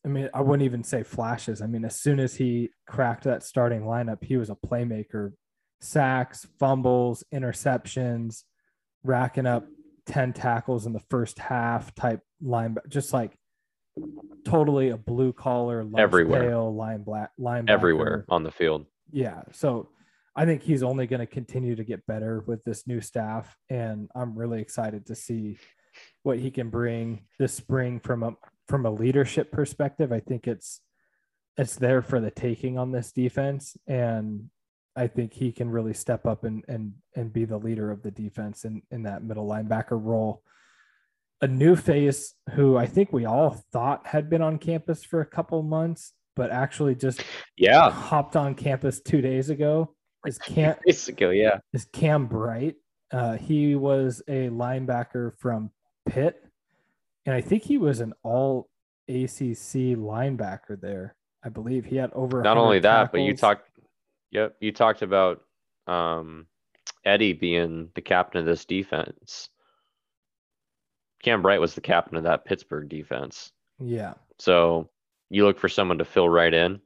I mean, I wouldn't even say flashes. I mean, as soon as he cracked that starting lineup, he was a playmaker sacks, fumbles, interceptions, racking up 10 tackles in the first half type line, just like totally a blue collar, Everywhere. line black linebacker Everywhere on the field. yeah. So I think he's only going to continue to get better with this new staff, and I'm really excited to see what he can bring this spring from a from a leadership perspective. I think it's it's there for the taking on this defense, and I think he can really step up and and and be the leader of the defense in in that middle linebacker role. A new face who I think we all thought had been on campus for a couple months, but actually just Yeah, hopped on campus two days ago is (laughs) Cam basically, yeah. is Cam Bright. Uh, he was a linebacker from Pitt, and I think he was an All ACC linebacker there. I believe he had over. Not only that, but you talked. Yep, you talked about um, Eddie being the captain of this defense. Cam Bright was the captain of that Pittsburgh defense. Yeah, So you look for someone to fill right in.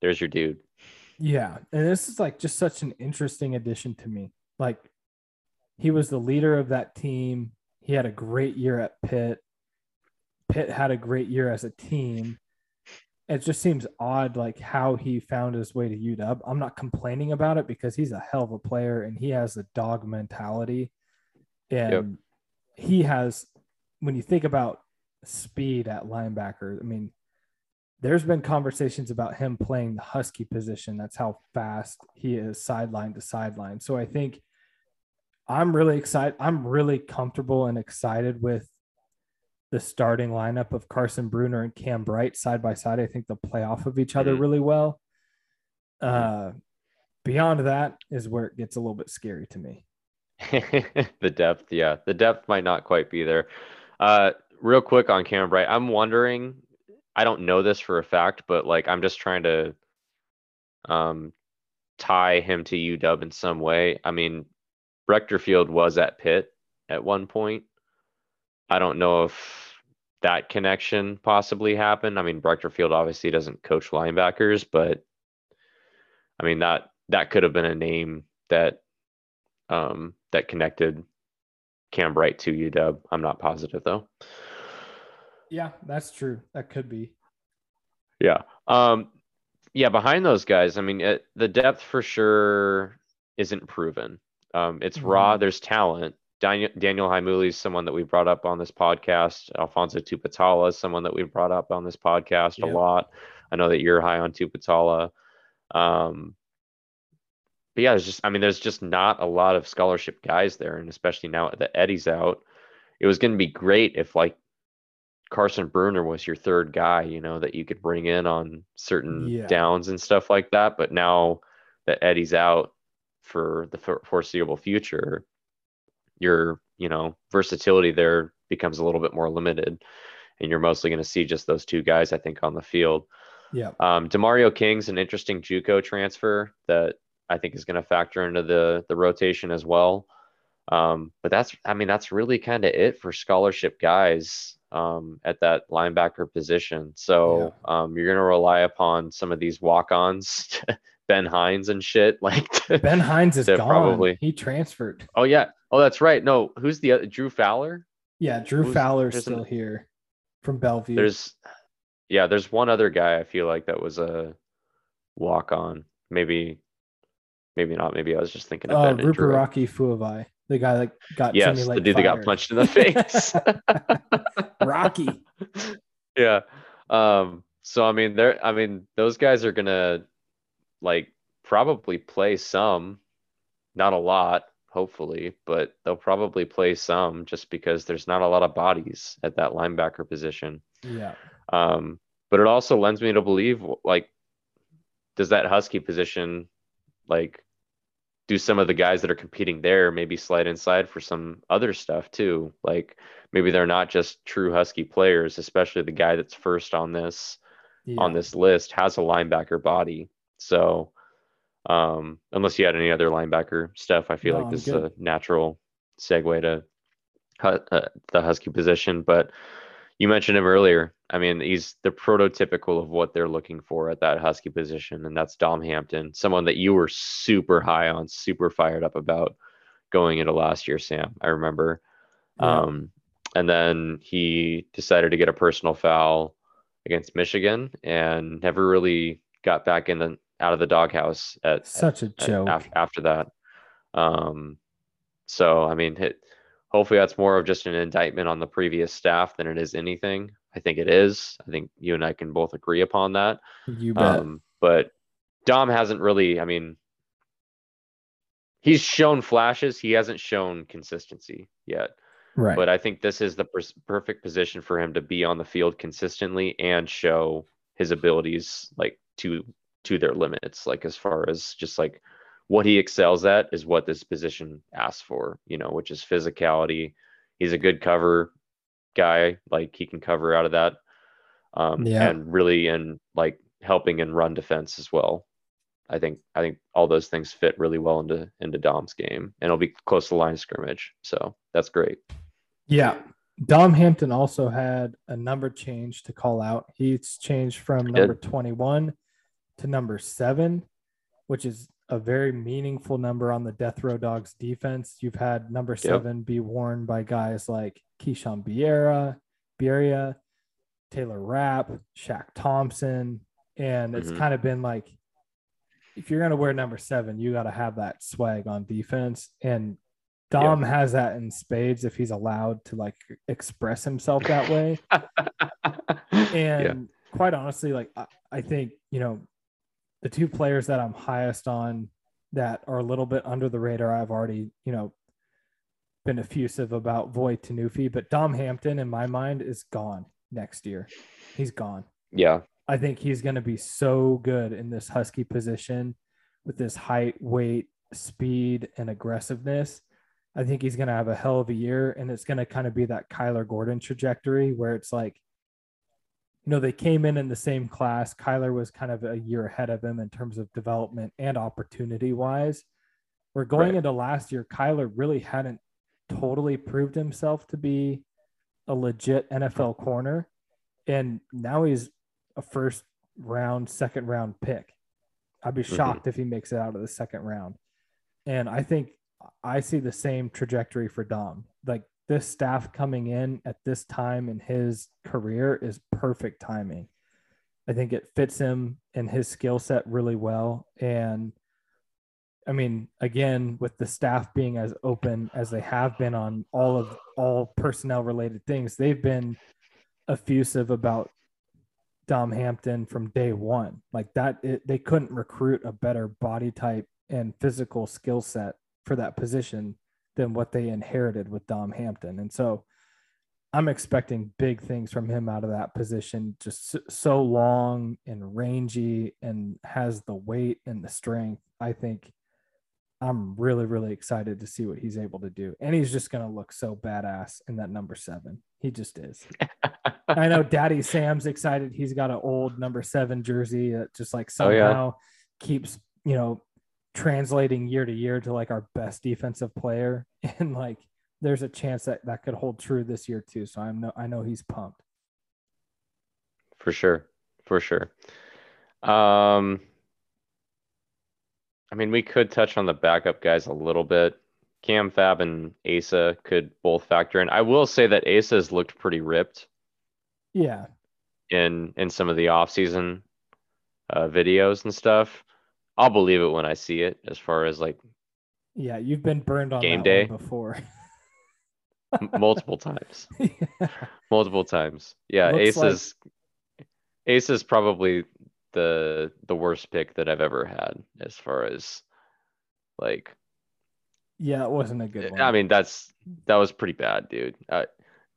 There's your dude. Yeah, and this is like just such an interesting addition to me. Like, he was the leader of that team. He had a great year at Pitt. Pitt had a great year as a team. It just seems odd, like how he found his way to UW. I'm not complaining about it because he's a hell of a player and he has a dog mentality. And Yep. he has, when you think about speed at linebacker, I mean, there's been conversations about him playing the Husky position. That's how fast he is sideline to sideline. So I think I'm really excited. I'm really comfortable and excited with the starting lineup of Carson Bruener and Cam Bright side by side. I think they'll play off of each other Mhm. really well. Uh, beyond that is where it gets a little bit scary to me. (laughs) the depth, yeah, the depth might not quite be there. Uh, real quick on Cam Bright, I'm wondering. I don't know this for a fact, but like I'm just trying to um tie him to UW in some way. I mean, Breckterfield was at Pitt at one point. I don't know if that connection possibly happened. I mean, Breckterfield obviously doesn't coach linebackers, but I mean that that could have been a name that um, that connected Cam Bright to UW. I'm not positive though. Yeah, that's true. That could be. Yeah. Um, yeah, behind those guys, I mean, it, the depth for sure isn't proven. Um, it's raw. Mhm. There's talent. Daniel, Daniel Heimuli is someone that we brought up on this podcast. Alphonzo Tuputala is someone that we've brought up on this podcast a lot. I know that you're high on Tuputala. Um, but yeah, there's just, I mean, there's just not a lot of scholarship guys there. And especially now that Eddie's out, it was going to be great if like Carson Bruener was your third guy, you know, that you could bring in on certain Yeah. downs and stuff like that. But now that Eddie's out for the foreseeable future, your, you know, versatility there becomes a little bit more limited. And you're mostly going to see just those two guys, I think, on the field. Yeah. Um, Demario King's an interesting JUCO transfer that I think is going to factor into the the rotation as well. Um, but that's, I mean, that's really kind of it for scholarship guys um, at that linebacker position. So um, you're going to rely upon some of these walk-ons, (laughs) Ben Hines and shit. (laughs) Like, to- Ben Hines is gone. probably- He transferred. oh yeah, oh that's right. No, who's the other? Drew Fowler? Yeah, Drew Who's- Fowler's there's an- still here from Bellevue. There's, yeah, there's one other guy I feel like that was a walk-on. Maybe, maybe not. Maybe I was just thinking of uh, Ben Rupert Rocky Fuavai, the guy that got Yes, Jimmy the dude that got punched in the face. (laughs) Rocky. (laughs) yeah. Um, so I mean, they're I mean, those guys are gonna like probably play some, not a lot, hopefully, but they'll probably play some just because there's not a lot of bodies at that linebacker position. Yeah. Um, but it also lends me to believe like, does that Husky position like do some of the guys that are competing there maybe slide inside for some other stuff too? Like maybe they're not just true Husky players, especially the guy that's first on this yeah. on this list has a linebacker body. So um, unless you had any other linebacker stuff, I feel No, like this is a natural segue to uh, the Husky position. But you mentioned him earlier. I mean, he's the prototypical of what they're looking for at that Husky position, and that's Dom Hampton, someone that you were super high on, super fired up about going into last year, Sam. I remember. Yeah. Um, and then he decided to get a personal foul against Michigan and never really got back in the out of the doghouse at, Such a at- joke. af- after that. Um, so I mean, it, hopefully that's more of just an indictment on the previous staff than it is anything. I think it is. I think you and I can both agree upon that. you bet. Um, but Dom hasn't really. I mean, he's shown flashes. He hasn't shown consistency yet. right. But I think this is the pers- perfect position for him to be on the field consistently and show his abilities like to to their limits. Like as far as just like what he excels at is what this position asks for, you know, which is physicality. He's a good cover guy, like he can cover out of that. Um, Yeah. and really in like helping in run defense as well. I think I think all those things fit really well into into Dom's game, and it'll be close to line scrimmage. So that's great. Yeah. Dom Hampton also had a number change to call out. He's changed from number 21 to number seven, which is a very meaningful number on the Death Row Dogs defense. You've had number seven be worn by guys like Keishawn Biera, Bierria, Taylor Rapp, Shaq Thompson. And it's Mhm. kind of been like, if you're going to wear number seven, you got to have that swag on defense. And Dom has that in spades if he's allowed to like express himself that way. (laughs) And yeah, quite honestly, like I, I think, you know, the two players that I'm highest on that are a little bit under the radar, I've already, you know, been effusive about Voi Tunuufi, but Dom Hampton in my mind is gone next year. He's gone. yeah, I think he's going to be so good in this Husky position with this height, weight, speed, and aggressiveness. I think he's going to have a hell of a year. And it's going to kind of be that Kyler Gordon trajectory where it's like, you know, they came in in the same class. Kyler was kind of a year ahead of him in terms of development and opportunity wise. We're going Right. into last year, Kyler really hadn't totally proved himself to be a legit NFL corner. And now he's a first round, second round pick. I'd be Mhm. shocked if he makes it out of the second round. And I think I see the same trajectory for Dom. Like this staff coming in at this time in his career is perfect timing. I think it fits him and his skill set really well. And I mean, again, with the staff being as open as they have been on all of all personnel related things, they've been effusive about Dom Hampton from day one. Like that, it, they couldn't recruit a better body type and physical skill set for that position than what they inherited with Dom Hampton. And so I'm expecting big things from him out of that position. Just so- long and rangy and has the weight and the strength. I think I'm really, really excited to see what he's able to do. And he's just going to look so badass in that number seven. He just is. I know (laughs) Daddy Sam's excited. He's got an old number seven jersey that just like Oh, yeah. somehow keeps, you know, translating year to year to like our best defensive player. (laughs) And like there's a chance that that could hold true this year too. So I'm no, I know he's pumped. For sure. For sure. Um, I mean, we could touch on the backup guys a little bit. Cam Fab and Asa could both factor in. I will say that Asa's looked pretty ripped Yeah. in in some of the off-season uh, videos and stuff. I'll believe it when I see it as far as like Yeah. You've been burned on Game day. before. multiple times. (laughs) multiple times. Yeah, Looks like- Asa's Asa's probably the the worst pick that I've ever had as far as like yeah. It wasn't a good one. I mean that's that was pretty bad, dude. Uh,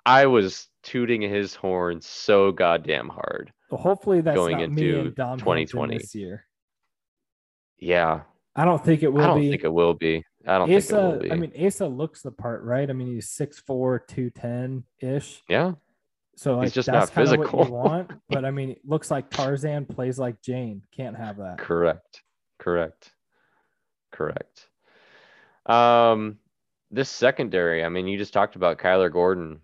I was tooting his horn so goddamn hard. Well, hopefully that's going not me into and Dom 2020. 2020 this year. Yeah, I don't think it will be. I don't be. think it will be. I don't think it will be. I mean, Asa looks the part, right? I mean, he's 6'4, 210 ish. yeah, So like, just that's not kind of what you (laughs) want. But I mean, it looks like Tarzan plays like Jane. Can't have that. correct, correct, correct. Um, this secondary. I mean, you just talked about Kyler Gordon,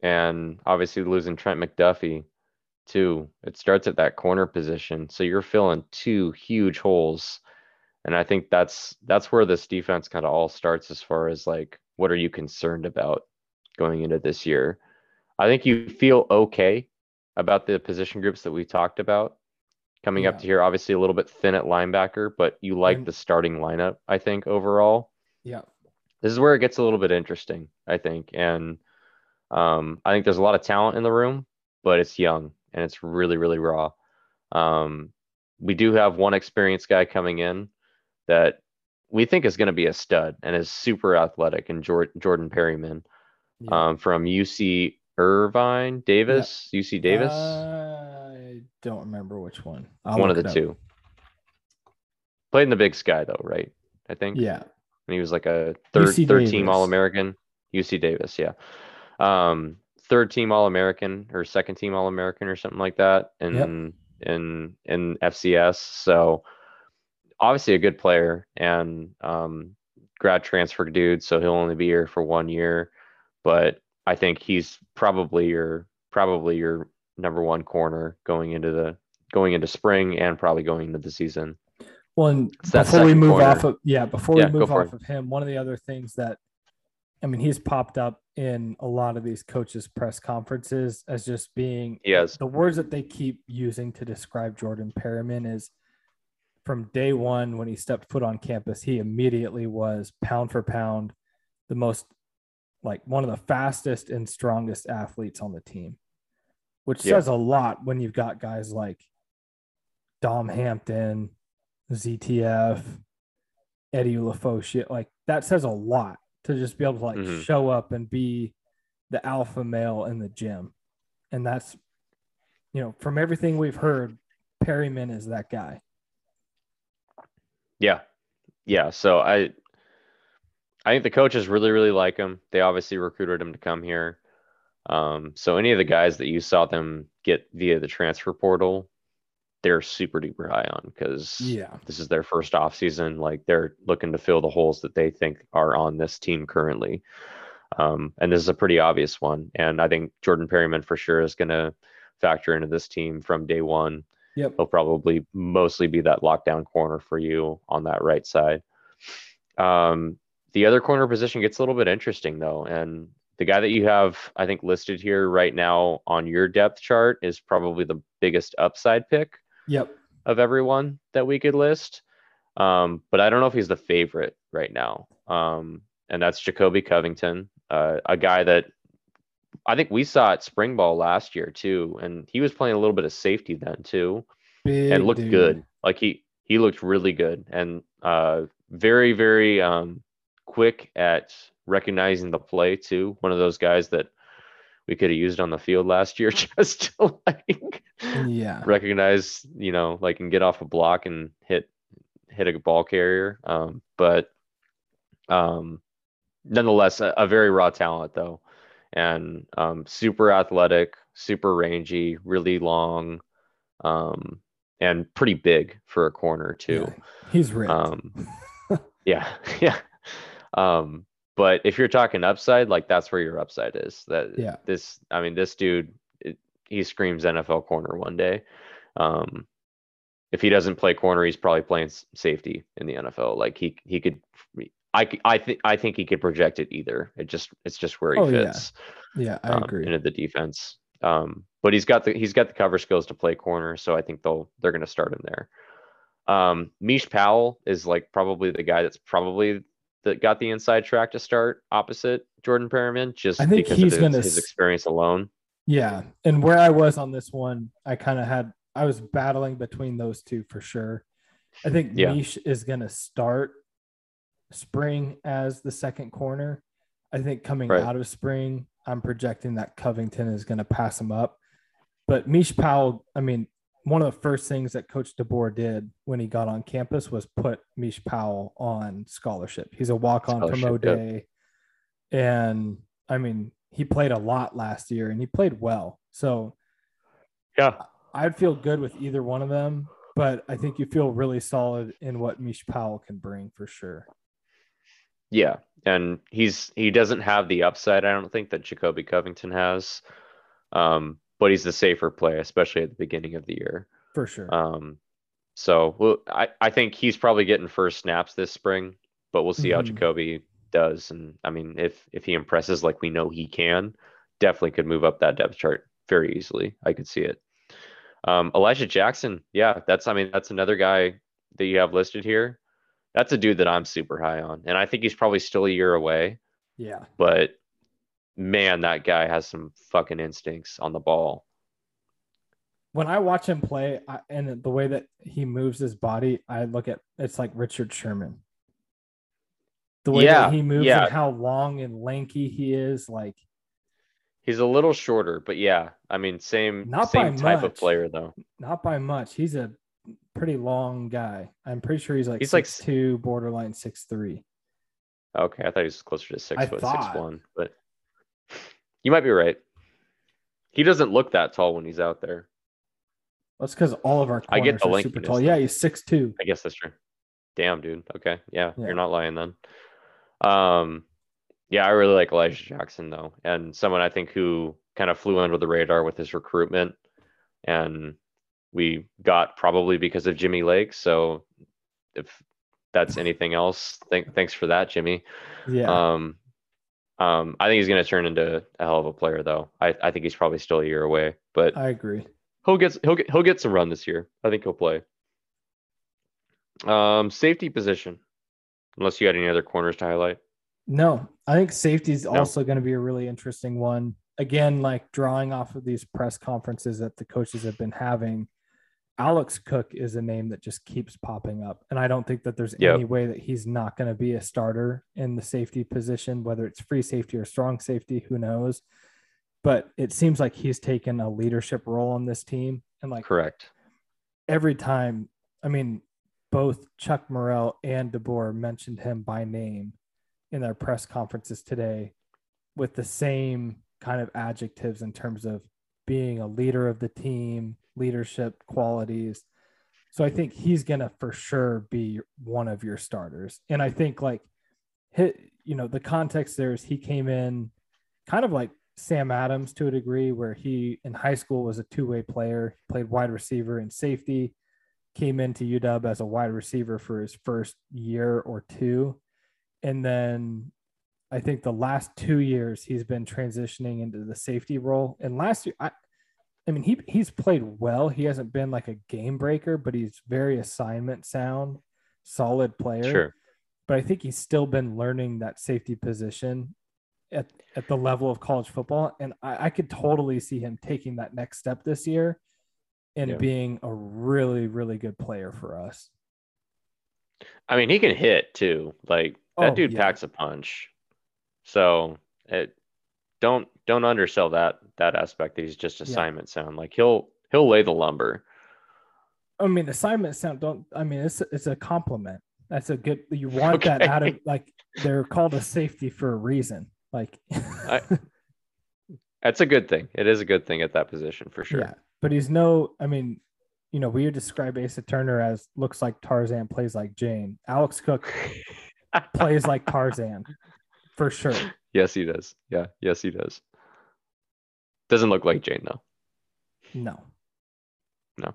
and obviously losing Trent McDuffie too. It starts at that corner position, so you're filling two huge holes, and I think that's that's where this defense kind of all starts as far as like what are you concerned about going into this year. I think you feel okay about the position groups that we talked about coming up to here. Obviously, a little bit thin at linebacker, but you like the starting lineup. I think overall Yeah. this is where it gets a little bit interesting, I think. And um, I think there's a lot of talent in the room, but it's young and it's really, really raw. Um, we do have one experienced guy coming in that we think is going to be a stud and is super athletic, and Jor- Jordan Perryman yeah. um, from UC Irvine, Davis, UC Davis, I don't remember which one. I'll one of the two. Played in the Big Sky though, right? I think. Yeah. and he was like a third UC third team All American. UC Davis, yeah. Um, third team All American or second team All American or something like that in in in FCS. So obviously a good player and um, grad transfer dude. So he'll only be here for one year, but I think he's probably your probably your number one corner going into the going into spring and probably going into the season. Well, and before we move corner. off of yeah, before Yeah, we move off it. of him, one of the other things that I mean, he's popped up in a lot of these coaches' press conferences as just being has the words that they keep using to describe Jordan Perryman is from day one when he stepped foot on campus, he immediately was pound for pound the most like one of the fastest and strongest athletes on the team, which Yeah. says a lot when you've got guys like Dom Hampton, ZTF, Eddie Ulofoshio. Like that says a lot to just be able to like Mhm. show up and be the alpha male in the gym. And that's, you know, from everything we've heard, Perryman is that guy. Yeah. Yeah. So I I think the coaches really, really like him. They obviously recruited him to come here. Um, so any of the guys that you saw them get via the transfer portal, they're super duper high on because Yeah. this is their first off season. Like they're looking to fill the holes that they think are on this team currently. Um, and this is a pretty obvious one. And I think Jordan Perryman for sure is going to factor into this team from day one. Yep. He'll probably mostly be that lockdown corner for you on that right side. Um, the other corner position gets a little bit interesting though, and the guy that you have, I think, listed here right now on your depth chart is probably the biggest upside pick Yep. of everyone that we could list. Um, but I don't know if he's the favorite right now. Um, and that's Jacoby Covington, uh, a guy that I think we saw at spring ball last year too, and he was playing a little bit of safety then too, Big and looked dude. good. Like he he looked really good and uh, very very um, quick at recognizing the play too. One of those guys that we could have used on the field last year (laughs) just to like Yeah. recognize, you know, like and get off a block and hit hit a ball carrier. Um, but um, nonetheless, a, a very raw talent though, and um, super athletic, super rangy, really long, um, and pretty big for a corner too. Yeah. He's ripped. Um, (laughs) yeah, (laughs) yeah. Um, but if you're talking upside, like that's where your upside is. That Yeah. this, I mean, this dude, it, he screams NFL corner one day. Um, if he doesn't play corner, he's probably playing safety in the NFL. Like he he could, I I think I think he could project it either. It just it's just where he Oh, yeah. fits yeah, I um, agree. into the defense. Um, but he's got the he's got the cover skills to play corner, so I think they'll they're going to start him there. Um, Mish Powell is like probably the guy that's probably that got the inside track to start opposite Jordan Perryman, just I think because he's of gonna his, his experience alone. Yeah. And where I was on this one, I kind of had, I was battling between those two for sure. I think Yeah. Mish is going to start spring as the second corner. I think coming Right. out of spring, I'm projecting that Covington is going to pass him up. But Mish Powell, I mean, one of the first things that Coach DeBoer did when he got on campus was put Mish Powell on scholarship. He's a walk on from Scholarship, yep. And I mean, he played a lot last year and he played well. So Yeah, I'd feel good with either one of them, but I think you feel really solid in what Mish Powell can bring for sure. yeah, and he's he doesn't have the upside. I don't think that Jacoby Covington has, um, but he's the safer play, especially at the beginning of the year. For sure. Um, so well, I, I think he's probably getting first snaps this spring, but we'll see how Mhm. Jacoby does. And I mean, if if he impresses like we know he can, definitely could move up that depth chart very easily. I could see it. Um, Elijah Jackson, yeah, that's I mean that's another guy that you have listed here. That's a dude that I'm super high on, and I think he's probably still a year away. yeah. But man, that guy has some fucking instincts on the ball. When I watch him play I, and the way that he moves his body, I look at it's like Richard Sherman. The way Yeah, that he moves yeah. and how long and lanky he is, like He's a little shorter, but yeah, I mean, same Not same type of player though. not by much. He's a pretty long guy. I'm pretty sure he's like He's like two, borderline six three. Okay, I thought he was closer to six I foot, thought. six one, but you might be right. He doesn't look that tall when he's out there. That's because all of our I get the are super tall. Yeah, he's six two. I guess that's true. Damn, dude. Okay, yeah, Yeah. you're not lying then. Um, yeah, I really like Elijah Jackson though, and someone I think who kind of flew under the radar with his recruitment, and we got probably because of Jimmy Lake. So if that's anything else, thank thanks for that, Jimmy. Yeah. Um, um, I think he's going to turn into a hell of a player, though. I, I think he's probably still a year away, but I agree. he'll get he'll get he'll get some run this year. I think he'll play. Um, safety position, unless you had any other corners to highlight. No, I think safety is No. also going to be a really interesting one. Again, like drawing off of these press conferences that the coaches have been having, Alex Cook is a name that just keeps popping up. And I don't think that there's Yep. any way that he's not going to be a starter in the safety position, whether it's free safety or strong safety, who knows. But it seems like he's taken a leadership role on this team. And like Correct. every time, I mean, both Chuck Morrell and DeBoer mentioned him by name in their press conferences today with the same kind of adjectives in terms of being a leader of the team, leadership qualities. So I think he's gonna for sure be one of your starters. And I think like hit, you know, the context there is he came in kind of like Sam Adams to a degree, where he in high school was a two-way player, played wide receiver and safety, came into UW as a wide receiver for his first year or two. And then I think the last two years he's been transitioning into the safety role. And last year, I, I mean, he he's played well. He hasn't been like a game breaker, but he's very assignment sound, solid player. Sure. But I think he's still been learning that safety position at, at the level of college football. And I, I could totally see him taking that next step this year and Yeah. being a really, really good player for us. I mean, he can hit too. Like that Oh, dude yeah. packs a punch. So it don't don't undersell that that aspect that he's just Yeah. assignment sound. Like he'll he'll lay the lumber. I mean, assignment sound don't. I mean, it's it's a compliment. That's a good. You want that out of (laughs) like they're called a safety for a reason. Like, I, That's a good thing. It is a good thing at that position for sure. yeah. But he's no. I mean, you know, we would describe Asa Turner as looks like Tarzan, plays like Jane. Alex Cook (laughs) plays like Tarzan, for sure. (laughs) yes, he does. Yeah, yes, he does. Doesn't look like Jane though. No, No.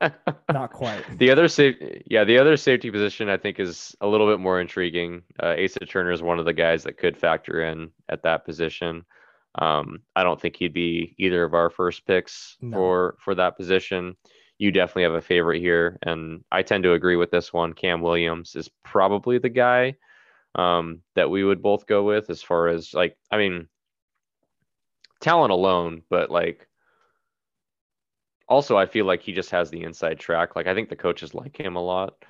(laughs) not quite. The other safe, yeah, the other safety position I think is a little bit more intriguing. Uh, Asa Turner is one of the guys that could factor in at that position. Um, I don't think he'd be either of our first picks No. for for that position. You definitely have a favorite here, and I tend to agree with this one. Cam Williams is probably the guy um, that we would both go with as far as like, I mean, talent alone, but like also I feel like he just has the inside track. Like I think the coaches like him a lot.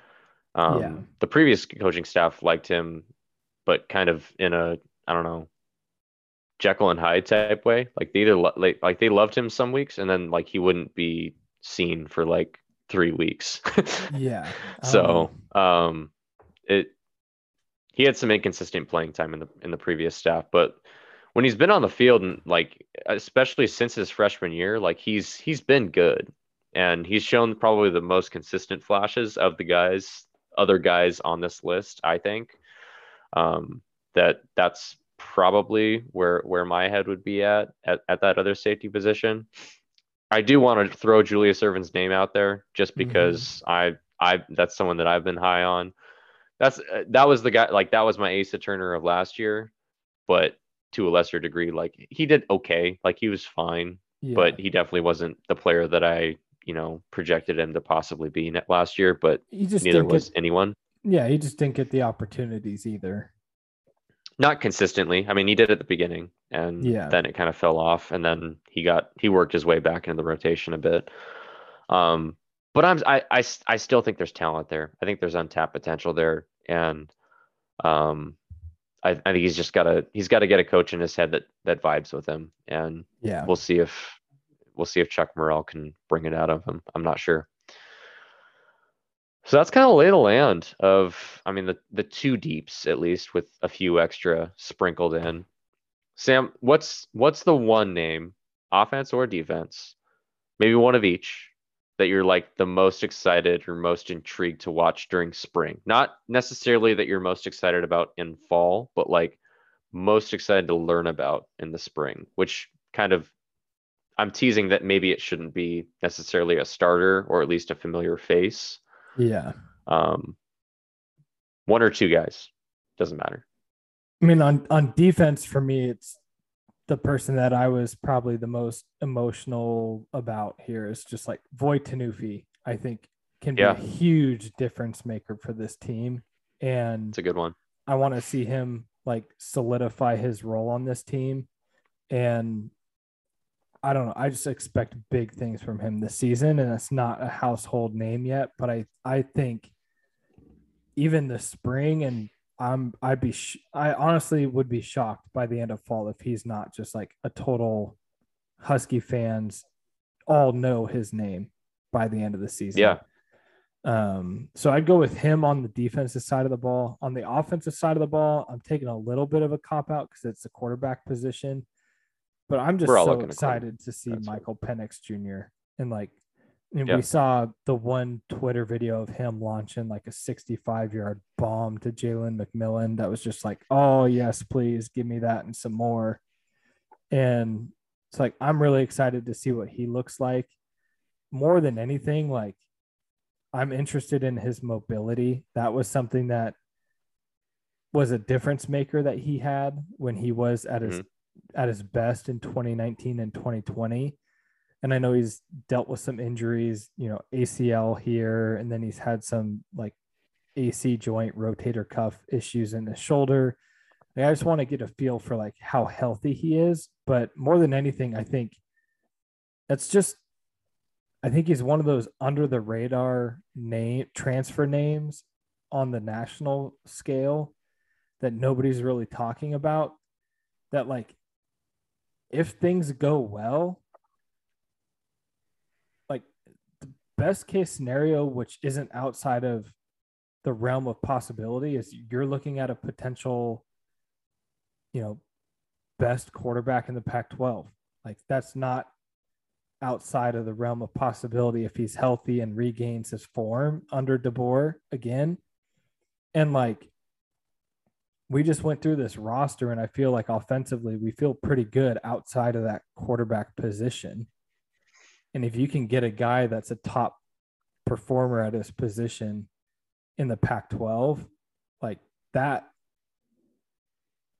Um, Yeah. The previous coaching staff liked him, but kind of in a I don't know Jekyll and Hyde type way. Like they either lo- like like they loved him some weeks, and then like he wouldn't be seen for like three weeks. (laughs) Yeah. so um, it he had some inconsistent playing time in the in the previous staff, but when he's been on the field and like especially since his freshman year, like he's he's been good and he's shown probably the most consistent flashes of the guys other guys on this list, I think. Um, that that's probably where where my head would be at at, at that other safety position. I do want to throw Julius Irvin's name out there just Mhm. because I I that's someone that I've been high on. That's uh, that was the guy like that was my Asa Turner of last year, but to a lesser degree, like he did okay, like he was fine, yeah. but he definitely wasn't the player that I you know projected him to possibly be net last year. But he just neither was get, anyone. yeah, he just didn't get the opportunities either. Not consistently. I mean, he did at the beginning, and Yeah. then it kind of fell off, and then he got he worked his way back into the rotation a bit. Um, but I'm I, I I still think there's talent there. I think there's untapped potential there, and um, I, I think he's just got to he's got to get a coach in his head that that vibes with him, and Yeah. we'll see if we'll see if Chuck Morrell can bring it out of him. I'm not sure. So that's kind of lay the land of, I mean, the the two deeps at least with a few extra sprinkled in. Sam, what's what's the one name, offense or defense, maybe one of each, that you're like the most excited or most intrigued to watch during spring? Not necessarily that you're most excited about in fall, but like most excited to learn about in the spring, which kind of I'm teasing that maybe it shouldn't be necessarily a starter or at least a familiar face. Yeah. Um, one or two guys doesn't matter. I mean, on on defense for me, it's the person that I was probably the most emotional about here is just like Voi Tunuufi. I think can be Yeah. a huge difference maker for this team, and It's a good one. I want to see him like solidify his role on this team. And I don't know. I just expect big things from him this season. And it's not a household name yet, but I, I think even the spring and I'm, I'd be, sh- I honestly would be shocked by the end of fall if he's not just like a total Husky fans all know his name by the end of the season. Yeah. Um, so I'd go with him on the defensive side of the ball. On the offensive side of the ball, I'm taking a little bit of a cop out because it's the quarterback position. But I'm just so looking at quarter- excited to see that's right. Michael Penix Jr. And like, and we saw the one Twitter video of him launching like a 65 yard bomb to Jalen McMillan. That was just like, oh, yes, please give me that and some more. And it's like, I'm really excited to see what he looks like. More than anything, like, I'm interested in his mobility. That was something that was a difference maker that he had when he was at his mm-hmm. at his best in 2019 and 2020 and i know he's dealt with some injuries you know acl here and then he's had some like ac joint rotator cuff issues in his shoulder. Like, i just want to get a feel for like how healthy he is. But more than anything i think that's just i think he's one of those under the radar name transfer names on the national scale that nobody's really talking about that like if things go well like the best case scenario which isn't outside of the realm of possibility is you're looking at a potential you know best quarterback in the Pac-12 like that's not outside of the realm of possibility if he's healthy and regains his form under DeBoer again and like we just went through this roster and I feel like offensively we feel pretty good outside of that quarterback position. And if you can get a guy that's a top performer at his position in the Pac 12, like that.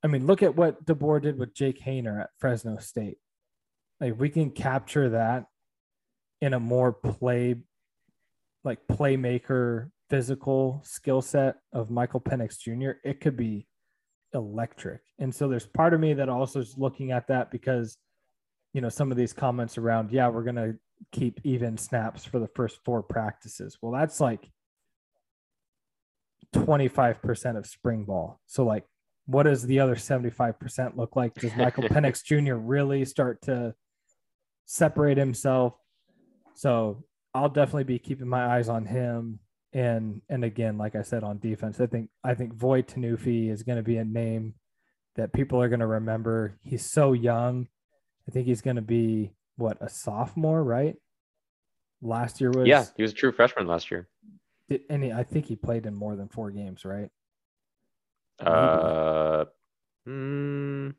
I mean, look at what DeBoer did with Jake Haener at Fresno State. Like, we can capture that in a more play, like playmaker, physical skill set of Michael Penix Jr., it could be electric. And so there's part of me that also is looking at that because, you know, some of these comments around, yeah, we're going to keep even snaps for the first four practices. Well, that's like 25% of spring ball. So, like, what does the other 75% look like? Does Michael (laughs) Penix Jr. really start to separate himself? So, I'll definitely be keeping my eyes on him and and again, like I said on defense, I think I think Voi Tunuufi is going to be a name that people are going to remember. He's so young. I think he's going to be what a sophomore, right? Last year was Yeah, he was a true freshman last year. did- and he, I think he played in more than four games, right? Uh, mm,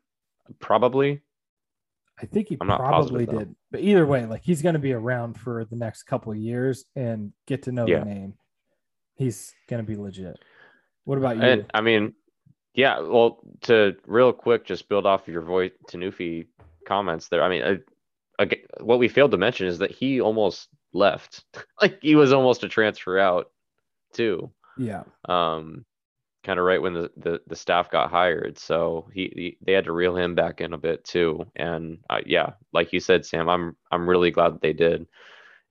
probably. I think he probably positive, did. But either way, like he's going to be around for the next couple of years and get to know Yeah. the name. He's going to be legit. What about you? And I mean, yeah. Well, to real quick, just build off your voice Tunuufi comments there. I mean, I, aga what we failed to mention is that he almost left. (laughs) like he was almost a transfer out too. yeah. Um, kind of right when the, the the staff got hired. So he, he they had to reel him back in a bit too. And uh, yeah, like you said, Sam, I'm I'm really glad that they did.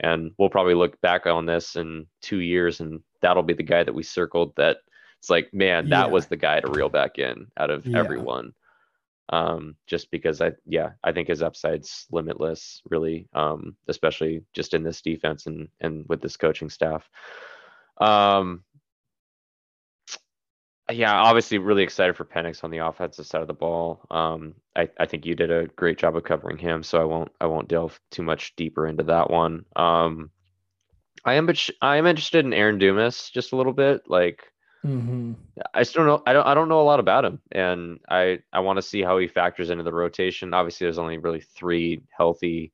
And we'll probably look back on this in two years, and that'll be the guy that we circled. That it's like, man, that Yeah. was the guy to reel back in out of Yeah. everyone. Um, just because I, yeah, I think his upside's limitless, really. Um, especially just in this defense and and with this coaching staff. Um, yeah, obviously really excited for Penix on the offensive side of the ball. Um, I, I think you did a great job of covering him, so I won't I won't delve too much deeper into that one. Um, I am but I am interested in Aaron Dumas just a little bit. Like hmm I still don't know I don't I don't know a lot about him, and I I want to see how he factors into the rotation. Obviously, there's only really three healthy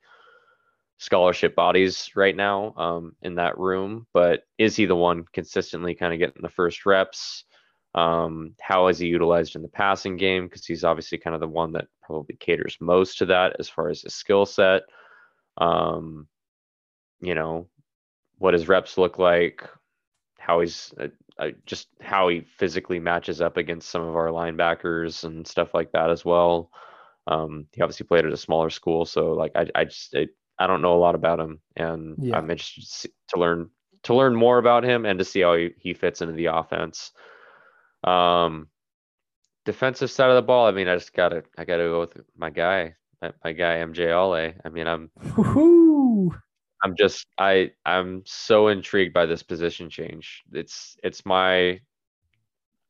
scholarship bodies right now um, in that room, but is he the one consistently kind of getting the first reps? Um, how is he utilized in the passing game? Because he's obviously kind of the one that probably caters most to that as far as his skill set. Um, you know, what his reps look like, how he's uh, uh, just how he physically matches up against some of our linebackers and stuff like that as well. Um, he obviously played at a smaller school, so like I, I just I, I don't know a lot about him, and Yeah. I'm interested to, see, to learn to learn more about him and to see how he, he fits into the offense. Um, defensive side of the ball, I mean, I just gotta I gotta go with my guy, my, my guy MJ Ale. I mean, I'm Woo-hoo. I'm just I I'm so intrigued by this position change. It's it's my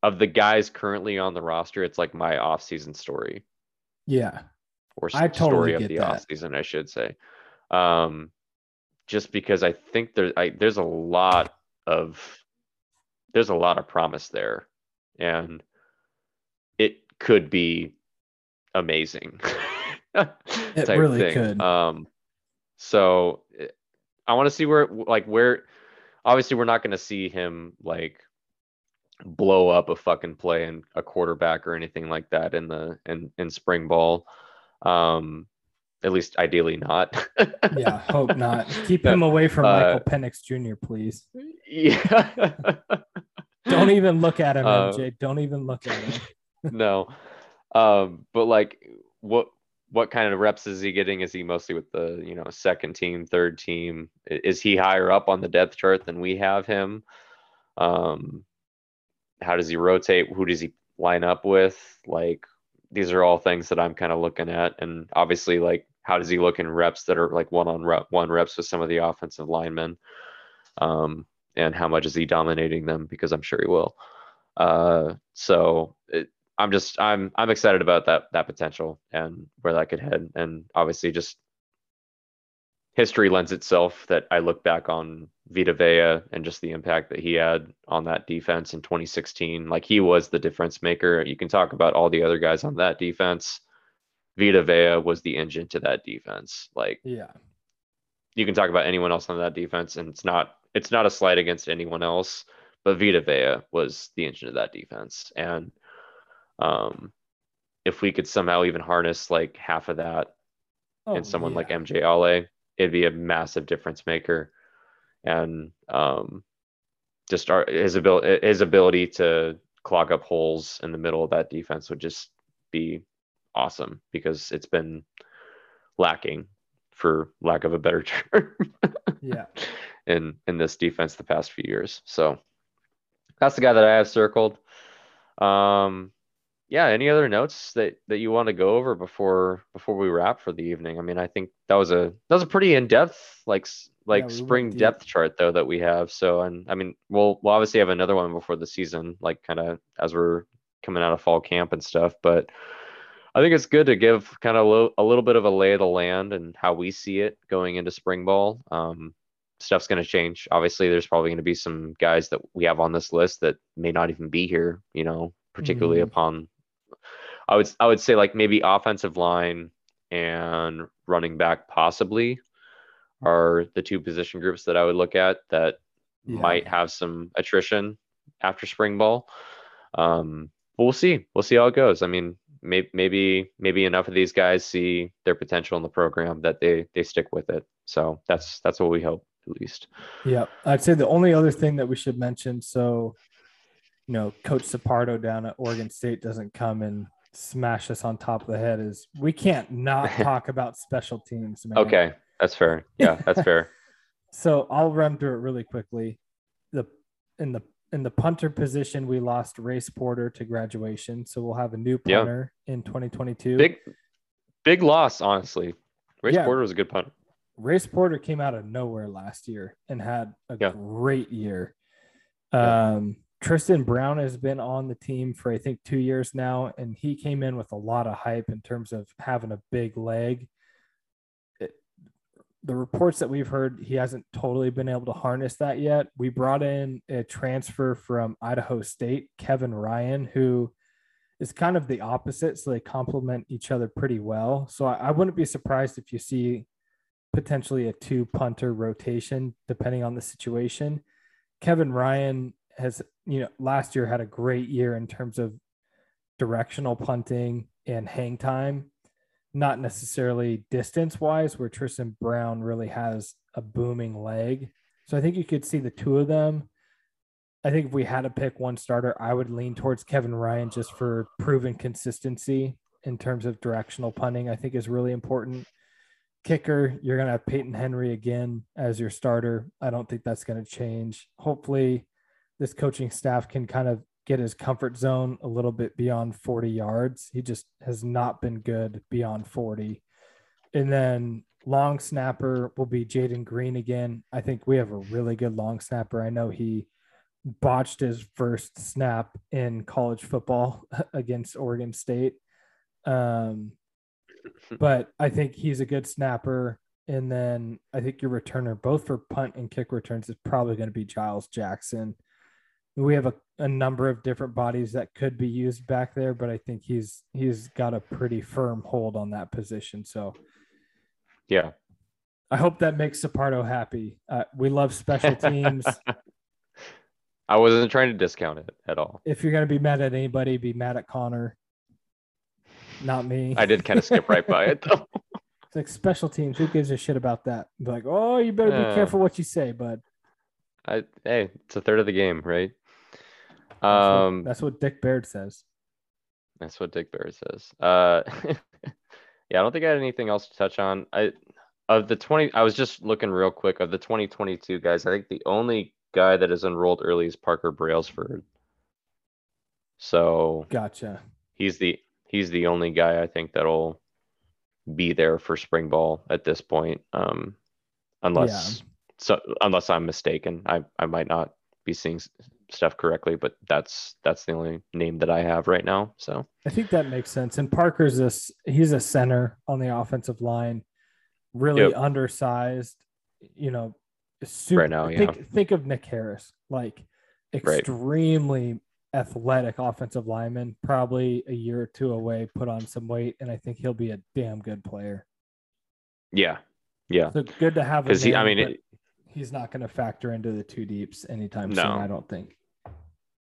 of the guys currently on the roster, it's like my off-season story Yeah. or I totally story of the that. off-season, I should say. Um just because I think there I, there's a lot of there's a lot of promise there, and it could be amazing. (laughs) it really thing. could. Um, so I want to see where like where obviously we're not going to see him like blow up a fucking play and a quarterback or anything like that in the in in spring ball. Um, at least ideally not. (laughs) yeah, hope not. Keep him away from uh, Michael Penix Jr., please. Yeah. (laughs) Don't even look at him, uh, MJ. Don't even look at him. (laughs) no. Um, but like what what kind of reps is he getting? Is he mostly with the, you know, second team, third team? Is he higher up on the depth chart than we have him? Um, how does he rotate? Who does he line up with? Like these are all things that I'm kind of looking at. And obviously, like how does he look in reps that are like one on one reps with some of the offensive linemen? Um, and how much is he dominating them? Because I'm sure he will. Uh, so it, I'm just I'm I'm excited about that that potential and where that could head. And obviously, just history lends itself that I look back on Vita Vea and just the impact that he had on that defense in 2016. Like he was the difference maker. You can talk about all the other guys on that defense. Vita Vea was the engine to that defense. Like yeah. You can talk about anyone else on that defense and it's not it's not a slight against anyone else, but Vita Vea was the engine of that defense. And um if we could somehow even harness like half of that oh, in someone yeah. like MJ Ale, it'd be a massive difference maker. And um, just our, his ability, his ability to clog up holes in the middle of that defense would just be awesome because it's been lacking, for lack of a better (laughs) term. yeah. In in this defense the past few years, so that's the guy that I have circled. Um, yeah, any other notes that that you want to go over before before we wrap for the evening? I mean, I think that was a that was a pretty in depth like like yeah, spring depth chart though that we have. So and I mean, we'll we'll obviously have another one before the season, like kind of as we're coming out of fall camp and stuff. But I think it's good to give kind of lo- a little bit of a lay of the land and how we see it going into spring ball. Um, stuff's going to change. Obviously, there's probably going to be some guys that we have on this list that may not even be here. You know, particularly mm-hmm. upon I would I would say like maybe offensive line and running back possibly are the two position groups that I would look at that yeah. might have some attrition after spring ball. Um, but we'll see. We'll see how it goes. I mean, maybe maybe maybe enough of these guys see their potential in the program that they they stick with it. So that's that's what we hope at least. Yeah, I'd say the only other thing that we should mention. So, you know, Coach Sapardo down at Oregon State doesn't come and smash us on top of the head is we can't not (laughs) talk about special teams. Man. Okay, that's fair. Yeah, that's fair. (laughs) so I'll run through it really quickly. The in the in the punter position, we lost Race Porter to graduation, so we'll have a new punter in 2022. Big, big loss, honestly. Race yeah. Porter was a good punter. Race Porter came out of nowhere last year and had a yeah. great year. Um, Tristan Brown has been on the team for I think two years now, and he came in with a lot of hype in terms of having a big leg. It, the reports that we've heard, he hasn't totally been able to harness that yet. We brought in a transfer from Idaho State, Kevin Ryan, who is kind of the opposite, so they complement each other pretty well. So I, I wouldn't be surprised if you see potentially a two punter rotation depending on the situation. Kevin Ryan has you know last year had a great year in terms of directional punting and hang time, not necessarily distance wise, where Tristan Brown really has a booming leg. So I think you could see the two of them. I think if we had to pick one starter, I would lean towards Kevin Ryan just for proven consistency in terms of directional punting. I think is really important. Kicker, you're going to have Peyton Henry again as your starter. I don't think that's going to change. Hopefully, this coaching staff can kind of get his comfort zone a little bit beyond 40 yards. He just has not been good beyond 40. And then long snapper will be Jaden Green again. I think we have a really good long snapper. I know he botched his first snap in college football (laughs) against Oregon State. Um, (laughs) but I think he's a good snapper. And then I think your returner, both for punt and kick returns, is probably going to be Giles Jackson. We have a, a number of different bodies that could be used back there, but I think he's he's got a pretty firm hold on that position. So Yeah. I hope that makes Sapardo happy. Uh, we love special teams. (laughs) I wasn't trying to discount it at all. if you're going to be mad at anybody, be mad at Connor, not me. I did kind of skip right by it though. (laughs) It's like special teams. Who gives a shit about that? Be like, oh, you better be Yeah. careful what you say, bud. I hey, it's a third of the game, right? That's what- Um that's what Dick Baird says. That's what Dick Baird says. Uh, (laughs) yeah, I don't think I had anything else to touch on. I of the twenty, I was just looking real quick of the twenty twenty two guys. I think the only guy that is enrolled early is Parker Brailsford. So Gotcha. he's the he's the only guy I think that'll be there for spring ball at this point. Um, unless so unless I'm mistaken, I I might not be seeing stuff correctly, but that's that's the only name that I have right now. So. I think that makes sense. And Parker's this he's a center on the offensive line, really Yep. undersized, you know, super Right now, think think of Nick Harris, like extremely athletic offensive lineman, probably a year or two away, put on some weight, and I think he'll be a damn good player. Yeah. Yeah. So good to have. Because he, I mean, but it, he's not going to factor into the two deeps anytime No. soon, I don't think.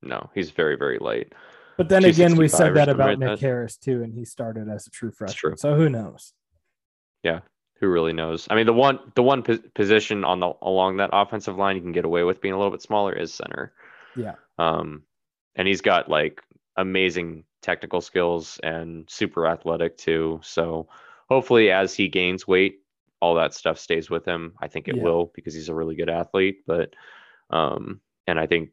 no, he's very, very light. But then again, we said that about like Nick that. Harris too, and he started as a true freshman. true. So who knows? Yeah, who really knows? I mean, the one, the one pos- position on the along that offensive line you can get away with being a little bit smaller is center. Yeah. Um, and he's got like amazing technical skills and super athletic too. So hopefully, as he gains weight, all that stuff stays with him. I think it Yeah. will because he's a really good athlete. But, um, and I think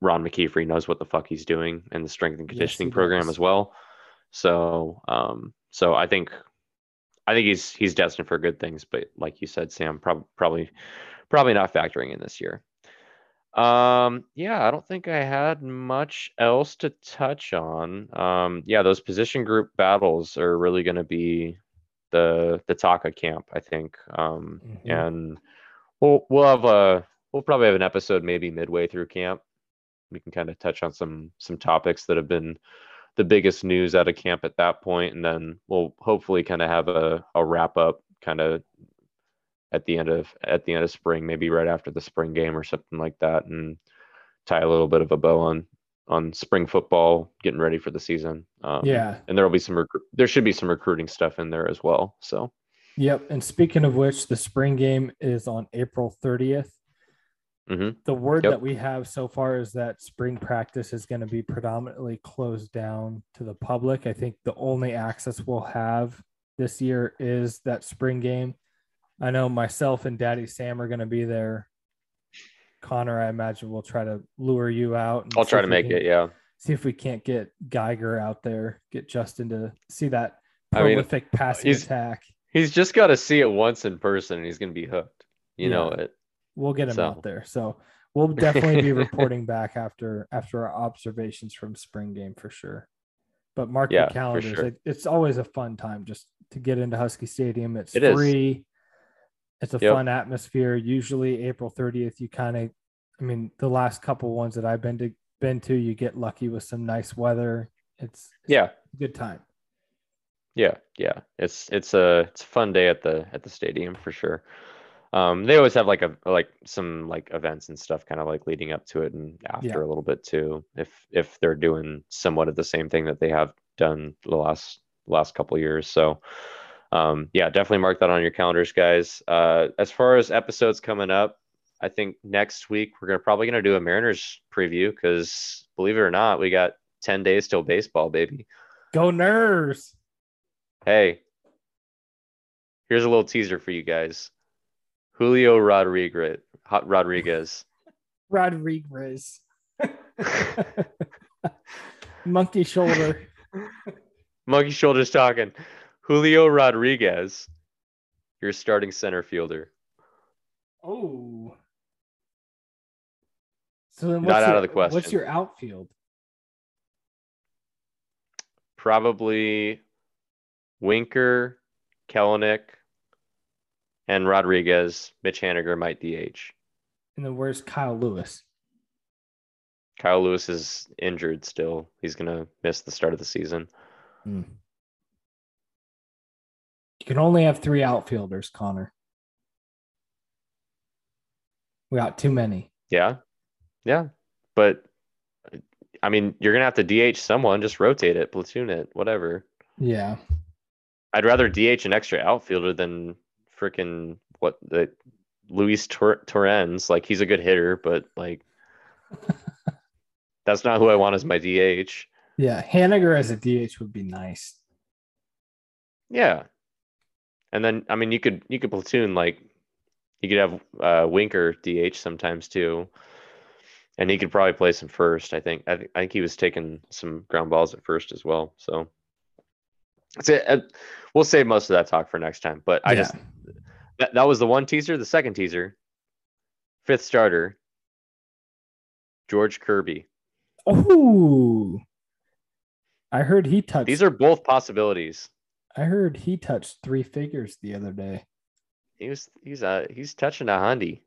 Ron McKeefrey knows what the fuck he's doing in the strength and Yes, conditioning program does. as well. So, um, so I think, I think he's he's destined for good things. But like you said, Sam, prob- probably, probably not factoring in this year. Um, yeah, I don't think I had much else to touch on. Um, yeah, those position group battles are really going to be the the Taka camp, I think. Um, Mhm. and we'll we'll have a we'll probably have an episode maybe midway through camp. We can kind of touch on some some topics that have been the biggest news out of camp at that point, and then we'll hopefully kind of have a, a wrap up kind of at the end of at the end of spring, maybe right after the spring game or something like that, and tie a little bit of a bow on on spring football, getting ready for the season. Um, Yeah. and there will be some recru- there should be some recruiting stuff in there as well. So Yep. And speaking of which, the spring game is on April 30th. Mhm. The word Yep. that we have so far is that spring practice is going to be predominantly closed down to the public. I think the only access we'll have this year is that spring game. I know myself and Daddy Sam are going to be there. Connor, I imagine, will try to lure you out. and I'll try to make can- it. Yeah. See if we can't get Geiger out there, get Justin to see that I mean, prolific passing he's- attack. He's just got to see it once in person, and he's gonna be hooked. You know Yeah. it. We'll get him So. out there. So we'll definitely be (laughs) reporting back after after our observations from spring game for sure. But mark Yeah, your calendars. sure. It, it's always a fun time just to get into Husky Stadium. It's It is. It's a Yep. fun atmosphere. Usually April 30th, you kind of I mean, the last couple ones that I've been to been to, you get lucky with some nice weather. It's, it's Yeah. a good time. Yeah, yeah. It's it's a it's a fun day at the at the stadium for sure. Um, they always have like a like some like events and stuff kind of like leading up to it and after Yeah. a little bit too. If if they're doing somewhat of the same thing that they have done the last last couple of years. So um yeah, definitely mark that on your calendars, guys. Uh as far as episodes coming up, I think next week we're gonna probably gonna do a Mariners preview because believe it or not, we got 10 days till baseball, baby. Go Nerves. Hey, here's a little teaser for you guys. Julio Rodriguez. Hot Rodriguez. (laughs) Rodriguez. (laughs) Monkey shoulder. (laughs) Monkey shoulders talking. Julio Rodriguez, your starting center fielder. Oh. So then Not what's out your, of the question. What's your outfield? Probably Winker, Kelenic, and Rodriguez. Mitch Haniger might DH. And then where's Kyle Lewis? Kyle Lewis is injured still. He's gonna miss the start of the season. Hmm. You can only have three outfielders, Connor. We got too many. Yeah, yeah, but I mean, you're gonna have to DH someone. Just rotate it, platoon it, whatever. Yeah. I'd rather DH an extra outfielder than freaking what the Luis Tor- Torrens. Like he's a good hitter, but like (laughs) that's not who I want as my DH. Yeah. Haniger as a DH would be nice. Yeah, and then I mean, you could you could platoon like you could have uh, Winker DH sometimes too, and he could probably play some first. I think I, th- I think he was taking some ground balls at first as well. So that's it. Uh, we'll save most of that talk for next time. But I Yeah. just that, that was the one teaser. The second teaser, fifth starter, George Kirby. Oh. I heard he touched These are both possibilities. I heard he touched three figures the other day. He was he's uh he's touching a hundy.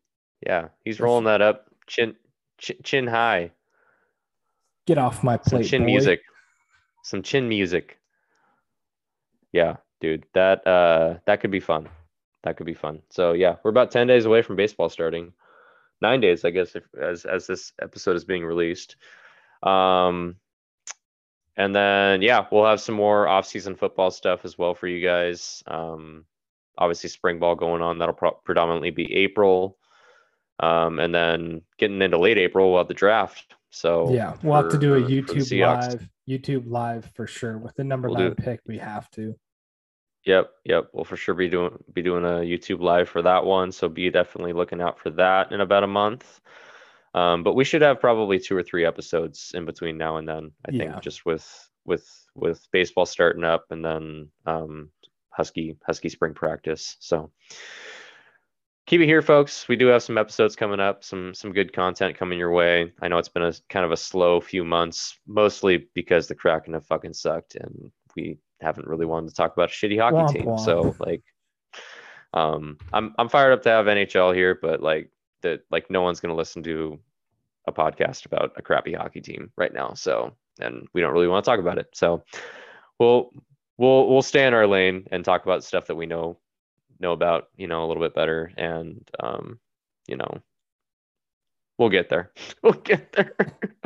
Yeah, he's rolling that up chin chin, chin high. Get off my Some plate. chin boy. music. Some chin music. Yeah, dude. That uh that could be fun. That could be fun. So yeah, we're about 10 days away from baseball starting. 9 days, I guess if as as this episode is being released. Um and then yeah, we'll have some more off-season football stuff as well for you guys. Um obviously spring ball going on. That'll pro- predominantly be April. Um and then getting into late April, we'll have the draft. So Yeah, we'll have to do a for- for YouTube live. YouTube live for sure. With the number We'll nine pick, we have to. Yep, yep. We'll for sure be doing be doing a YouTube live for that one. So be definitely looking out for that in about a month. Um, but we should have probably two or three episodes in between now and then. I Yeah. think just with with with baseball starting up and then um, Husky Husky spring practice. So keep it here, folks. We do have some episodes coming up, some some good content coming your way. I know it's been a kind of a slow few months, mostly because the Kraken have fucking sucked and we haven't really wanted to talk about a shitty hockey Womp team. womp. So like um I'm I'm fired up to have NHL here, but like that like no one's gonna listen to a podcast about a crappy hockey team right now. So and we don't really want to talk about it. So we'll we'll we'll stay in our lane and talk about stuff that we know know about, you know, a little bit better. And um, you know, we'll get there. (laughs) we'll get there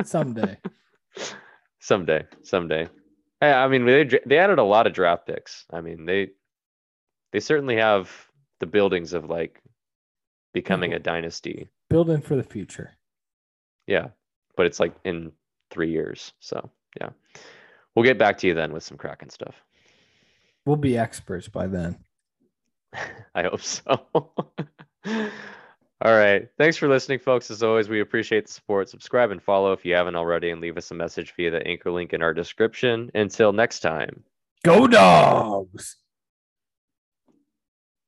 Someday. (laughs) someday. Someday. Hey, I mean, they they added a lot of draft picks. I mean, they they certainly have the buildings of like becoming a dynasty. Building for the future. Yeah, but it's like in three years. So yeah, we'll get back to you then with some Kraken stuff. We'll be experts by then. (laughs) I hope so. (laughs) All right. Thanks for listening, folks. As always, we appreciate the support. Subscribe and follow if you haven't already, and leave us a message via the anchor link in our description. Until next time. Go dogs.